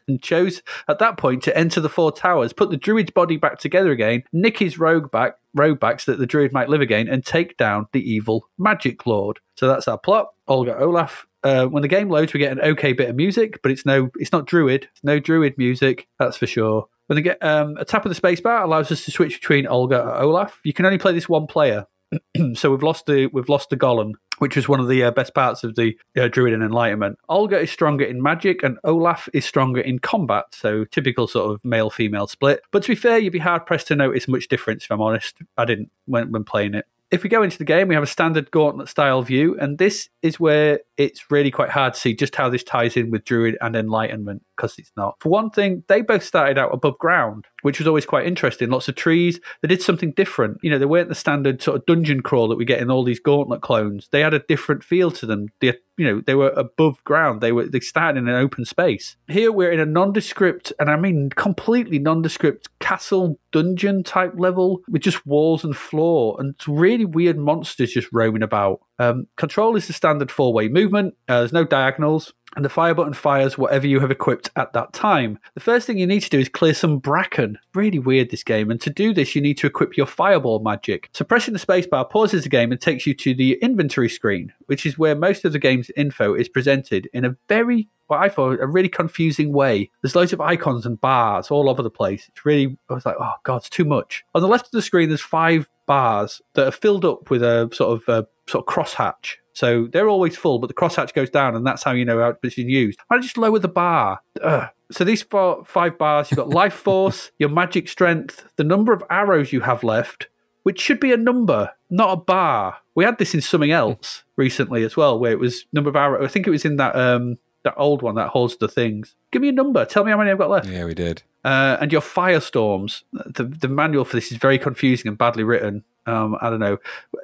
And chose at that point to enter the four towers, put the druid's body back together again, nick his rogue back, robe back so that the druid might live again, and take down the evil magic lord. So that's our plot. Olga Olaf. Uh, when the game loads, we get an okay bit of music, but it's no, it's not druid. It's no druid music, that's for sure. When they get um, a tap of the spacebar allows us to switch between Olga or Olaf. You can only play this one player, so we've lost the we've lost the golem, which was one of the uh, best parts of the uh, Druid and Enlightenment. Olga is stronger in magic, and Olaf is stronger in combat. So typical sort of male female split. But to be fair, you'd be hard pressed to notice much difference. If I'm honest, I didn't when when playing it. If we go into the game, we have a standard gauntlet style view, and this is where it's really quite hard to see just how this ties in with Druid and Enlightenment, because it's not. For one thing, they both started out above ground, which was always quite interesting. Lots of trees. They did something different. You know, they weren't the standard sort of dungeon crawl that we get in all these gauntlet clones. They had a different feel to them. They, you know, they were above ground. They were they started in an open space. Here we're in a nondescript, and I mean completely nondescript castle dungeon type level with just walls and floor and really weird monsters just roaming about. Um, control is the standard four way movement. Uh, there's no diagonals. And the fire button fires whatever you have equipped at that time. The first thing you need to do is clear some bracken. Really weird, this game. And to do this, you need to equip your fireball magic. So pressing the spacebar pauses the game and takes you to the inventory screen, which is where most of the game's info is presented in a very what I thought a really confusing way. There's loads of icons and bars all over the place. It's really, I was like, oh god, it's too much. On the left of the screen, there's five bars that are filled up with a sort of uh, sort of crosshatch. So they're always full, but the crosshatch goes down, and that's how you know how it's been used. I just lower the bar. Ugh. So these four, five bars, you've got life force, your magic strength, the number of arrows you have left, which should be a number, not a bar. We had this in something else recently as well, where it was number of arrows. I think it was in that um that old one that holds the things. Give me a number. Tell me how many I've got left. Yeah, we did. Uh, and your firestorms. The the manual for this is very confusing and badly written. Um, I don't know.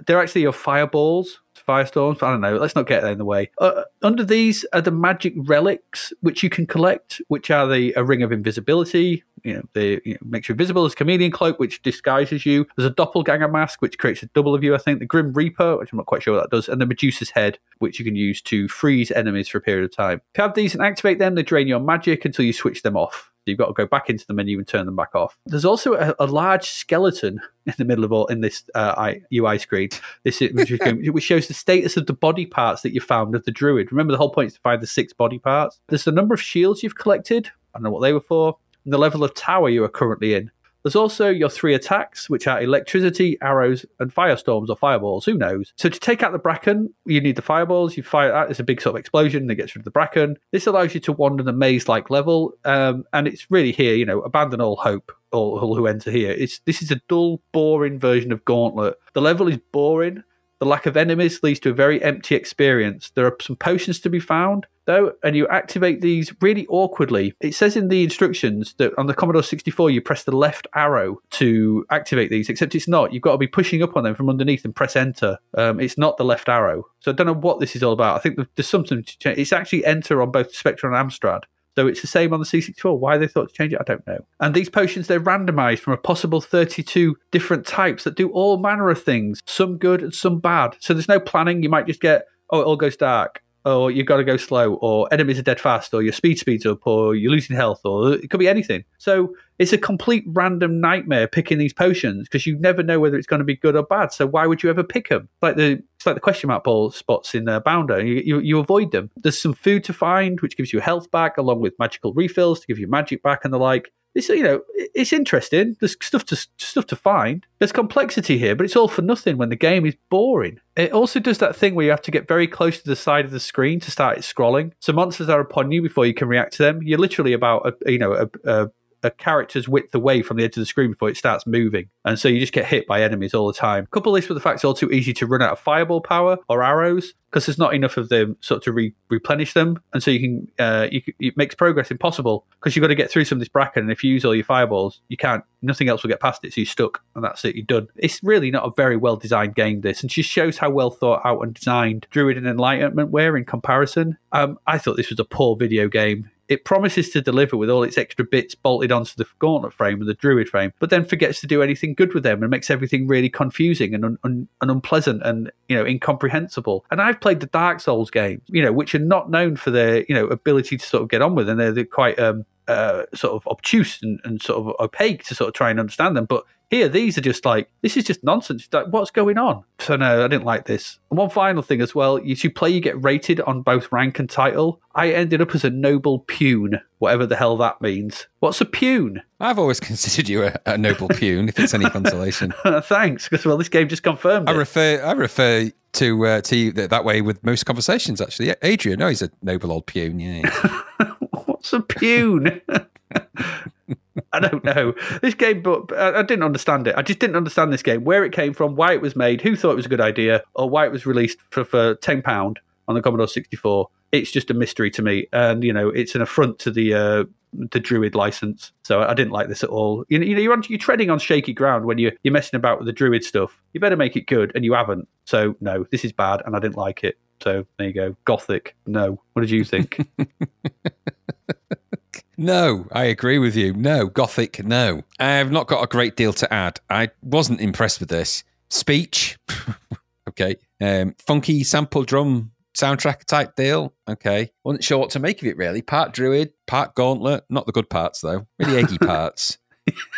They're actually your fireballs, firestorms. But I don't know. Let's not get in the way. Uh, under these are the magic relics which you can collect, which are the a ring of invisibility. You know, the you know, makes you invisible. There's chameleon cloak, which disguises you. There's a doppelganger mask, which creates a double of you. I think the grim reaper, which I'm not quite sure what that does, and the Medusa's head, which you can use to freeze enemies for a period of time. If you have these and activate them, they drain your magic until you switch them off. You've got to go back into the menu and turn them back off. There's also a, a large skeleton in the middle of all in this uh, UI screen. This which shows the status of the body parts that you found of the druid. Remember, the whole point is to find the six body parts. There's the number of shields you've collected. I don't know what they were for. and the level of tower you are currently in. There's also your three attacks, which are electricity, arrows, and firestorms or fireballs. Who knows? So to take out the bracken, you need the fireballs. You fire that. It's a big sort of explosion that gets rid of the bracken. This allows you to wander the maze-like level, um, and it's really here. You know, abandon all hope. All, all who enter here. It's this is a dull, boring version of Gauntlet. The level is boring. The lack of enemies leads to a very empty experience. There are some potions to be found, though, and you activate these really awkwardly. It says in the instructions that on the Commodore 64 you press the left arrow to activate these, except it's not. You've got to be pushing up on them from underneath and press enter. Um, it's not the left arrow. So I don't know what this is all about. I think there's something to change. It's actually enter on both Spectrum and Amstrad. So it's the same on the C64. Why they thought to change it, I don't know. And these potions, they're randomized from a possible 32 different types that do all manner of things, some good and some bad. So there's no planning. You might just get, oh, it all goes dark. Or you've got to go slow, or enemies are dead fast, or your speed speeds up, or you're losing health, or it could be anything. So it's a complete random nightmare picking these potions because you never know whether it's going to be good or bad. So why would you ever pick them? Like the it's like the question mark ball spots in uh, Bounder. You, you you avoid them. There's some food to find, which gives you health back, along with magical refills to give you magic back and the like. It's you know it's interesting. There's stuff to stuff to find. There's complexity here, but it's all for nothing when the game is boring. It also does that thing where you have to get very close to the side of the screen to start scrolling. So monsters are upon you before you can react to them. You're literally about a, you know a, a a character's width away from the edge of the screen before it starts moving. And so you just get hit by enemies all the time. Couple this with the fact it's all too easy to run out of fireball power or arrows because there's not enough of them sort of to re- replenish them. And so you can, uh, you, it makes progress impossible because you've got to get through some of this bracken. And if you use all your fireballs, you can't, nothing else will get past it. So you're stuck and that's it, you're done. It's really not a very well designed game, this, and just shows how well thought out and designed Druid and Enlightenment were in comparison. Um, I thought this was a poor video game it promises to deliver with all its extra bits bolted onto the gauntlet frame and the druid frame, but then forgets to do anything good with them and makes everything really confusing and, un- un- and unpleasant and you know incomprehensible. And I've played the Dark Souls games, you know, which are not known for their you know ability to sort of get on with, and they're, they're quite um, uh, sort of obtuse and, and sort of opaque to sort of try and understand them. But here, these are just like this is just nonsense. Like, what's going on? So no, I didn't like this. And one final thing as well: you play, you get rated on both rank and title. I ended up as a noble pune, whatever the hell that means. What's a pune? I've always considered you a, a noble pune, if it's any consolation. Thanks, because well, this game just confirmed I it. refer I refer to uh, to you that, that way with most conversations. Actually, Adrian, no, he's a noble old pune. Yeah, What's a pune? I don't know. This game, but I didn't understand it. I just didn't understand this game, where it came from, why it was made, who thought it was a good idea, or why it was released for, for ten pound on the Commodore sixty four. It's just a mystery to me, and you know, it's an affront to the uh, the Druid license. So I didn't like this at all. You know, you know you're, on, you're treading on shaky ground when you you're messing about with the Druid stuff. You better make it good, and you haven't. So no, this is bad, and I didn't like it. So there you go. Gothik. No. What did you think? no, I agree with you. No, Gothik. No, I've not got a great deal to add. I wasn't impressed with this speech. okay, um, funky sample drum soundtrack type deal. Okay, wasn't sure what to make of it really. Part druid, part gauntlet. Not the good parts though. Really eggy parts.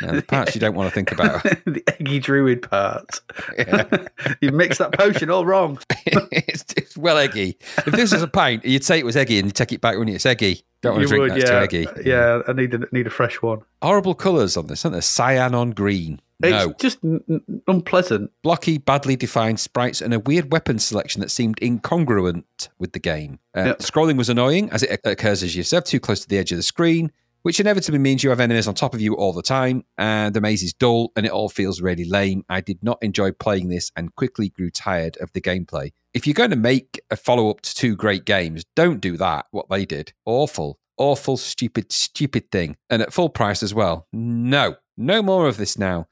No, the parts you don't want to think about. the eggy druid part. Yeah. you mixed that potion all wrong. it's, it's well eggy. If this was a pint, you'd say it was eggy and you take it back when it's eggy. Don't want to drink would, that. It's yeah. too eggy. Yeah, I need a, need a fresh one. Horrible colours on this, aren't there? Cyan on green. No. It's just n- unpleasant. Blocky, badly defined sprites and a weird weapon selection that seemed incongruent with the game. Uh, Yep. Scrolling was annoying as it occurs as you serve too close to the edge of the screen, which inevitably means you have enemies on top of you all the time. And the maze is dull and it all feels really lame. I did not enjoy playing this and quickly grew tired of the gameplay. If you're going to make a follow up to two great games, don't do that, what they did. Awful, awful, stupid, stupid thing. And at full price as well. No, no more of this now.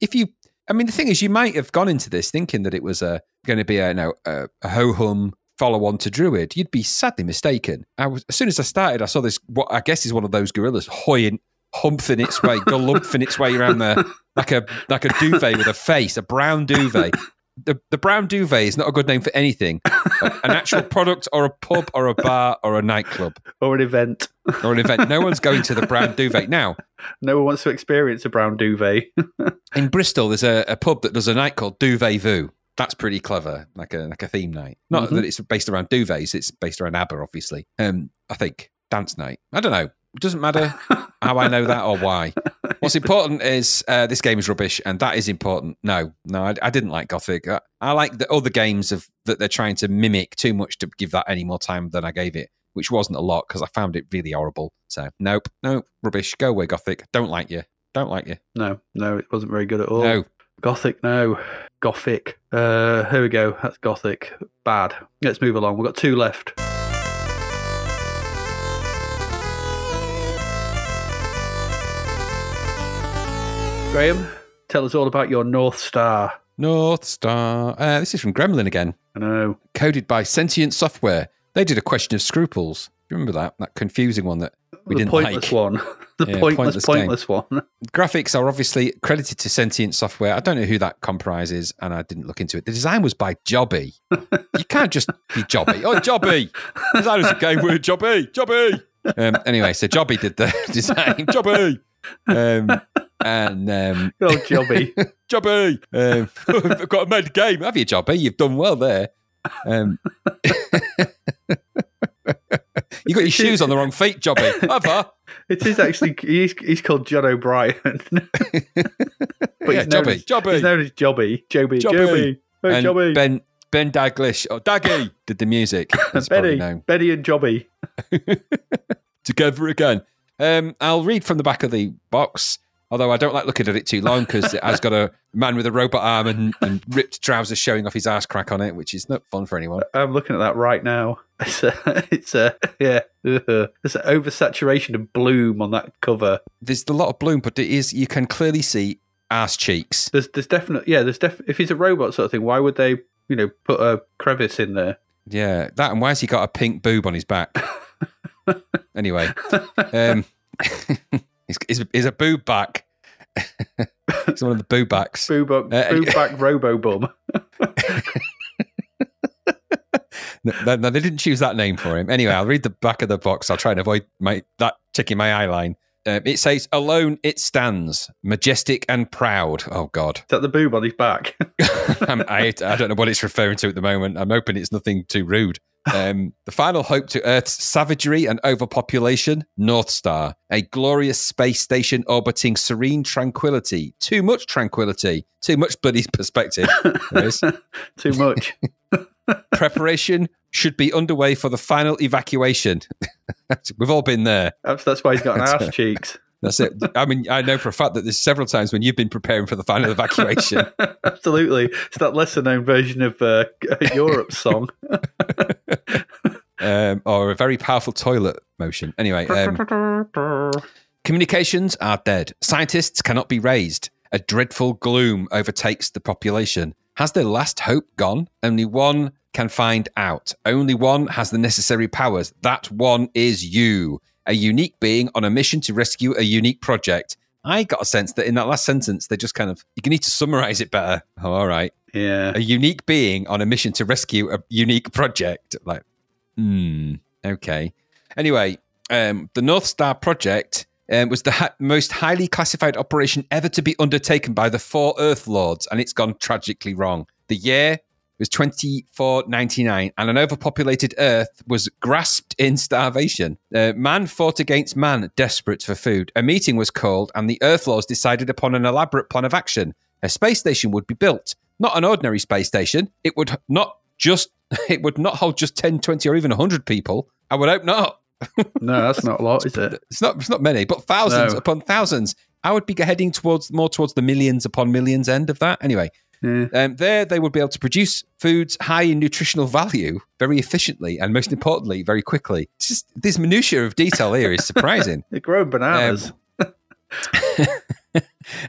If you I mean, the thing is, you might have gone into this thinking that it was uh, going to be a, you know, a, a ho hum follow on to Druid. You'd be sadly mistaken. I was, as soon as I started, I saw this, what I guess is one of those gorillas hoying, humping its way, galumphing its way around there like a like a duvet with a face, a brown duvet. The, the brown duvet is not a good name for anything. An actual product or a pub or a bar or a nightclub Or an event. or an event. No one's going to the brown duvet. Now, No one wants to experience a brown duvet. in Bristol, there's a, a pub that does a night called Duvet Vu. That's pretty clever, like a like a theme night. Not Mhm. that it's based around duvets; it's based around ABBA, obviously. Um, I think dance night. I don't know. It doesn't matter how I know that or why. What's important is uh, this game is rubbish, and that is important. No, no, I, I didn't like Gothik. I, I like the other games of that they're trying to mimic too much to give that any more time than I gave it, which wasn't a lot because I found it really horrible. So nope, no rubbish. Go away, Gothik. Don't like you. Don't like you. No, no, it wasn't very good at all. No. Gothik, no. Gothik. Uh, here we go. That's Gothik. Bad. Let's move along. We've got two left. Graham, tell us all about your North Star. North Star. Uh, this is from Gremlin again. I know. Coded by Sentient Software. They did a question of scruples. Do you remember that? That confusing one that we the didn't pointless like. one. the Yeah, pointless, pointless pointless, one. Graphics are obviously credited to Sentient Software. I don't know who that comprises, and I didn't look into it. The design was by Jobby. you can't just be Jobby. Oh, Jobby. Design was a game word. Jobby. Jobby. Um, anyway, so Jobby did the design. Jobby. Um, and um, Oh, jobby. Jobby, um, I've got a a game. Have you, Jobby? You've done well there. Um, you got your shoes on the wrong feet, Jobby. Have it is actually, he's, he's called John O'Brien. but Yeah, he's, known Jobby, as, Jobby. he's known as Jobby. Jobby. Jobby. Jobby. And Jobby. Ben Ben Daglish or Daggy did the music. Probably Benny. Benny and Jobby. Together again. Um, I'll read from the back of the box. Although I don't like looking at it too long because it has got a man with a robot arm and, and ripped trousers showing off his ass crack on it, which is not fun for anyone. I'm looking at that right now. It's a, it's a yeah. There's an oversaturation of bloom on that cover. There's a lot of bloom, but it is you can clearly see ass cheeks. There's there's definite yeah. There's definitely if he's a robot sort of thing. Why would they you know put a crevice in there? Yeah, that and why has he got a pink boob on his back? anyway, um, he's, he's, he's a boob back. he's one of the boob backs. Boob up, Uh, boob back robo bum. No, no, no, they didn't choose that name for him. Anyway, I'll read the back of the box. I'll try and avoid my that checking my eye line. Um, it says, "Alone it stands, majestic and proud." Oh God, Is that the boob on his back? I I don't know what it's referring to at the moment. I'm hoping it's nothing too rude. Um, the final hope to Earth's savagery and overpopulation, North Star, a glorious space station orbiting serene tranquility. Too much tranquility, too much bloody perspective. Too much. Preparation should be underway for the final evacuation. We've all been there. That's, that's why he's got an ass cheeks. That's it. I mean, I know for a fact that there's several times when you've been preparing for the final evacuation. Absolutely. It's that lesser known version of uh, Europe's song. um, or a very powerful toilet motion. Anyway, um, communications are dead. Scientists cannot be raised. A dreadful gloom overtakes the population. Has their last hope gone? Only one can find out. Only one has the necessary powers. That one is you, a unique being on a mission to rescue a unique project. I got a sense that in that last sentence, they just kind of, you need to summarize it better. Oh, all right yeah. a unique being on a mission to rescue a unique project. Like, hmm, okay. Anyway, um, the North Star project um, was the ha- most highly classified operation ever to be undertaken by the four Earth Lords, and it's gone tragically wrong. The year was 2499, and an overpopulated Earth was grasped in starvation. Uh, man fought against man, desperate for food. A meeting was called, and the Earth Lords decided upon an elaborate plan of action. A space station would be built, not an ordinary space station. It would not just, it would not hold just 10, 20, or even 100 people. I would hope not. No, that's not a lot, is it? It's not, it's not many, but thousands No. upon thousands. I would be heading towards more towards the millions upon millions end of that. Anyway, Yeah. um, there they would be able to produce foods high in nutritional value very efficiently and most importantly, very quickly. It's just this minutiae of detail here is surprising. They're growing bananas.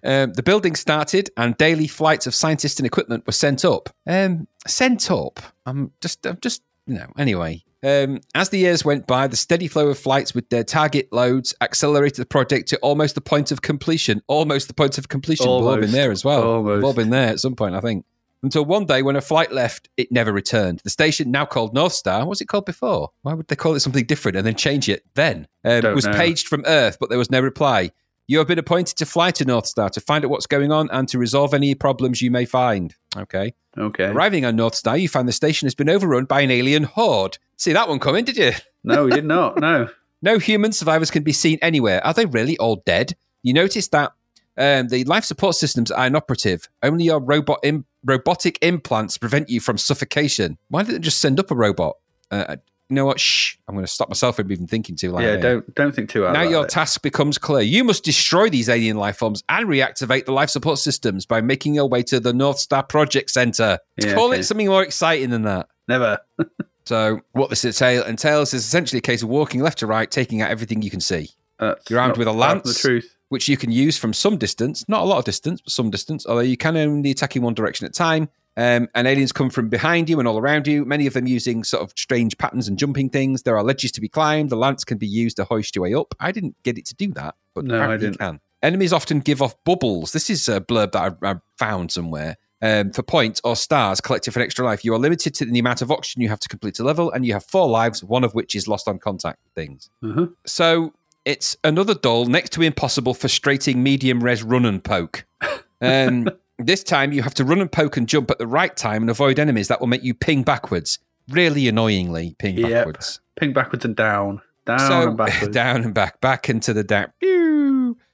um, the building started and daily flights of scientists and equipment were sent up. Um, sent up. I'm just, I'm just, you know, anyway. Um, as the years went by, the steady flow of flights with their target loads accelerated the project to almost the point of completion. Almost the point of completion. We've all been there as well. We've all Almost. been there at some point, I think. Until one day, when a flight left, it never returned. The station, now called North Star, what was it called before? Why would they call it something different and then change it then? Um, was know. paged from Earth, but there was no reply. You have been appointed to fly to North Star to find out what's going on and to resolve any problems you may find. Okay. okay. Arriving on North Star, you find the station has been overrun by an alien horde. See that one coming, did you? No, we did not. No. No human survivors can be seen anywhere. Are they really all dead? You notice that um, the life support systems are inoperative. Only your robot im- robotic implants prevent you from suffocation. Why didn't they just send up a robot? Uh, you know what? Shh. I'm going to stop myself from even thinking too loud. yeah, here. don't don't think too hard. Now your it. task becomes clear. You must destroy these alien life forms and reactivate the life support systems by making your way to the North Star Project Center. Yeah, Call okay. it something more exciting than that. never. So, what this entails is essentially a case of walking left to right, taking out everything you can see, That's You're armed with a lance. truth. which you can use from some distance, not a lot of distance, but some distance, although you can only attack in one direction at a time. Um, and aliens come from behind you and all around you, many of them using sort of strange patterns and jumping things. There are ledges to be climbed. The lance can be used to hoist your way up. I didn't get it to do that, but No, apparently you didn't. can. Enemies often give off bubbles. This is a blurb that I, I found somewhere. Um, for points or stars collected for an extra life, you are limited to the amount of oxygen you have to complete a level, and you have four lives, one of which is lost on contact things. Uh-huh. So it's another dull, next to impossible, frustrating medium res run and poke. Um, this time you have to run and poke and jump at the right time and avoid enemies that will make you ping backwards. Really annoyingly ping Yep. backwards. Ping backwards and down, down so and backwards. down and back, back into the down.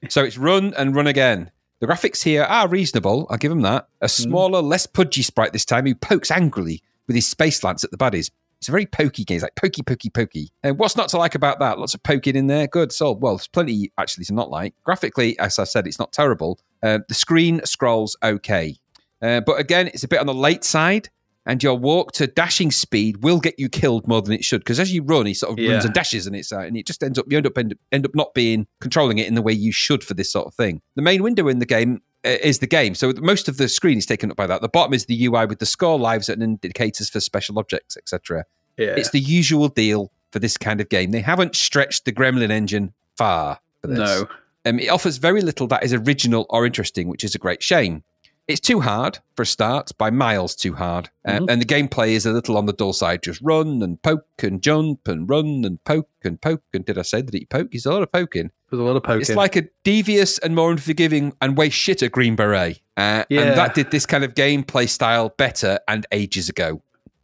So it's run and run again. The graphics here are reasonable. I'll give them that. A hmm. smaller, less pudgy sprite this time who pokes angrily with his space lance at the baddies. It's a very pokey game. It's like pokey, pokey, pokey. And what's not to like about that? Lots of poking in there. Good. So, well, there's plenty actually to not like. Graphically, as I said, it's not terrible. Uh, the screen scrolls okay. Uh, but again, it's a bit on the late side. And your walk to dashing speed will get you killed more than it should because as you run, he sort of Yeah. runs and dashes, and it's uh, and it just ends up you end up end, end up not being controlling it in the way you should for this sort of thing. The main window in the game uh, is the game, so most of the screen is taken up by that. The bottom is the UI with the score, lives, and indicators for special objects, etc. yeah. It's the usual deal for this kind of game. They haven't stretched the Gremlin engine far for this. no. Um, it offers very little that is original or interesting, which is a great shame. It's too hard for a start, by miles too hard. Uh, Mhm. And the gameplay is a little on the dull side. Just run and poke and jump and run and poke and poke. And did I say that he poke? He's a lot of poking. There's a lot of poking. It's like a devious and more unforgiving and way shitter Green Beret. Uh, Yeah. And that did this kind of gameplay style better and ages ago.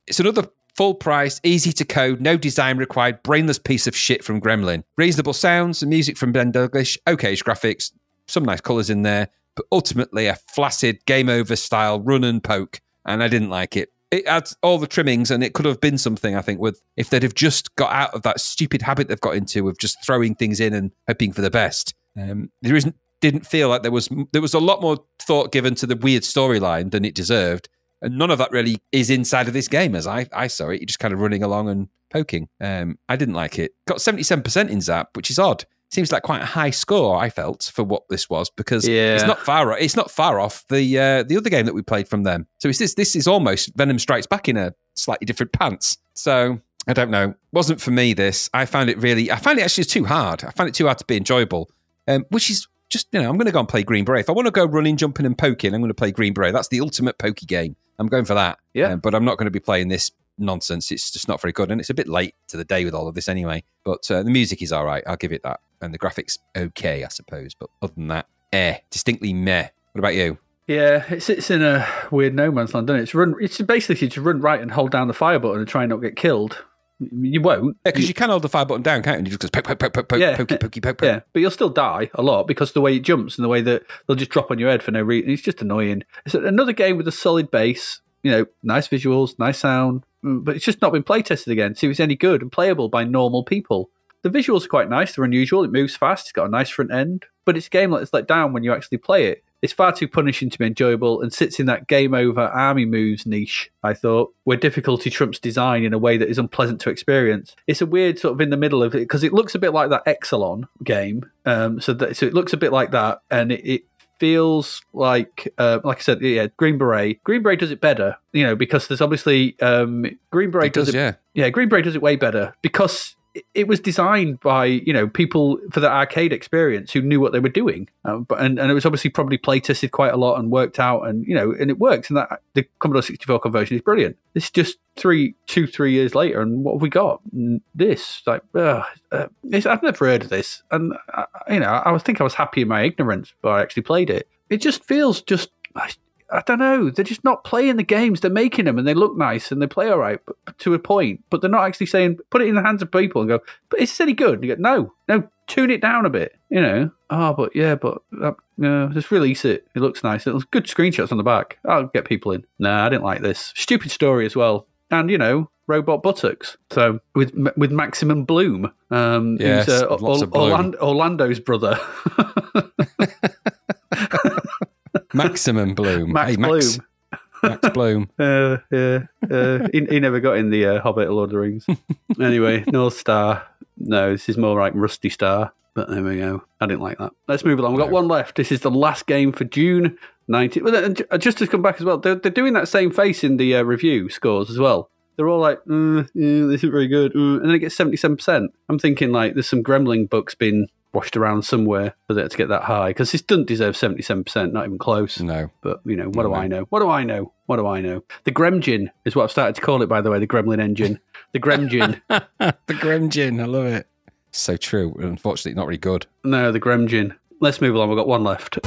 It's another full price, easy to code, no design required, brainless piece of shit from Gremlin. Reasonable sounds and music from Ben Daglish, okay graphics, some nice colours in there, but ultimately a flaccid game over style run and poke. And I didn't like it. It had all the trimmings, and it could have been something, I think, with if they'd have just got out of that stupid habit they've got into of just throwing things in and hoping for the best. Um, there isn't didn't feel like there was there was a lot more thought given to the weird storyline than it deserved, and none of that really is inside of this game as I I saw it. You're just kind of running along and poking. Um, I didn't like it. Got seventy seven percent in Zzap, which is odd. Seems like quite a high score. I felt for what this was because Yeah. it's not far. It's not far off the uh, the other game that we played from them. So it's this. This is almost Venom Strikes Back in a slightly different pants. So I don't know. Wasn't for me. This I found it really. I found it actually too hard. I found it too hard to be enjoyable. Um, which is just you know I'm going to go and play Green Beret. If I want to go running, jumping, and poking, I'm going to play Green Beret. That's the ultimate pokey game. I'm going for that. Yeah. Um, but I'm not going to be playing this nonsense. It's just not very good, and it's a bit late to the day with all of this anyway. But uh, the music is all right. I'll give it that, and the graphics okay, I suppose. But other than that, eh, distinctly meh. What about you? Yeah, it sits in a weird no man's land, doesn't it? It's run. It's basically to run right and hold down the fire button and try and not get killed. You won't. Yeah, because you can hold the fire button down, can't you? And you just goes poke, poke, poke, poke, poke, Yeah. pokey, pokey, poke, poke. Yeah, but you'll still die a lot because the way it jumps and the way that they'll just drop on your head for no reason. It's just annoying. It's another game with a solid base. You know, nice visuals, nice sound, mm, but it's just not been play tested again. To see if it's any good and playable by normal people. The visuals are quite nice. They're unusual. It moves fast. It's got a nice front end, but it's a game that's let down when you actually play it. It's far too punishing to be enjoyable and sits in that game over army moves niche, I thought, where difficulty trumps design in a way that is unpleasant to experience. It's a weird sort of in the middle of it because it looks a bit like that Exolon game. Um, so, that, so it looks a bit like that and it, it feels like, uh, like I said, yeah, Green Beret. Green Beret does it better, you know, because there's obviously um, Green Beret It does, it yeah. yeah, Green Beret does it way better because it- was designed by you know people for the arcade experience who knew what they were doing, um, but and, and it was obviously probably play tested quite a lot and worked out, and you know, and it works. And that the Commodore 64 conversion is brilliant. It's just three, two, three years later, and what have we got? This like, uh, uh, I've never heard of this, and uh, you know, I was think I was happy in my ignorance, but I actually played it. It just feels just. I, don't know. They're just not playing the games. They're making them and they look nice and they play all right but, but to a point. But they're not actually saying, put it in the hands of people and go, but is this any good? And you go, no, no, tune it down a bit. You know, oh, but yeah, but uh, no, just release it. It looks nice. It looks good screenshots on the back. I'll get people in. Nah, I didn't like this. Stupid story as well. And, you know, robot buttocks. So with with Maximum Bloom, um, Yes, uh, lots Or- of bloom. Orlando, Orlando's brother. Maximum Bloom. Max hey, Max, Max Bloom. Uh, yeah, uh, he, he never got in the uh, Hobbit or Lord of the Rings. anyway, North Star. No, this is more like Rusty Star. But there we go. I didn't like that. Let's move along. We've got No. one left. This is the last game for June 19. Well, just to come back as well, they're, they're doing that same face in the uh, review scores as well. They're all like, mm, yeah, this isn't very good. mm," and then it gets 77%. I'm thinking like there's some Gremlin books being washed around somewhere for it to get that high because this doesn't deserve 77%, not even close. No. But you know, what do No. I know? What do I know? What do I know? The Gremgin is what I've started to call it, by the way. The Gremlin engine, the Gremgin. the Gremgin. I love it. So true. Unfortunately, not really good. no, the Gremgin. Let's move along. We've got one left.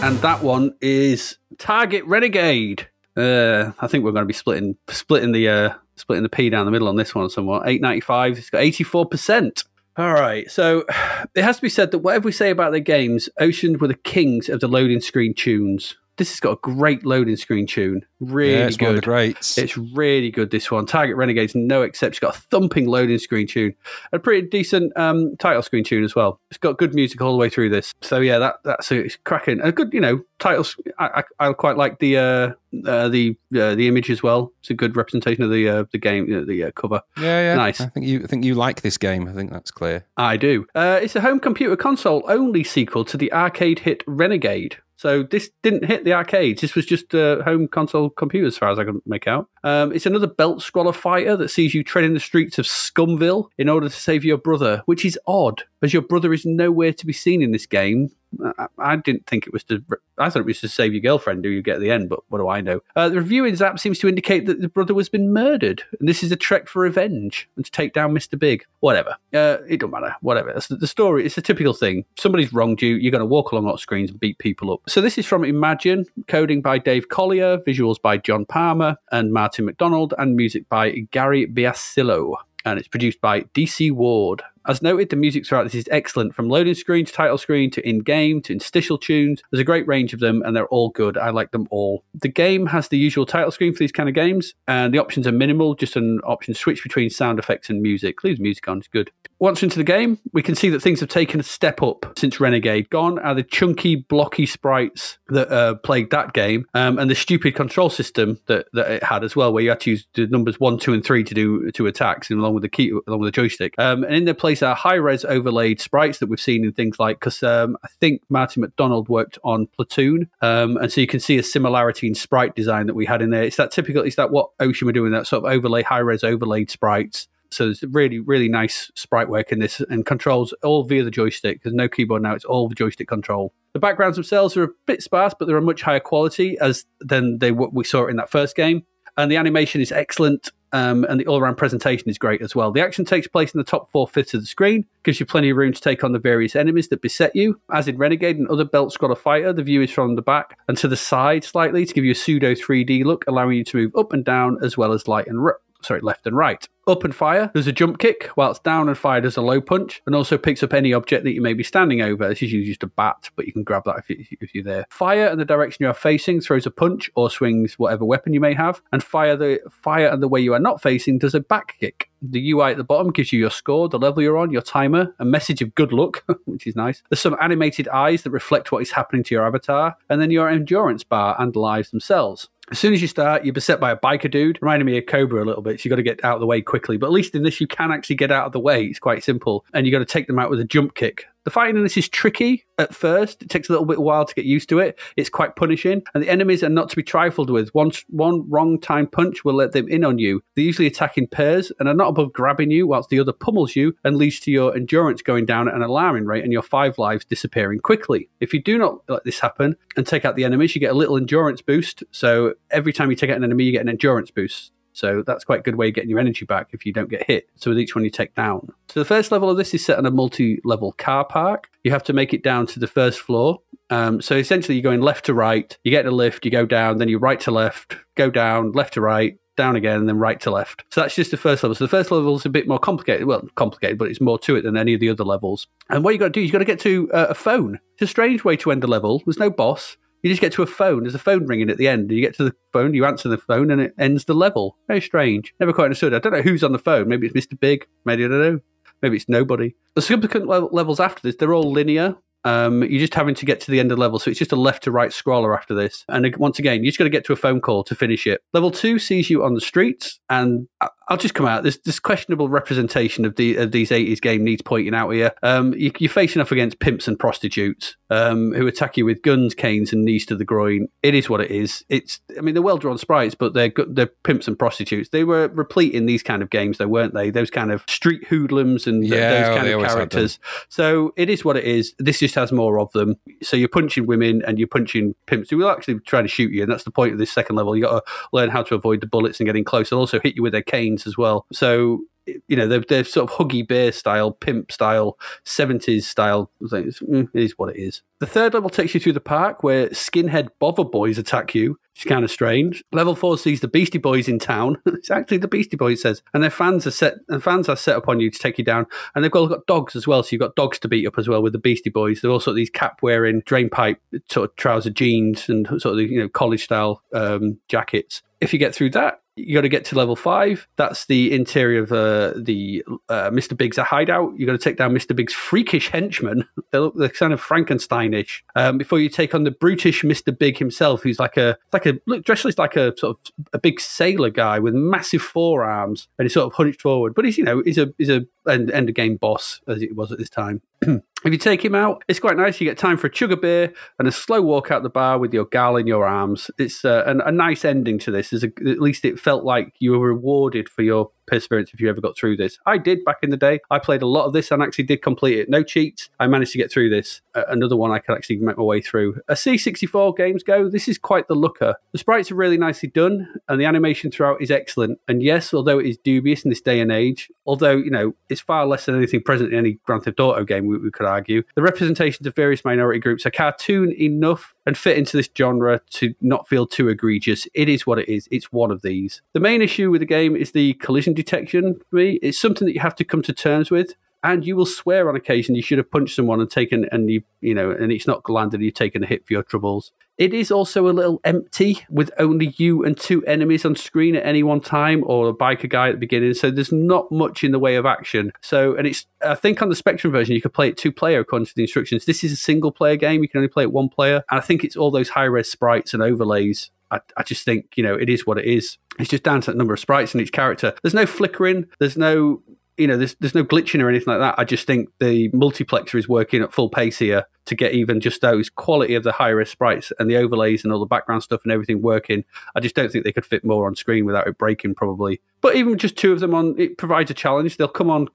And that one is Target Renegade. Uh, I think we're going to be splitting splitting the uh, splitting the P down the middle on this one somewhat. Eight ninety five. It's got eighty four percent. All right, so it has to be said that whatever we say about their games, Ocean were the kings of the loading screen tunes. This has got a great loading screen tune. Really yeah, good. one of the greats. It's really good, this one. Target Renegades, no exception. It's got a thumping loading screen tune. A pretty decent um, title screen tune as well. It's got good music all the way through this. So, yeah, that that's it's cracking. A good, you know, titles. I, I, I quite like the uh, uh, the uh, the image as well. It's a good representation of the uh, the game, uh, the uh, cover. yeah, yeah. nice. I think you I think you like this game. I think that's clear. I do. Uh, it's a home computer console only sequel to the arcade hit Renegade. So this didn't hit the arcades. This was just a home console computer, as far as I can make out. Um, it's another belt scroller fighter that sees you treading the streets of Scumville in order to save your brother, which is odd, as your brother is nowhere to be seen in this game. I, I didn't think it was to. I thought it was to save your girlfriend, who you get at the end. But what do I know? Uh, the review in Zzap seems to indicate that the brother has been murdered, and this is a trek for revenge and to take down Mister Big. Whatever. Uh, it don't matter. Whatever. That's the, the story. It's a typical thing. Somebody's wronged you. You're going to walk along hot screens and beat people up. So this is from Imagine, coding by Dave Collier, visuals by John Palmer and Martin McDonald, and music by Gary Biasillo. And it's produced by DC Ward. As noted, the music throughout this is excellent, from loading screen to title screen to in game to interstitial tunes. There's a great range of them, and they're all good. I like them all. The game has the usual title screen for these kind of games, and the options are minimal, just an option switch between sound effects and music. Leaves music on, it's good. Once into the game, we can see that things have taken a step up since Renegade. Gone are the chunky, blocky sprites that uh, plagued that game, um, and the stupid control system that, that it had as well, where you had to use the numbers one, two, and three to do two attacks, along with the key, along with the joystick. Um, and in their place are high-res overlaid sprites that we've seen in things like because um, I think Martin McDonald worked on Platoon, um, and so you can see a similarity in sprite design that we had in there. It's that typical. It's that what Ocean were doing, that sort of overlay, high-res overlaid sprites. So there's really, really nice sprite work in this and controls all via the joystick. There's no keyboard now, it's all the joystick control. The backgrounds themselves are a bit sparse, but they're a much higher quality as than they what we saw in that first game. And the animation is excellent, um, and the all-around presentation is great as well. The action takes place in the top four fifths of the screen, gives you plenty of room to take on the various enemies that beset you. As in Renegade and other belt scroller fighter, the view is from the back and to the side slightly to give you a pseudo 3D look, allowing you to move up and down as well as light and ri- sorry left and right. Up and fire, there's a jump kick, whilst down and fire does a low punch, and also picks up any object that you may be standing over. This is usually just a bat, but you can grab that if, you, you're there. Fire and the direction you are facing throws a punch or swings whatever weapon you may have, and fire the fire and the way you are not facing does a back kick. The UI at the bottom gives you your score, the level you're on, your timer, a message of good luck, which is nice. There's some animated eyes that reflect what is happening to your avatar, and then your endurance bar and lives themselves. As soon as you start, you're beset by a biker dude, reminding me of Cobra a little bit. So you got to get out of the way quickly. But at least in this, you can actually get out of the way. It's quite simple. And you got to take them out with a jump kick. The fighting in this is tricky at first. It takes a little bit while to get used to it. It's quite punishing. And the enemies are not to be trifled with. One, one wrong time punch will let them in on you. They usually attack in pairs and are not above grabbing you, whilst the other pummels you and leads to your endurance going down at an alarming rate and your five lives disappearing quickly. If you do not let this happen and take out the enemies, you get a little endurance boost. So every time you take out an enemy, you get an endurance boost. So that's quite a good way of getting your energy back if you don't get hit. So with each one you take down. So the first level of this is set on a multi-level car park. You have to make it down to the first floor. Um, so essentially, you're going left to right. You get a lift, you go down, then you right to left, go down, left to right, down again, and then right to left. So that's just the first level. So the first level is a bit more complicated. Well, complicated, but it's more to it than any of the other levels. And what you got to do is you got to get to uh, a phone. It's a strange way to end a level. There's no boss. You just get to a phone. There's a phone ringing at the end. You get to the phone, you answer the phone, and it ends the level. Very strange. Never quite understood. I don't know who's on the phone. Maybe it's Mr. Big. Maybe I don't know. Maybe it's nobody. The subsequent level- levels after this, they're all linear. Um, you're just having to get to the end of the level, so it's just a left to right scroller after this. And once again, you just got to get to a phone call to finish it. Level two sees you on the streets, and I- I'll just come out. This this questionable representation of the of these 80s game needs pointing out here. Um, you, you're facing off against pimps and prostitutes um, who attack you with guns, canes, and knees to the groin. It is what it is. It's I mean they're well drawn sprites, but they're they're pimps and prostitutes. They were replete in these kind of games, though, weren't they? Those kind of street hoodlums and th- Yeah, those kind of always had them. characters. So it is what it is. This just has more of them. So you're punching women and you're punching pimps who will actually try to shoot you, and that's the point of this second level. You got to learn how to avoid the bullets and getting close. They'll also hit you with their canes as well. So you know they're, they're sort of huggy bear style, pimp style, seventies style things. Mm, It is what it is. The third level takes you through the park where skinhead bother boys attack you. It's kind of strange. Level four sees the Beastie Boys in town. it's actually the Beastie Boys says, and their fans are set and fans are set upon you to take you down. And they've got, got dogs as well, so you've got dogs to beat up as well with the Beastie Boys. They're also these cap wearing, drain pipe sort of trouser jeans and sort of the, you know college style um, jackets. If you get through that, you got to get to level five. That's the interior of uh, the uh, Mr. Big's hideout. You got to take down Mr. Big's freakish henchmen. They look they're kind of Frankensteinish. Um, before you take on the brutish Mr. Big himself, who's like a like a look dressed like a sort of a big sailor guy with massive forearms, and he's sort of hunched forward. But he's you know he's a he's a end, end of game boss as it was at this time. If you take him out, it's quite nice. You get time for a chug of beer and a slow walk out the bar with your gal in your arms. It's uh, an, a nice ending to this. A, at least it felt like you were rewarded for your perseverance if you ever got through this. I did back in the day. I played a lot of this and actually did complete it. No cheats. I managed to get through this. Uh, another one I could actually make my way through. A C64 games go. This is quite the looker. The sprites are really nicely done and the animation throughout is excellent. And yes, although it is dubious in this day and age, although, you know, it's far less than anything present in any Grand Theft Auto game, we, we could argue, the representations of various minority groups are cartoon enough and fit into this genre to not feel too egregious. It is what it is. It's one of these. The main issue with the game is the collision detection for me. It's something that you have to come to terms with. And you will swear on occasion you should have punched someone and taken and you you know and it's not landed. You've taken a hit for your troubles. It is also a little empty with only you and two enemies on screen at any one time, or a biker guy at the beginning. So there's not much in the way of action. So, and it's I think on the Spectrum version you could play it two player according to the instructions. This is a single player game. You can only play it one player, and I think it's all those high res sprites and overlays. I, I just think you know it is what it is. It's just down to the number of sprites in each character. There's no flickering. There's no you know, there's there's no glitching or anything like that. I just think the multiplexer is working at full pace here to get even just those quality of the high res sprites and the overlays and all the background stuff and everything working. I just don't think they could fit more on screen without it breaking, probably. But even just two of them on, it provides a challenge. They'll come on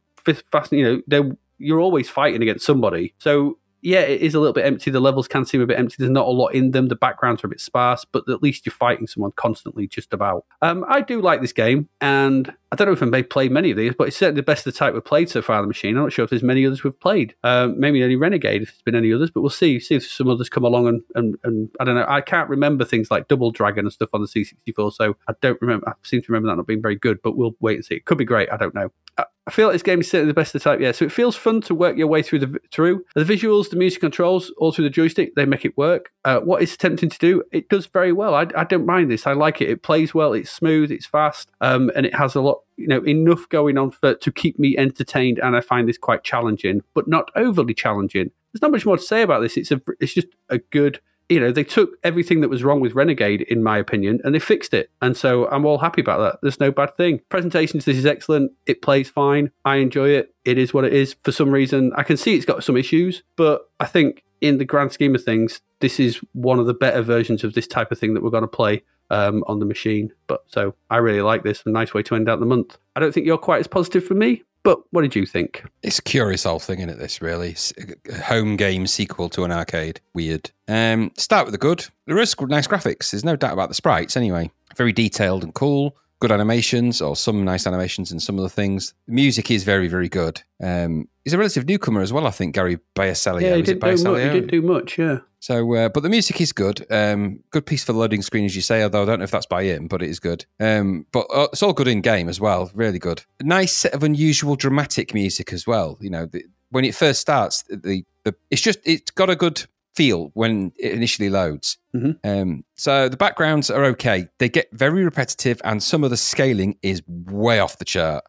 fast. You know, you're always fighting against somebody. So yeah, it is a little bit empty. The levels can seem a bit empty. There's not a lot in them. The backgrounds are a bit sparse, but at least you're fighting someone constantly, just about. Um, I do like this game, and I don't know if I've played many of these, but it's certainly the best of the type we've played so far on the machine. I'm not sure if there's many others we've played. Um, maybe only Renegade, if there's been any others, but we'll see. See if some others come along and, and, and I don't know. I can't remember things like Double Dragon and stuff on the C64, so I don't remember. I seem to remember that not being very good, but we'll wait and see. It could be great. I don't know. I- I feel like this game is certainly the best of the type. Yeah, so it feels fun to work your way through the through the visuals, the music controls, all through the joystick. They make it work. Uh, what it's attempting to do, it does very well. I, I don't mind this. I like it. It plays well. It's smooth. It's fast, um, and it has a lot. You know, enough going on for to keep me entertained. And I find this quite challenging, but not overly challenging. There's not much more to say about this. It's a it's just a good you know, they took everything that was wrong with Renegade, in my opinion, and they fixed it. And so I'm all happy about that. There's no bad thing. Presentations, this is excellent. It plays fine. I enjoy it. It is what it is. For some reason, I can see it's got some issues, but I think in the grand scheme of things, this is one of the better versions of this type of thing that we're going to play um, on the machine. But so I really like this. A nice way to end out the month. I don't think you're quite as positive for me, but what did you think? It's a curious old thing, isn't it? This really home game sequel to an arcade. Weird. Um, start with the good. There is nice graphics. There's no doubt about the sprites. Anyway, very detailed and cool. good animations or some nice animations in some of the things. The music is very, very good. Um, he's a relative newcomer as well, I think, Gari Biasillo. Yeah, he didn't, do much, he didn't do much, yeah. So, uh, but the music is good. Um, good piece for the loading screen, as you say. Although I don't know if that's by him, but it is good. Um, but uh, it's all good in game as well. Really good. Nice set of unusual dramatic music as well. You know, the, when it first starts, the, the it's just it's got a good feel when it initially loads. Mhm. Um, so the backgrounds are okay. They get very repetitive, and some of the scaling is way off the chart.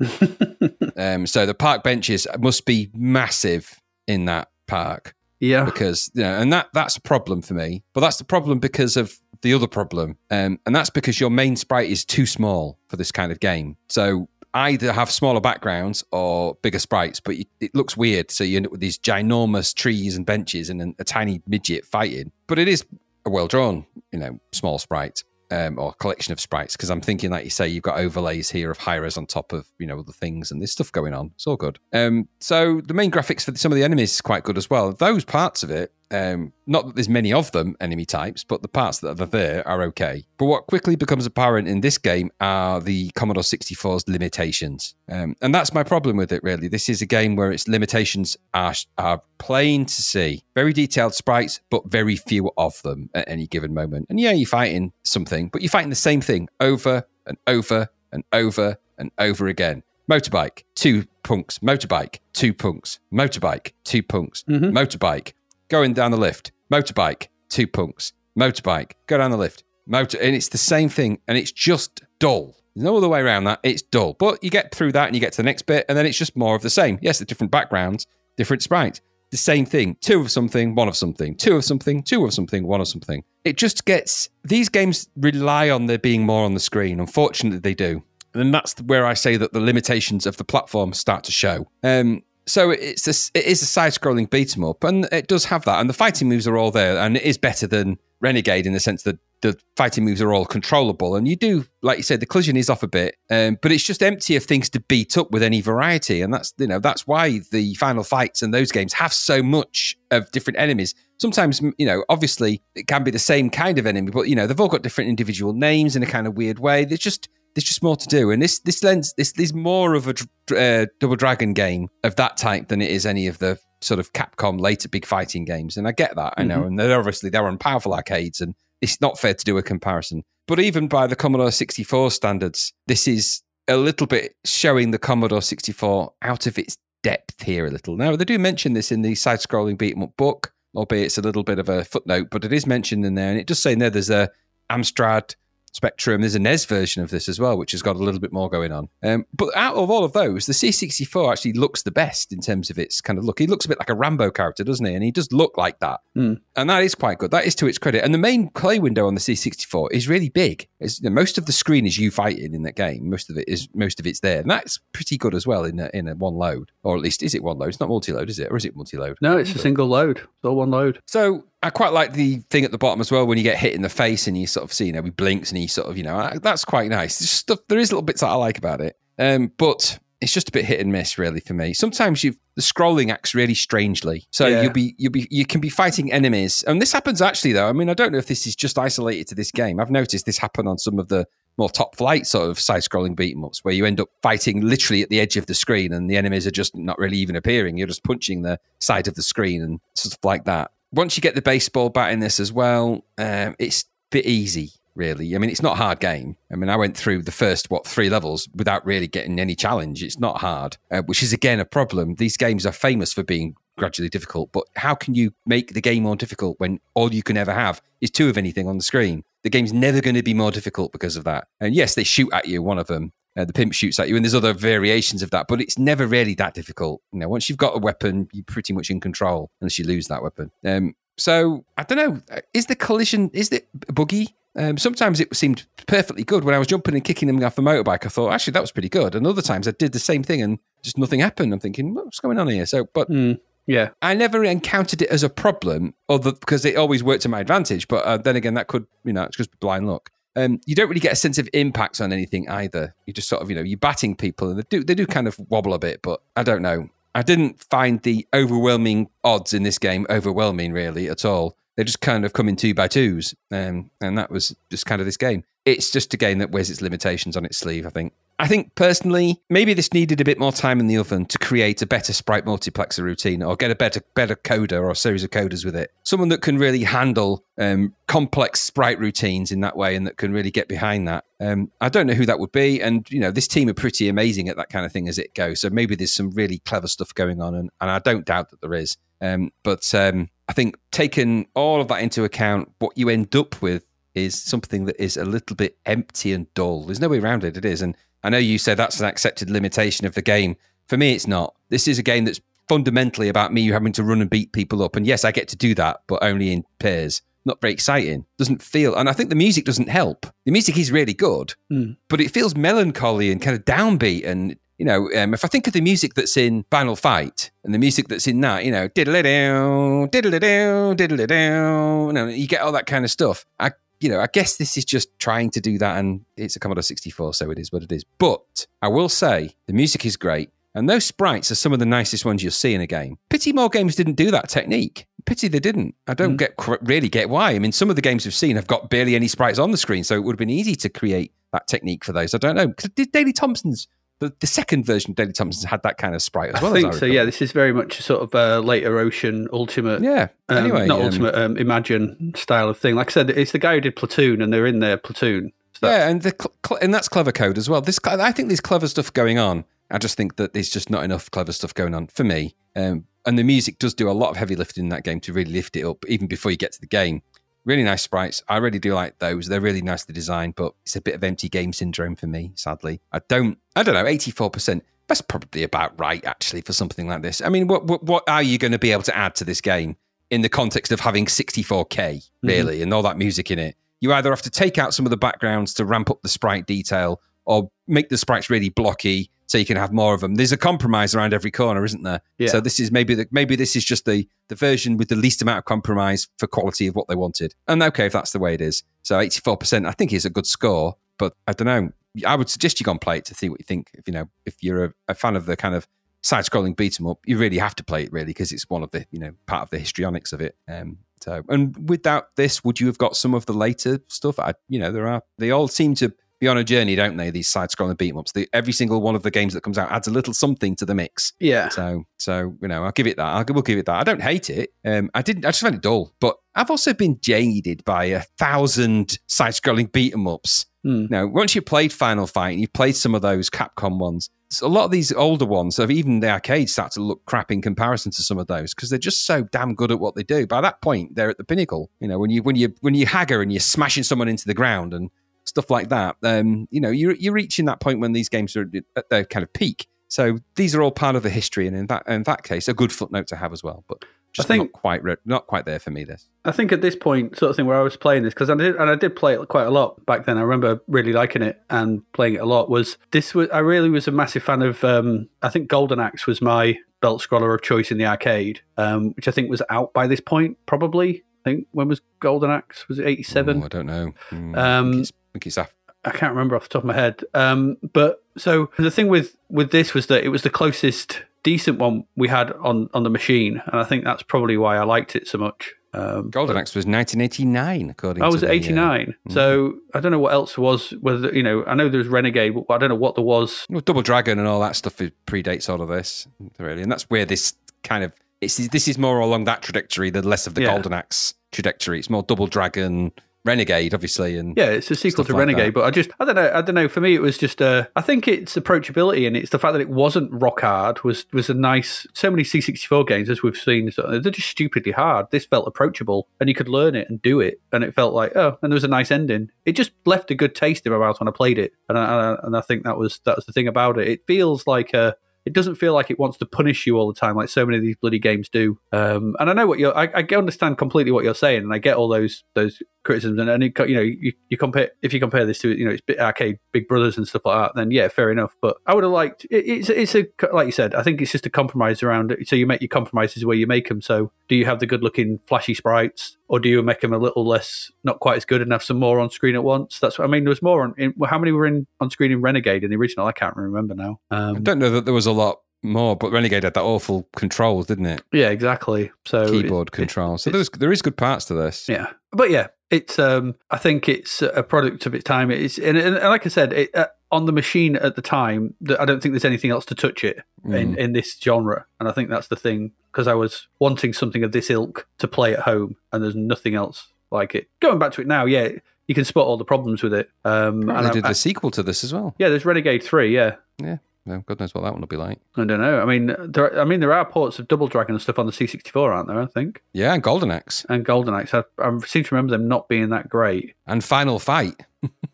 um, so the park benches must be massive in that park Yeah. because you know, and that that's a problem for me. But that's the problem because of the other problem, um, and that's because your main sprite is too small for this kind of game. So either have smaller backgrounds or bigger sprites, but you, it looks weird. So you end up with these ginormous trees and benches and an- a tiny midget fighting. But it is a well drawn, you know, small sprite. Um, or collection of sprites because I'm thinking, like you say, you've got overlays here of high res on top of you know other things, and there's stuff going on. It's all good. Um, so the main graphics for some of the enemies is quite good as well. Those parts of it, um, not that there's many of them enemy types, but the parts that are there are okay. But what quickly becomes apparent in this game are the Commodore 64's limitations, um, and that's my problem with it. Really, this is a game where its limitations are are plain to see. Very detailed sprites, but very few of them at any given moment. And yeah, you're fighting something, but you're fighting the same thing over and over and over and over again. Motorbike, two punks. Motorbike, two punks. Motorbike, two punks. Mhm. Motorbike, going down the lift. Motorbike, two punks. Motorbike, go down the lift. Motor, and it's the same thing, and it's just dull. There's no other way around that. It's dull, but you get through that and you get to the next bit, and then it's just more of the same. Yes, the different backgrounds, different sprites, the same thing. Two of something, one of something. Two of something, two of something, one of something. It just gets. These games rely on there being more on the screen. Unfortunately, they do. And that's where I say that the limitations of the platform start to show. Um, so it's this, it is a side-scrolling beat 'em up, and it does have that. And the fighting moves are all there, and it is better than Renegade in the sense that the fighting moves are all controllable. And you do, like you said, the collision is off a bit, um, but it's just empty of things to beat up with any variety. And that's you know that's why the final fights and those games have so much of different enemies. Sometimes you know, obviously, it can be the same kind of enemy, but you know they've all got different individual names in a kind of weird way. There's just there's just more to do, and this this lends this is more of a uh, Double Dragon game of that type than it is any of the sort of Capcom later big fighting games. And I get that, I know, and they're obviously they're on powerful arcades, and it's not fair to do a comparison. But even by the Commodore 64 standards, this is a little bit showing the Commodore 64 out of its depth here a little. Now they do mention this in the side-scrolling beat 'em up book, albeit it's a little bit of a footnote, but it is mentioned in there, and it does say in there there's a Amstrad Spectrum. There's a NES version of this as well, which has got a little bit more going on. Um, but out of all of those, the C64 actually looks the best in terms of its kind of look. He looks a bit like a Rambo character, doesn't he? And he does look like that. Hmm. And that is quite good. That is to its credit. And the main play window on the C64 is really big. It's, you know, most of the screen is you fighting in that game. Most of it is most of it's there, and that's pretty good as well in a, in a one load, or at least is it one load? It's not multi load, is it? Or is it multi load? No, it's a single load. It's all one load. So I quite like the thing at the bottom as well when you get hit in the face and you sort of see, you know, he blinks and he sort of, you know, that's quite nice. There's stuff, there is little bits that I like about it, um, but it's just a bit hit and miss really for me. Sometimes you the scrolling acts really strangely, so Yeah. you'll be you'll be you can be fighting enemies, and this happens actually though. I mean, I don't know if this is just isolated to this game. I've noticed this happen on some of the more top flight sort of side scrolling beat 'em ups where you end up fighting literally at the edge of the screen and the enemies are just not really even appearing. You're just punching the side of the screen and stuff like that. Once you get the baseball bat in this as well, um, it's a bit easy, really. I mean, it's not a hard game. I mean, I went through the first, what, three levels without really getting any challenge. It's not hard, uh, which is, again, a problem. These games are famous for being gradually difficult, but how can you make the game more difficult when all you can ever have is two of anything on the screen? The game's never going to be more difficult because of that. And yes, they shoot at you, one of them. Uh, the pimp shoots at you, and there's other variations of that, but it's never really that difficult. You know, once you've got a weapon, you're pretty much in control, unless you lose that weapon. Um, so I don't know. Uh, Is the collision is it buggy? Um, sometimes it seemed perfectly good when I was jumping and kicking them off a motorbike. I thought actually that was pretty good, and other times I did the same thing and just nothing happened. I'm thinking what's going on here? So, but Hmm. Yeah. I never encountered it as a problem, other because it always worked to my advantage. But uh, then again, that could you know it's just blind luck. Um, you don't really get a sense of impact on anything either. You just sort of you know you're batting people and they do they do kind of wobble a bit, but I don't know. I didn't find the overwhelming odds in this game overwhelming really at all. They just kind of come in two by twos, um, and that was just kind of this game. It's just a game that wears its limitations on its sleeve. I think. I think personally, maybe this needed a bit more time in the oven to create a better sprite multiplexer routine, or get a better better coder or a series of coders with it. Someone that can really handle um, complex sprite routines in that way, and that can really get behind that. Um, I don't know who that would be, and you know, this team are pretty amazing at that kind of thing as it goes. So maybe there's some really clever stuff going on, and, and I don't doubt that there is. Um, but um, I think taking all of that into account, what you end up with is something that is a little bit empty and dull. There's no way around it. It is, and I know you said that's an accepted limitation of the game. For me, it's not. This is a game that's fundamentally about me having to run and beat people up. And yes, I get to do that, but only in pairs. Not very exciting. Doesn't feel, and I think the music doesn't help. The music is really good, Mm. but it feels melancholy and kind of downbeat. And you know, um, if I think of the music that's in Final Fight and the music that's in that, you know, diddle down, diddle down, diddle down, you, know, you get all that kind of stuff. I you know, I guess this is just trying to do that, and it's a Commodore 64, so it is what it is. But I will say the music is great, and those sprites are some of the nicest ones you'll see in a game. Pity more games didn't do that technique. Pity they didn't. I don't mm. get really get why. I mean, some of the games we've seen have got barely any sprites on the screen, so it would have been easy to create that technique for those. I don't know. 'Cause Did Daley Thompson's the, the second version of Daley Thompson's had that kind of sprite as well? I think so. Yeah, this is very much a sort of uh, later Ocean Ultimate. Yeah. um, anyway, not um, Ultimate, um, Imagine style of thing. Like I said, it's the guy who did Platoon, and they're in their Platoon. So yeah, and the cl- and that's clever code as well. This I think there's clever stuff going on. I just think that there's just not enough clever stuff going on for me. Um, and the music does do a lot of heavy lifting in that game to really lift it up, even before you get to the game. Really nice sprites. I really do like those. They're really nicely designed, but it's a bit of empty game syndrome for me. Sadly, I don't. I don't know. Eighty four percent. That's probably about right, actually, for something like this. I mean, what what, what are you going to be able to add to this game in the context of having 64k mm-hmm. really and all that music in it? You either have to take out some of the backgrounds to ramp up the sprite detail, or make the sprites really blocky so you can have more of them. There's a compromise around every corner, isn't there? Yeah. So this is maybe the, maybe this is just the the version with the least amount of compromise for quality of what they wanted. And okay, if that's the way it is. So 84%, I think is a good score, but I don't know. I would suggest you go and play it to see what you think. If you know, if you're a, a fan of the kind of side-scrolling beat 'em up, you really have to play it really because it's one of the you know part of the histrionics of it. Um, so, and without this, would you have got some of the later stuff? I, you know, there are they all seem to be on a journey, don't they? These side-scrolling beat 'em ups. They, every single one of the games that comes out adds a little something to the mix. yeah. So, so you know, I'll give it that. I'll, we'll give it that. I don't hate it. Um, I didn't. I just found it dull. But I've also been jaded by a thousand side-scrolling beat 'em ups. Hmm. Now, once you've played Final Fight and you've played some of those Capcom ones, a lot of these older ones, even the arcades, start to look crap in comparison to some of those because they're just so damn good at what they do. By that point, they're at the pinnacle. You know, when you when you when you hagger and you're smashing someone into the ground and stuff like that, um, you know, you're you're reaching that point when these games are at their kind of peak. So these are all part of the history, and in that in that case, a good footnote to have as well. But just think- not quite re- not quite there for me. This. I think at this point, sort of thing where I was playing this because I did, and I did play it quite a lot back then. I remember really liking it and playing it a lot. Was this was I really was a massive fan of? Um, I think Golden Axe was my belt scroller of choice in the arcade, um, which I think was out by this point. Probably, I think when was Golden Axe? Was it eighty seven? I don't know. Mm, Um, I think it's, I think it's af- I can't remember off the top of my head. Um, but so the thing with with this was that it was the closest decent one we had on on the machine, and I think that's probably why I liked it so much. Um, Golden Axe was 1989, according Oh, to was the, uh, 89? So I don't know what else was. Whether you know, I know there was Renegade, but I don't know what there was. well, Double Dragon and all that stuff predates all of this, really, and that's where this kind of it's this is more along that trajectory, the less of the Yeah. Golden Axe trajectory. It's more Double Dragon, Renegade, obviously, and Yeah, it's a sequel to like Renegade, that. but I just I don't know. I don't know. For me, it was just. Uh, I think it's approachability and it's the fact that it wasn't rock hard was was a nice. So many C64 games as we've seen, they're just stupidly hard. This felt approachable and you could learn it and do it, and it felt like oh, and there was a nice ending. It just left a good taste in my mouth when I played it, and and I, and I think that was that was the thing about it. It feels like a it doesn't feel like it wants to punish you all the time, like so many of these bloody games do. Um, and I know what you're. I, I understand completely what you're saying, and I get all those those criticisms. And, and it, you know, you, you compare if you compare this to you know, it's arcade Big Brothers and stuff like that. Then yeah, fair enough. But I would have liked. It, it's it's a like you said. I think it's just a compromise around it. So you make your compromises where you make them. So do you have the good looking flashy sprites, or do you make them a little less, not quite as good, and have some more on screen at once? That's what I mean. There was more on. In, how many were in on screen in Renegade in the original? I can't remember now. I Um, don't know that there was a lot more, but Renegade had that awful controls, didn't it? Yeah, exactly. So Keyboard it- controls. So there's there is good parts to this. Yeah, but yeah, it's. Um, I think it's a product of its time. It's and, and like I said, it, uh, on the machine at the time, that I don't think there's anything else to touch it in in this genre, and I think that's the thing because I was wanting something of this ilk to play at home, and there's nothing else like it. Going back to it now, yeah, you can spot all the problems with it. Um, And they I- did I- the sequel to this as well. yeah, there's Renegade Three. Yeah, Yeah. God knows what that one will be like. I don't know. I mean, there. I mean, there are ports of Double Dragon and stuff on the C64, aren't there? I think, Yeah, and Golden Axe and Golden Axe. I, I seem to remember them not being that great. and Final Fight.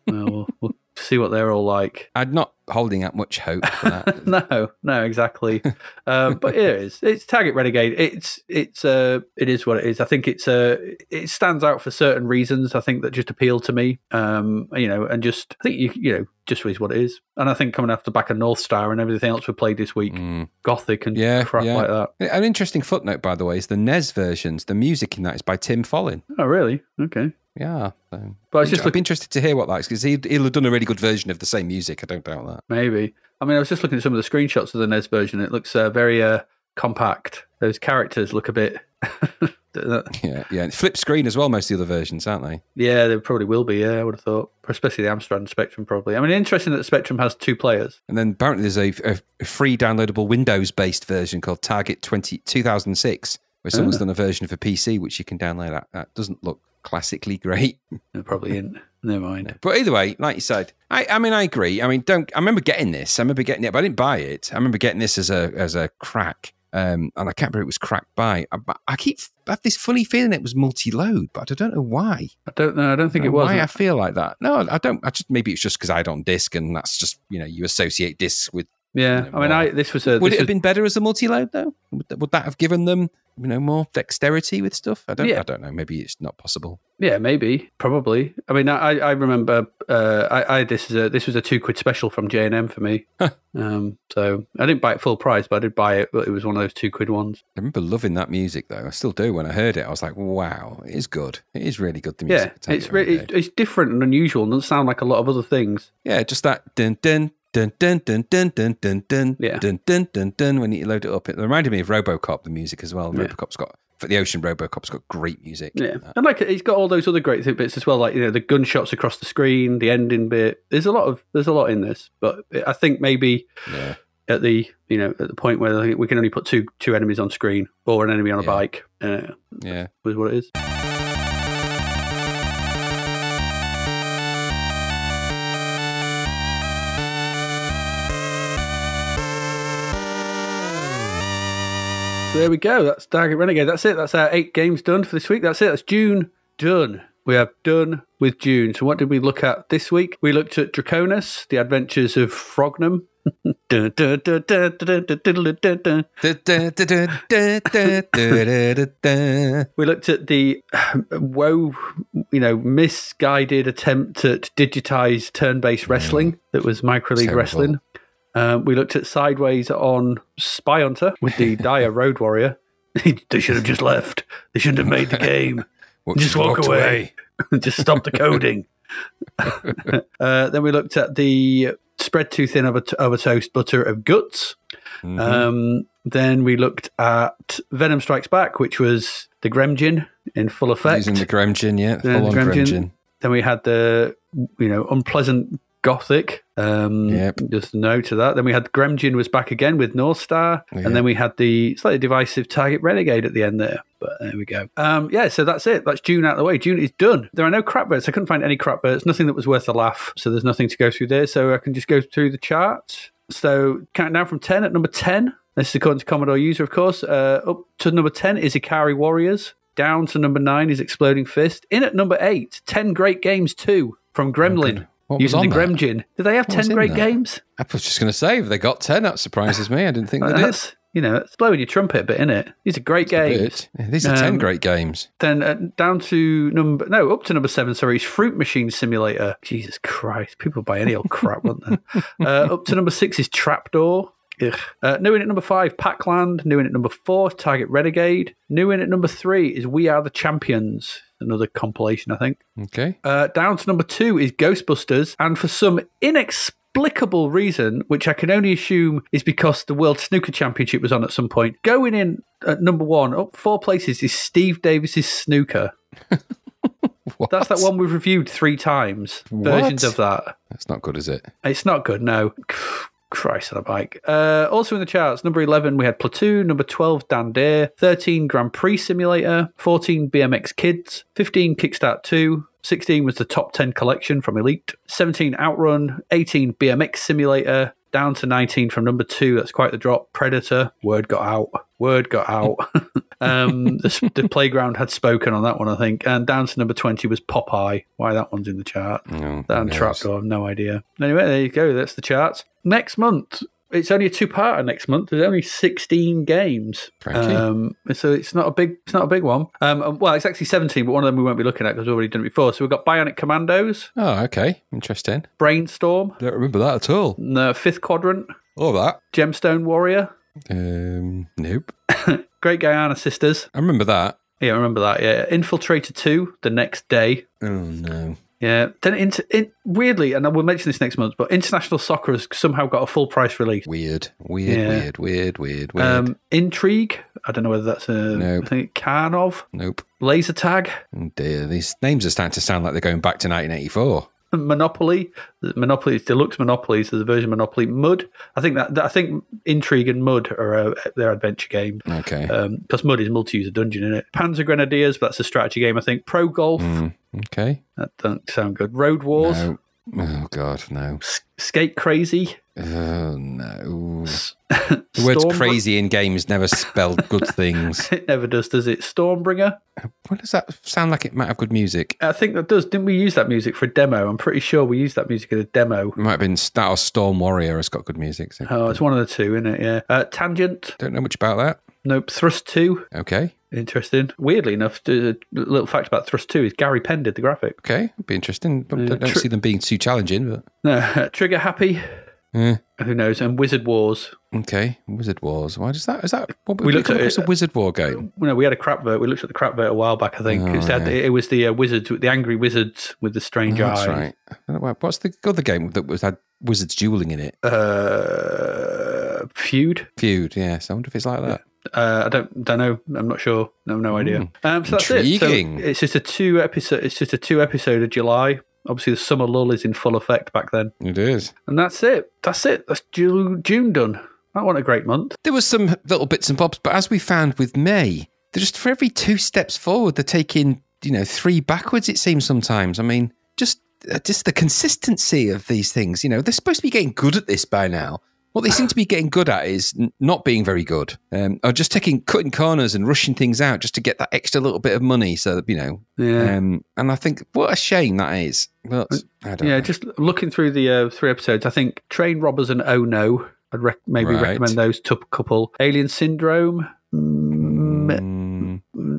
well, we'll, see what they're all like. I'm not holding out much hope for that. no, no, exactly. um, but it is. It's Target Renegade. It's it's uh it is what it is. I think it's uh it stands out for certain reasons. I think that just appeal to me. Um, you know, and just I think you you know just is what it is. And I think coming off the back of North Star and everything else we played this week, Mm. Gothik and Yeah, crap yeah. like that. An interesting footnote, by the way, is the NES versions. The music in that is by Tim Follin. Oh, really? Okay. Yeah. So. But I was just I'd be interested to hear what that is because he'd, he'll have done a really good version of the same music. I don't doubt that. Maybe. I mean, I was just looking at some of the screenshots of the NES version. It looks uh, very uh, compact. Those characters look a bit. Yeah, yeah. And flip screen as well. Most of the other versions, aren't they? Yeah, they probably will be. Yeah, I would have thought, especially the Amstrad Spectrum. Probably. I mean, interesting that the Spectrum has two players. And then apparently there's a, a- a free downloadable Windows-based version called Target 20, 2006, where someone's Ah. done a version for PC which you can download. That, that doesn't look classically great. No, probably in. Never mind. But either way, like you said, I, I mean, I agree. I mean, don't. I remember getting this. I remember getting it, but I didn't buy it. I remember getting this as a as a crack, um, and I can't remember it was cracked by. I, but I keep I have this funny feeling it was multi-load, but I don't know why. I don't know. I don't think it was. Why I feel like that? No, I don't. I just maybe it's just because I had it on disc, and that's just you know you associate discs with. Yeah, I mean. I this was a. Would it have was- been better as a multi-load though? Would that, would that have given them you know more dexterity with stuff? I don't. Yeah. I don't know. Maybe it's not possible. Yeah, maybe, probably. I mean, I I remember. Uh, I, I this is a this was a two quid special from J and M for me. um, so I didn't buy it full price, but I did buy it. But it was one of those two quid ones. I remember loving that music though. I still do. When I heard it, I was like, "Wow, it is good. It is really good." The music. Yeah, it's really Renegade. it's different and unusual. and Doesn't sound like a lot of other things. yeah, just that dun dun dun dun dun dun dun dun dun Yeah. dun dun dun dun. When you load it up, it reminded me of RoboCop. The music as well. Yeah. RoboCop's got for the Ocean. RoboCop's got great music. Yeah, and like it's got all those other great bits as well, like you know the gunshots across the screen, the ending bit. There's a lot of there's a lot in this, but I think maybe Yeah. at the you know at the point where we can only put two two enemies on screen or an enemy on a Yeah. bike uh, Yeah. was what it is. So there we go. That's Target Renegade. That's it. That's our eight games done for this week. That's it. That's June done. We have done with June. So what did we look at this week? We looked at Draconus, The Adventures of Frognum. we looked at the woe, you know, misguided attempt at digitized turn-based wrestling that was Microleague League Wrestling. Um, we looked at Sideways on Spy Hunter with the Dire Road Warrior. they should have just left. They shouldn't have made the game. Just walk walked away. just stop the coding. uh, then we looked at the spread too thin of a, of a toast butter of Gutz. Mhm. Um, then we looked at Venom Strikes Back, which was the Gremgin in full effect. Using the Gremgin, yeah, full on the Gremgin. Gremgin. Then we had the you know unpleasant Gothik. Um, Yep. Just no to that. Then we had Gremgin was back again with North Star, Yeah. and then we had the slightly divisive Target Renegade at the end there. But there we go. Um, yeah, so that's it. That's June out of the way. June is done. There are no crap verts. I couldn't find any crap verts. Nothing that was worth a laugh. So there's nothing to go through there. So I can just go through the chart. So counting down from ten at number ten. This is according to Commodore User, of course. Uh, up to number ten is Ikari Warriors. Down to number nine is Exploding Fist. In at number eight, 10 Great Games 2 from Gremlin. What was using the on that? Gremgin. Did they have What 10 great that? games? I was just going to say, if they got 10, that surprises me. I didn't think they did. That's, you know, it's blowing your trumpet a bit, isn't it? These are great games. Yeah, These are 10 Um, great games. Then uh, down to number, no, up to number seven, sorry, is Fruit Machine Simulator. Jesus Christ. People buy any old crap, won't they? Uh, up to number six is Trapdoor. Ugh. Uh, new in at number five, Pac-Land. New in at number four, Target Renegade. New in at number three is We Are the Champions. Another compilation, I think. Okay. Uh, down to number two is Ghostbusters, and for some inexplicable reason, which I can only assume is because the World Snooker Championship was on at some point, going in at number one, up four places, is Steve Davis's Snooker. What? That's that one we've reviewed three times. Versions What? of that. That's not good, is it? It's not good, no. Christ on a bike. Uh, also in the charts, number 11, we had Platoon. Number 12, Dan Dare. 13, Grand Prix Simulator. 14, BMX Kids. 15, Kickstart 2. 16 was the top 10 collection from Elite. 17, Outrun. 18, BMX Simulator. Down to 19 from number 2. That's quite the drop. Predator. Word got out. Word got out. um, the, the playground had spoken on that one, I think. And down to number 20 was Popeye. Why that one's in the chart. No, That and knows? Trapdoor, I've no idea. Anyway, there you go. That's the charts. Next month, it's only a two-parter. Next month, there's only 16 games. Um, so it's not a big, it's not a big one. Um, well, it's actually 17, but one of them we won't be looking at because we've already done it before. So we've got Bionic Commandos, Oh, okay. Interesting. Brainstorm, Don't remember that at all. the Fifth Quadrant, All that. Gemstone Warrior, Um, nope. Great Giana Sisters. I remember that. Yeah, I remember that. Yeah, Infiltrator 2, the next day. Oh no. Yeah. Then, inter- in, weirdly, and I will mention this next month, but International Soccer has somehow got a full price release. Weird. Weird. Yeah. Weird. Weird. Weird. Weird. Um, Intrigue. I don't know whether that's a. Nope. I think Karnov. nope. Laser Tag. Oh dear. These names are starting to sound like they're going back to 1984. Monopoly. Monopoly Deluxe Monopoly. So the version of Monopoly. Mud. I think that, that- I think Intrigue and Mud are uh, their adventure game. Okay. Because Mud is multi-user dungeon in it. Panzer Grenadiers, but that's a strategy game. I think Pro Golf. Mm, okay. That doesn't sound good. Road Wars. No. Oh god, no. S- Skate Crazy. Oh no. The words Stormbr- crazy in games never spell good things. It never does, does it? Stormbringer. What does that sound like? It might have good music. I think that does. Didn't we use that music for a demo? I'm pretty sure we used that music in a demo. It might have been Star or Storm Warrior has got good music. So Oh, it's one of the two, isn't it? Yeah. Uh, Tangent. don't know much about that. Nope. Thrust 2. Okay. Interesting. Weirdly enough, a little fact about Thrust 2 is Gary Penn did the graphic. Okay. It'd be interesting. I don't, don't tr- see them being too challenging, but No, Trigger Happy. eh, Who knows? And Wizard Wars. okay. Wizard Wars. Why does that is that what We we looked at at it- a Wizard War game? You know, we had a crap vote. We looked at the crap vote a while back, I think. Oh, it, said, yeah. it was the uh, wizards, the angry wizards with the strange Oh, eyes. that's right. Know, What's the other game that was had wizards dueling in it? Uh, feud. Feud. Yes. I wonder if it's like that. Uh, I don't don't know. I'm not sure. I have no idea. Um, so that's it. So Hmm. It's just a two episode. It's just a two episode of July. Obviously, the summer lull is in full effect back then, It is. and that's it. That's it. That's Ju- June done. That wasn't a great month. There was some little bits and bobs, but as we found with May, they're just for every two steps forward, they're taking you know three backwards. It seems sometimes. I mean, just uh, just the consistency of these things. You know, they're supposed to be getting good at this by now. What they seem to be getting good at is n- not being very good, um, or just taking cutting corners and rushing things out just to get that extra little bit of money. So that, you know, Yeah. um, and I think what a shame that is. But I don't yeah, know. just looking through the uh, three episodes, I think Train Robbers and Oh No, I'd rec- maybe Right. recommend those to a couple. Alien Syndrome, Mm,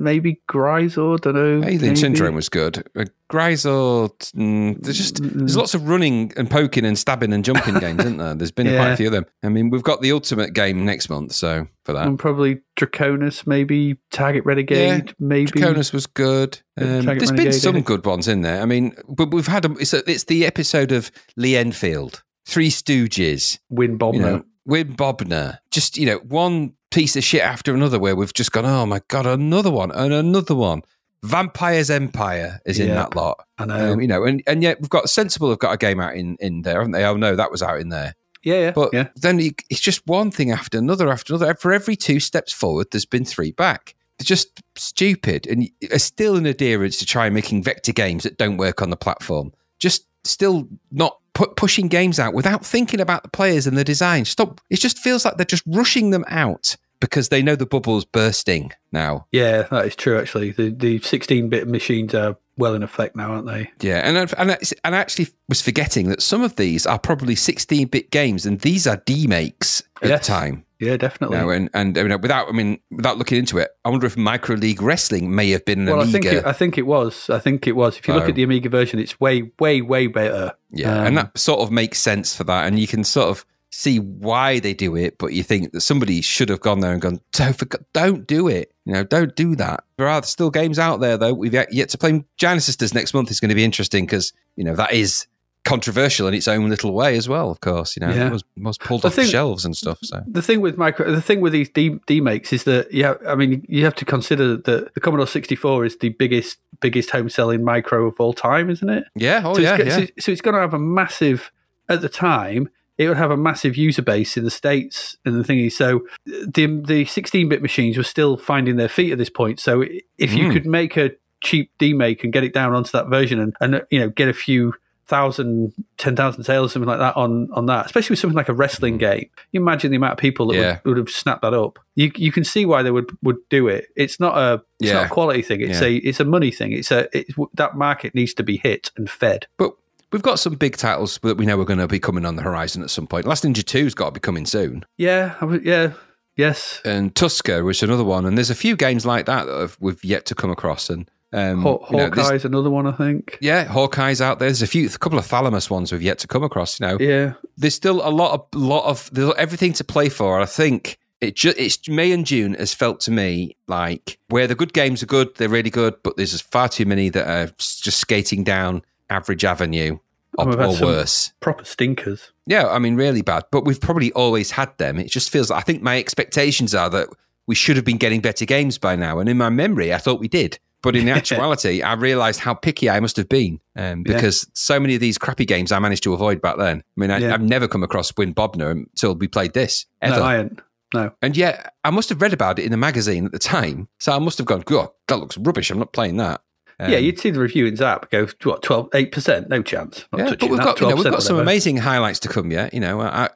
maybe Gryzor, don't know. Alien. Syndrome was good. Uh, Gryzor, mm, there's just there's lots of running and poking and stabbing and jumping games, isn't there? There's been quite a few of them. I mean, we've got the ultimate game next month, so for that, And probably Draconus, maybe Target Renegade, maybe. Draconus was good. Um, there's been some yeah. good ones in there. I mean, but we've had a, it's, a, it's the episode of Lee Enfield, Three Stooges, Win Bomber. you know, with Bobner. Just, you know, one piece of shit after another where we've just gone, oh my God, another one and another one. Vampire's Empire is in Yeah. that lot. I know. Um, you know, and, and yet we've got Sensible have got a game out in, in there, haven't they? Oh no, that was out in there. yeah, yeah. But yeah. then you, it's just one thing after another after another. For every two steps forward, there's been three back. They're just stupid and still an adherence to try making vector games that don't work on the platform. Just still not pu- pushing games out without thinking about the players and the design. Stop. It just feels like they're just rushing them out because they know the bubble's bursting now. Yeah, that is true, actually. The the 16 bit machines are well in effect now, aren't they? Yeah, and I- and I, and I actually was forgetting that some of these are probably 16-bit games, and these are demakes at Yes. the time. Yeah, definitely. No, and and you know, without I mean, without looking into it, I wonder if Micro League Wrestling may have been an well, I think, Amiga. it, I think it was. I think it was. If you look Oh. at the Amiga version, it's way, way, way better. yeah, Um, and that sort of makes sense for that, and you can sort of see why they do it, but you think that somebody should have gone there and gone, don't, don't do it. You know, don't do that. There are still games out there though. We've yet, to play. Giana Sisters next month is going to be interesting because you know that is controversial in its own little way as well. Of course, you know, Yeah. it was, was pulled The off the shelves and stuff. So The thing with micro, the thing with these D, D makes is that yeah, I mean you have to consider that the Commodore 64 is the biggest biggest home selling micro of all time, isn't it? yeah, oh so, yeah, it's, yeah. so, so it's going to have a massive at the time. It would have a massive user base in the states and the thingy. So the the 16-bit machines were still finding their feet at this point. So if you Mm. could make a cheap demake and get it down onto that version and, and you know get a few thousand, ten thousand sales, something like that on on that, especially with something like a wrestling game. You imagine the amount of people that Mm. Yeah. would, would have snapped that up. You you can see why they would would do it. It's not a it's Yeah. not a quality thing. It's Yeah. a it's a money thing. It's a it's, that market needs to be hit and fed. But we've got some big titles that we know are going to be coming on the horizon at some point. Last Ninja Two's got to be coming soon, Yeah, I yeah, yes. and Tusker was another one. And there's a few games like that that have, we've yet to come across. And um, Haw- you know, Hawkeye's another one, I think. yeah, Hawkeye's out there. There's a few, a couple of Thalamus ones we've yet to come across. You know, Yeah, there's still a lot of lot of there's everything to play for. I think it just it's May and June has felt to me like where the good games are good, they're really good, but there's far too many that are just skating down average avenue or, or worse. proper stinkers. Yeah, I mean, really bad. But we've probably always had them. It just feels like I think my expectations are that we should have been getting better games by now. And in my memory, I thought we did. But in actuality, I realised how picky I must have been um, Yeah. because so many of these crappy games I managed to avoid back then. I mean, I, Yeah. I've never come across Win Bobner until we played this ever. No, I ain't. No. and yet, I must have read about it in the magazine at the time. So I must have gone, God, that looks rubbish. I'm not playing that. Um, yeah, you'd see the review in Zzap go, what, 12, 8%? No chance. Not yeah, but we've got you know, we've got some amazing highlights to come yet. You know, I,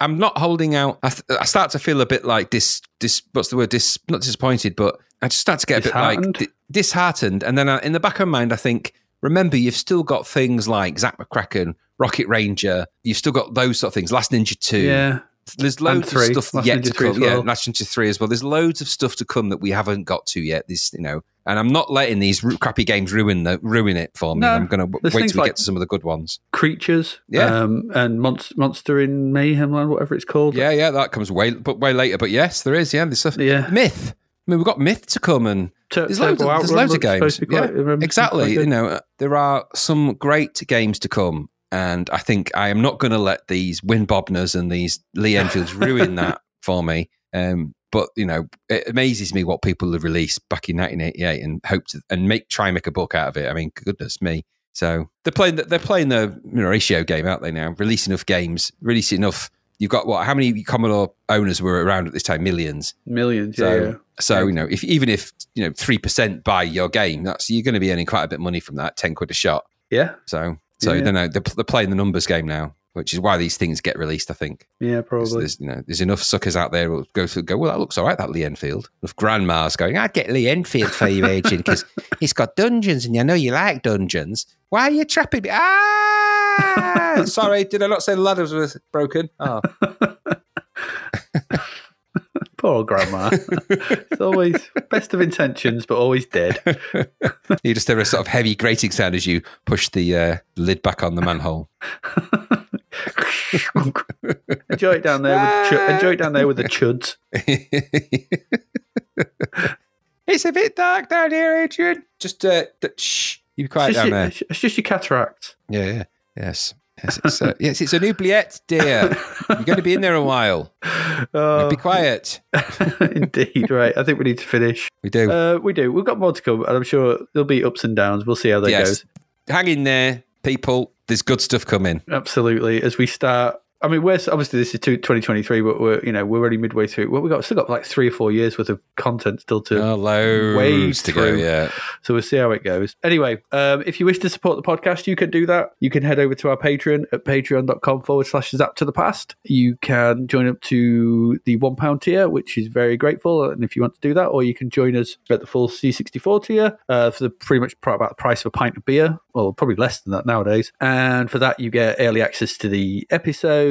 I'm not holding out. I, th- I start to feel a bit like this. This what's the word? Dis, not disappointed, but I just start to get a bit like Disheartened? disheartened. And then I, in the back of my mind, I think, remember, you've still got things like Zak McKracken, Rocket Ranger. You've still got those sort of things. Last Ninja Two. Yeah. There's loads of stuff Last yet Ninja to 3 as come. Yeah, well. Last Ninja Three as well. There's loads of stuff to come that we haven't got to yet. This, you know, and I'm not letting these crappy games ruin the ruin it for me. No, I'm going to wait till we like- get to some of the good ones. Creatures. Yeah. Um, and Monster, Monster in Mayhem, whatever it's called. Yeah, yeah, that comes way, but way later. But yes, there is. Yeah, there's stuff. Yeah. Myth. I mean, we've got Myth to come, and Tur- there's loads, of, there's loads of games. be Yeah, um, exactly. You know, there are some great games to come, and I think I am not going to let these Win Bobners and these Lee Enfields ruin that for me. Um, but you know, it amazes me what people have released back in 1988 and hope to and make try and make a book out of it. I mean, goodness me. So they're playing. the- They're playing the you know, ratio game, aren't they? Now release enough games, release enough. You've got what? How many Commodore owners were around at this time? Millions. Millions, So, yeah. yeah. so you know, if even if you know three percent buy your game, that's you're going to be earning quite a bit of money from that, ten quid a shot. Yeah, So, so Yeah. you know, they're, they're playing the numbers game now, which is why these things get released. I think Yeah, probably. there's you know there's enough suckers out there who'll go through go well that looks all right that Lee Enfield. Enough grandmas going I'd get Lee Enfield for you, agent, because he's got dungeons and you know you like dungeons. Why are you trapping me? Ah, sorry, did I not say the ladders were broken? Oh, Poor old grandma. it's always best of intentions, but always dead. you just hear a sort of heavy grating sound as you push the uh, lid back on the manhole. enjoy it down there. With the ch- enjoy it down there with the chuds. it's a bit dark down here, Adrian. Just uh, shh. You be quiet down your, there. it's just your cataracts. Yeah, yeah, yes, yes. It's uh, yes, it's an oubliette, dear. You're going to be in there a while. Oh, Be quiet. indeed, right. I think we need to finish. We do. Uh, we do. We've got more to come, and I'm sure there'll be ups and downs. We'll see how that yes. goes. Hang in there, people. There's good stuff coming. Absolutely. As we start, I mean, we're obviously this is 2023, but we're you know we're already midway through. Well, we got still got like three or four years worth of content still to Oh, wade to go. through. Yeah. So we'll see how it goes. Anyway, um, if you wish to support the podcast, you can do that. You can head over to our Patreon at patreon.com forward slash zap to the past. You can join up to the one pound tier, which is very grateful. And if you want to do that, or you can join us at the full C64 tier uh, for the pretty much about the price of a pint of beer. Well, probably less than that nowadays. And for that, you get early access to the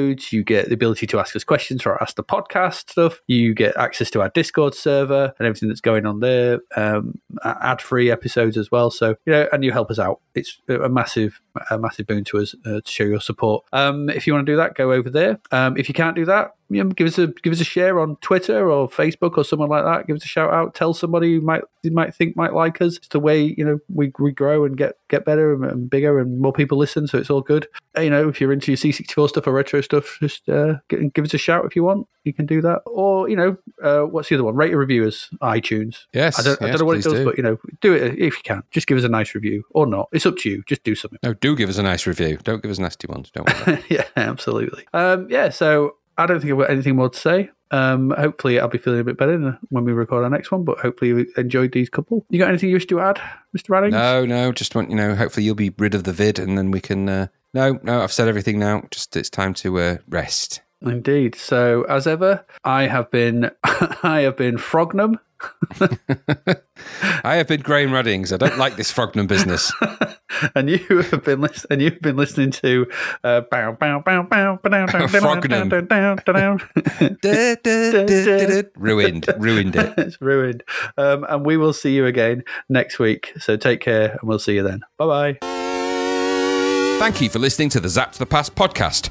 episodes. You get the ability to ask us questions our Ask the Podcast stuff. You get access to our Discord server and everything that's going on there. Um, ad free episodes as well. So, you know, and you help us out. It's a massive, a massive boon to us uh, to show your support. Um, if you want to do that, go over there. Um, if you can't do that, you know, give us a give us a share on Twitter or Facebook or someone like that. Give us a shout out. Tell somebody who might you might think might like us. It's the way you know we, we grow and get get better and, and bigger and more people listen. So it's all good. Uh, You know, if you're into your C64 stuff or retro stuff, just uh, give, give us a shout if you want. You can do that. Or you know, uh, what's the other one? Rate a review as iTunes. Yes, I don't, I don't know what it does, do. but you know, do it if you can. Just give us a nice review or not. It's up to you. Just do something. No, do give us a nice review. Don't give us nasty ones. Don't worry. yeah, absolutely. Um, yeah, so I don't think I've got anything more to say. Um, hopefully, I'll be feeling a bit better when we record our next one. But hopefully, you enjoyed these couple. You got anything you wish to add, Mister Radding? no, no, just want you know. Hopefully, you'll be rid of the vid, and then we can. Uh, no, no, I've said everything now. Just it's time to uh, rest. Indeed. So, as ever, I have been, I have been Frognum, I have been Graham Ruddings. I don't like this Frognum business. and you have been lis- and you've been listening to uh, bow bow bow bow bow down down down down down down down. Da, da, da, da, da. ruined, ruined it. it's ruined. Um, and we will see you again next week. So take care, and we'll see you then. Bye bye. Thank you for listening to the Zap to the Past podcast.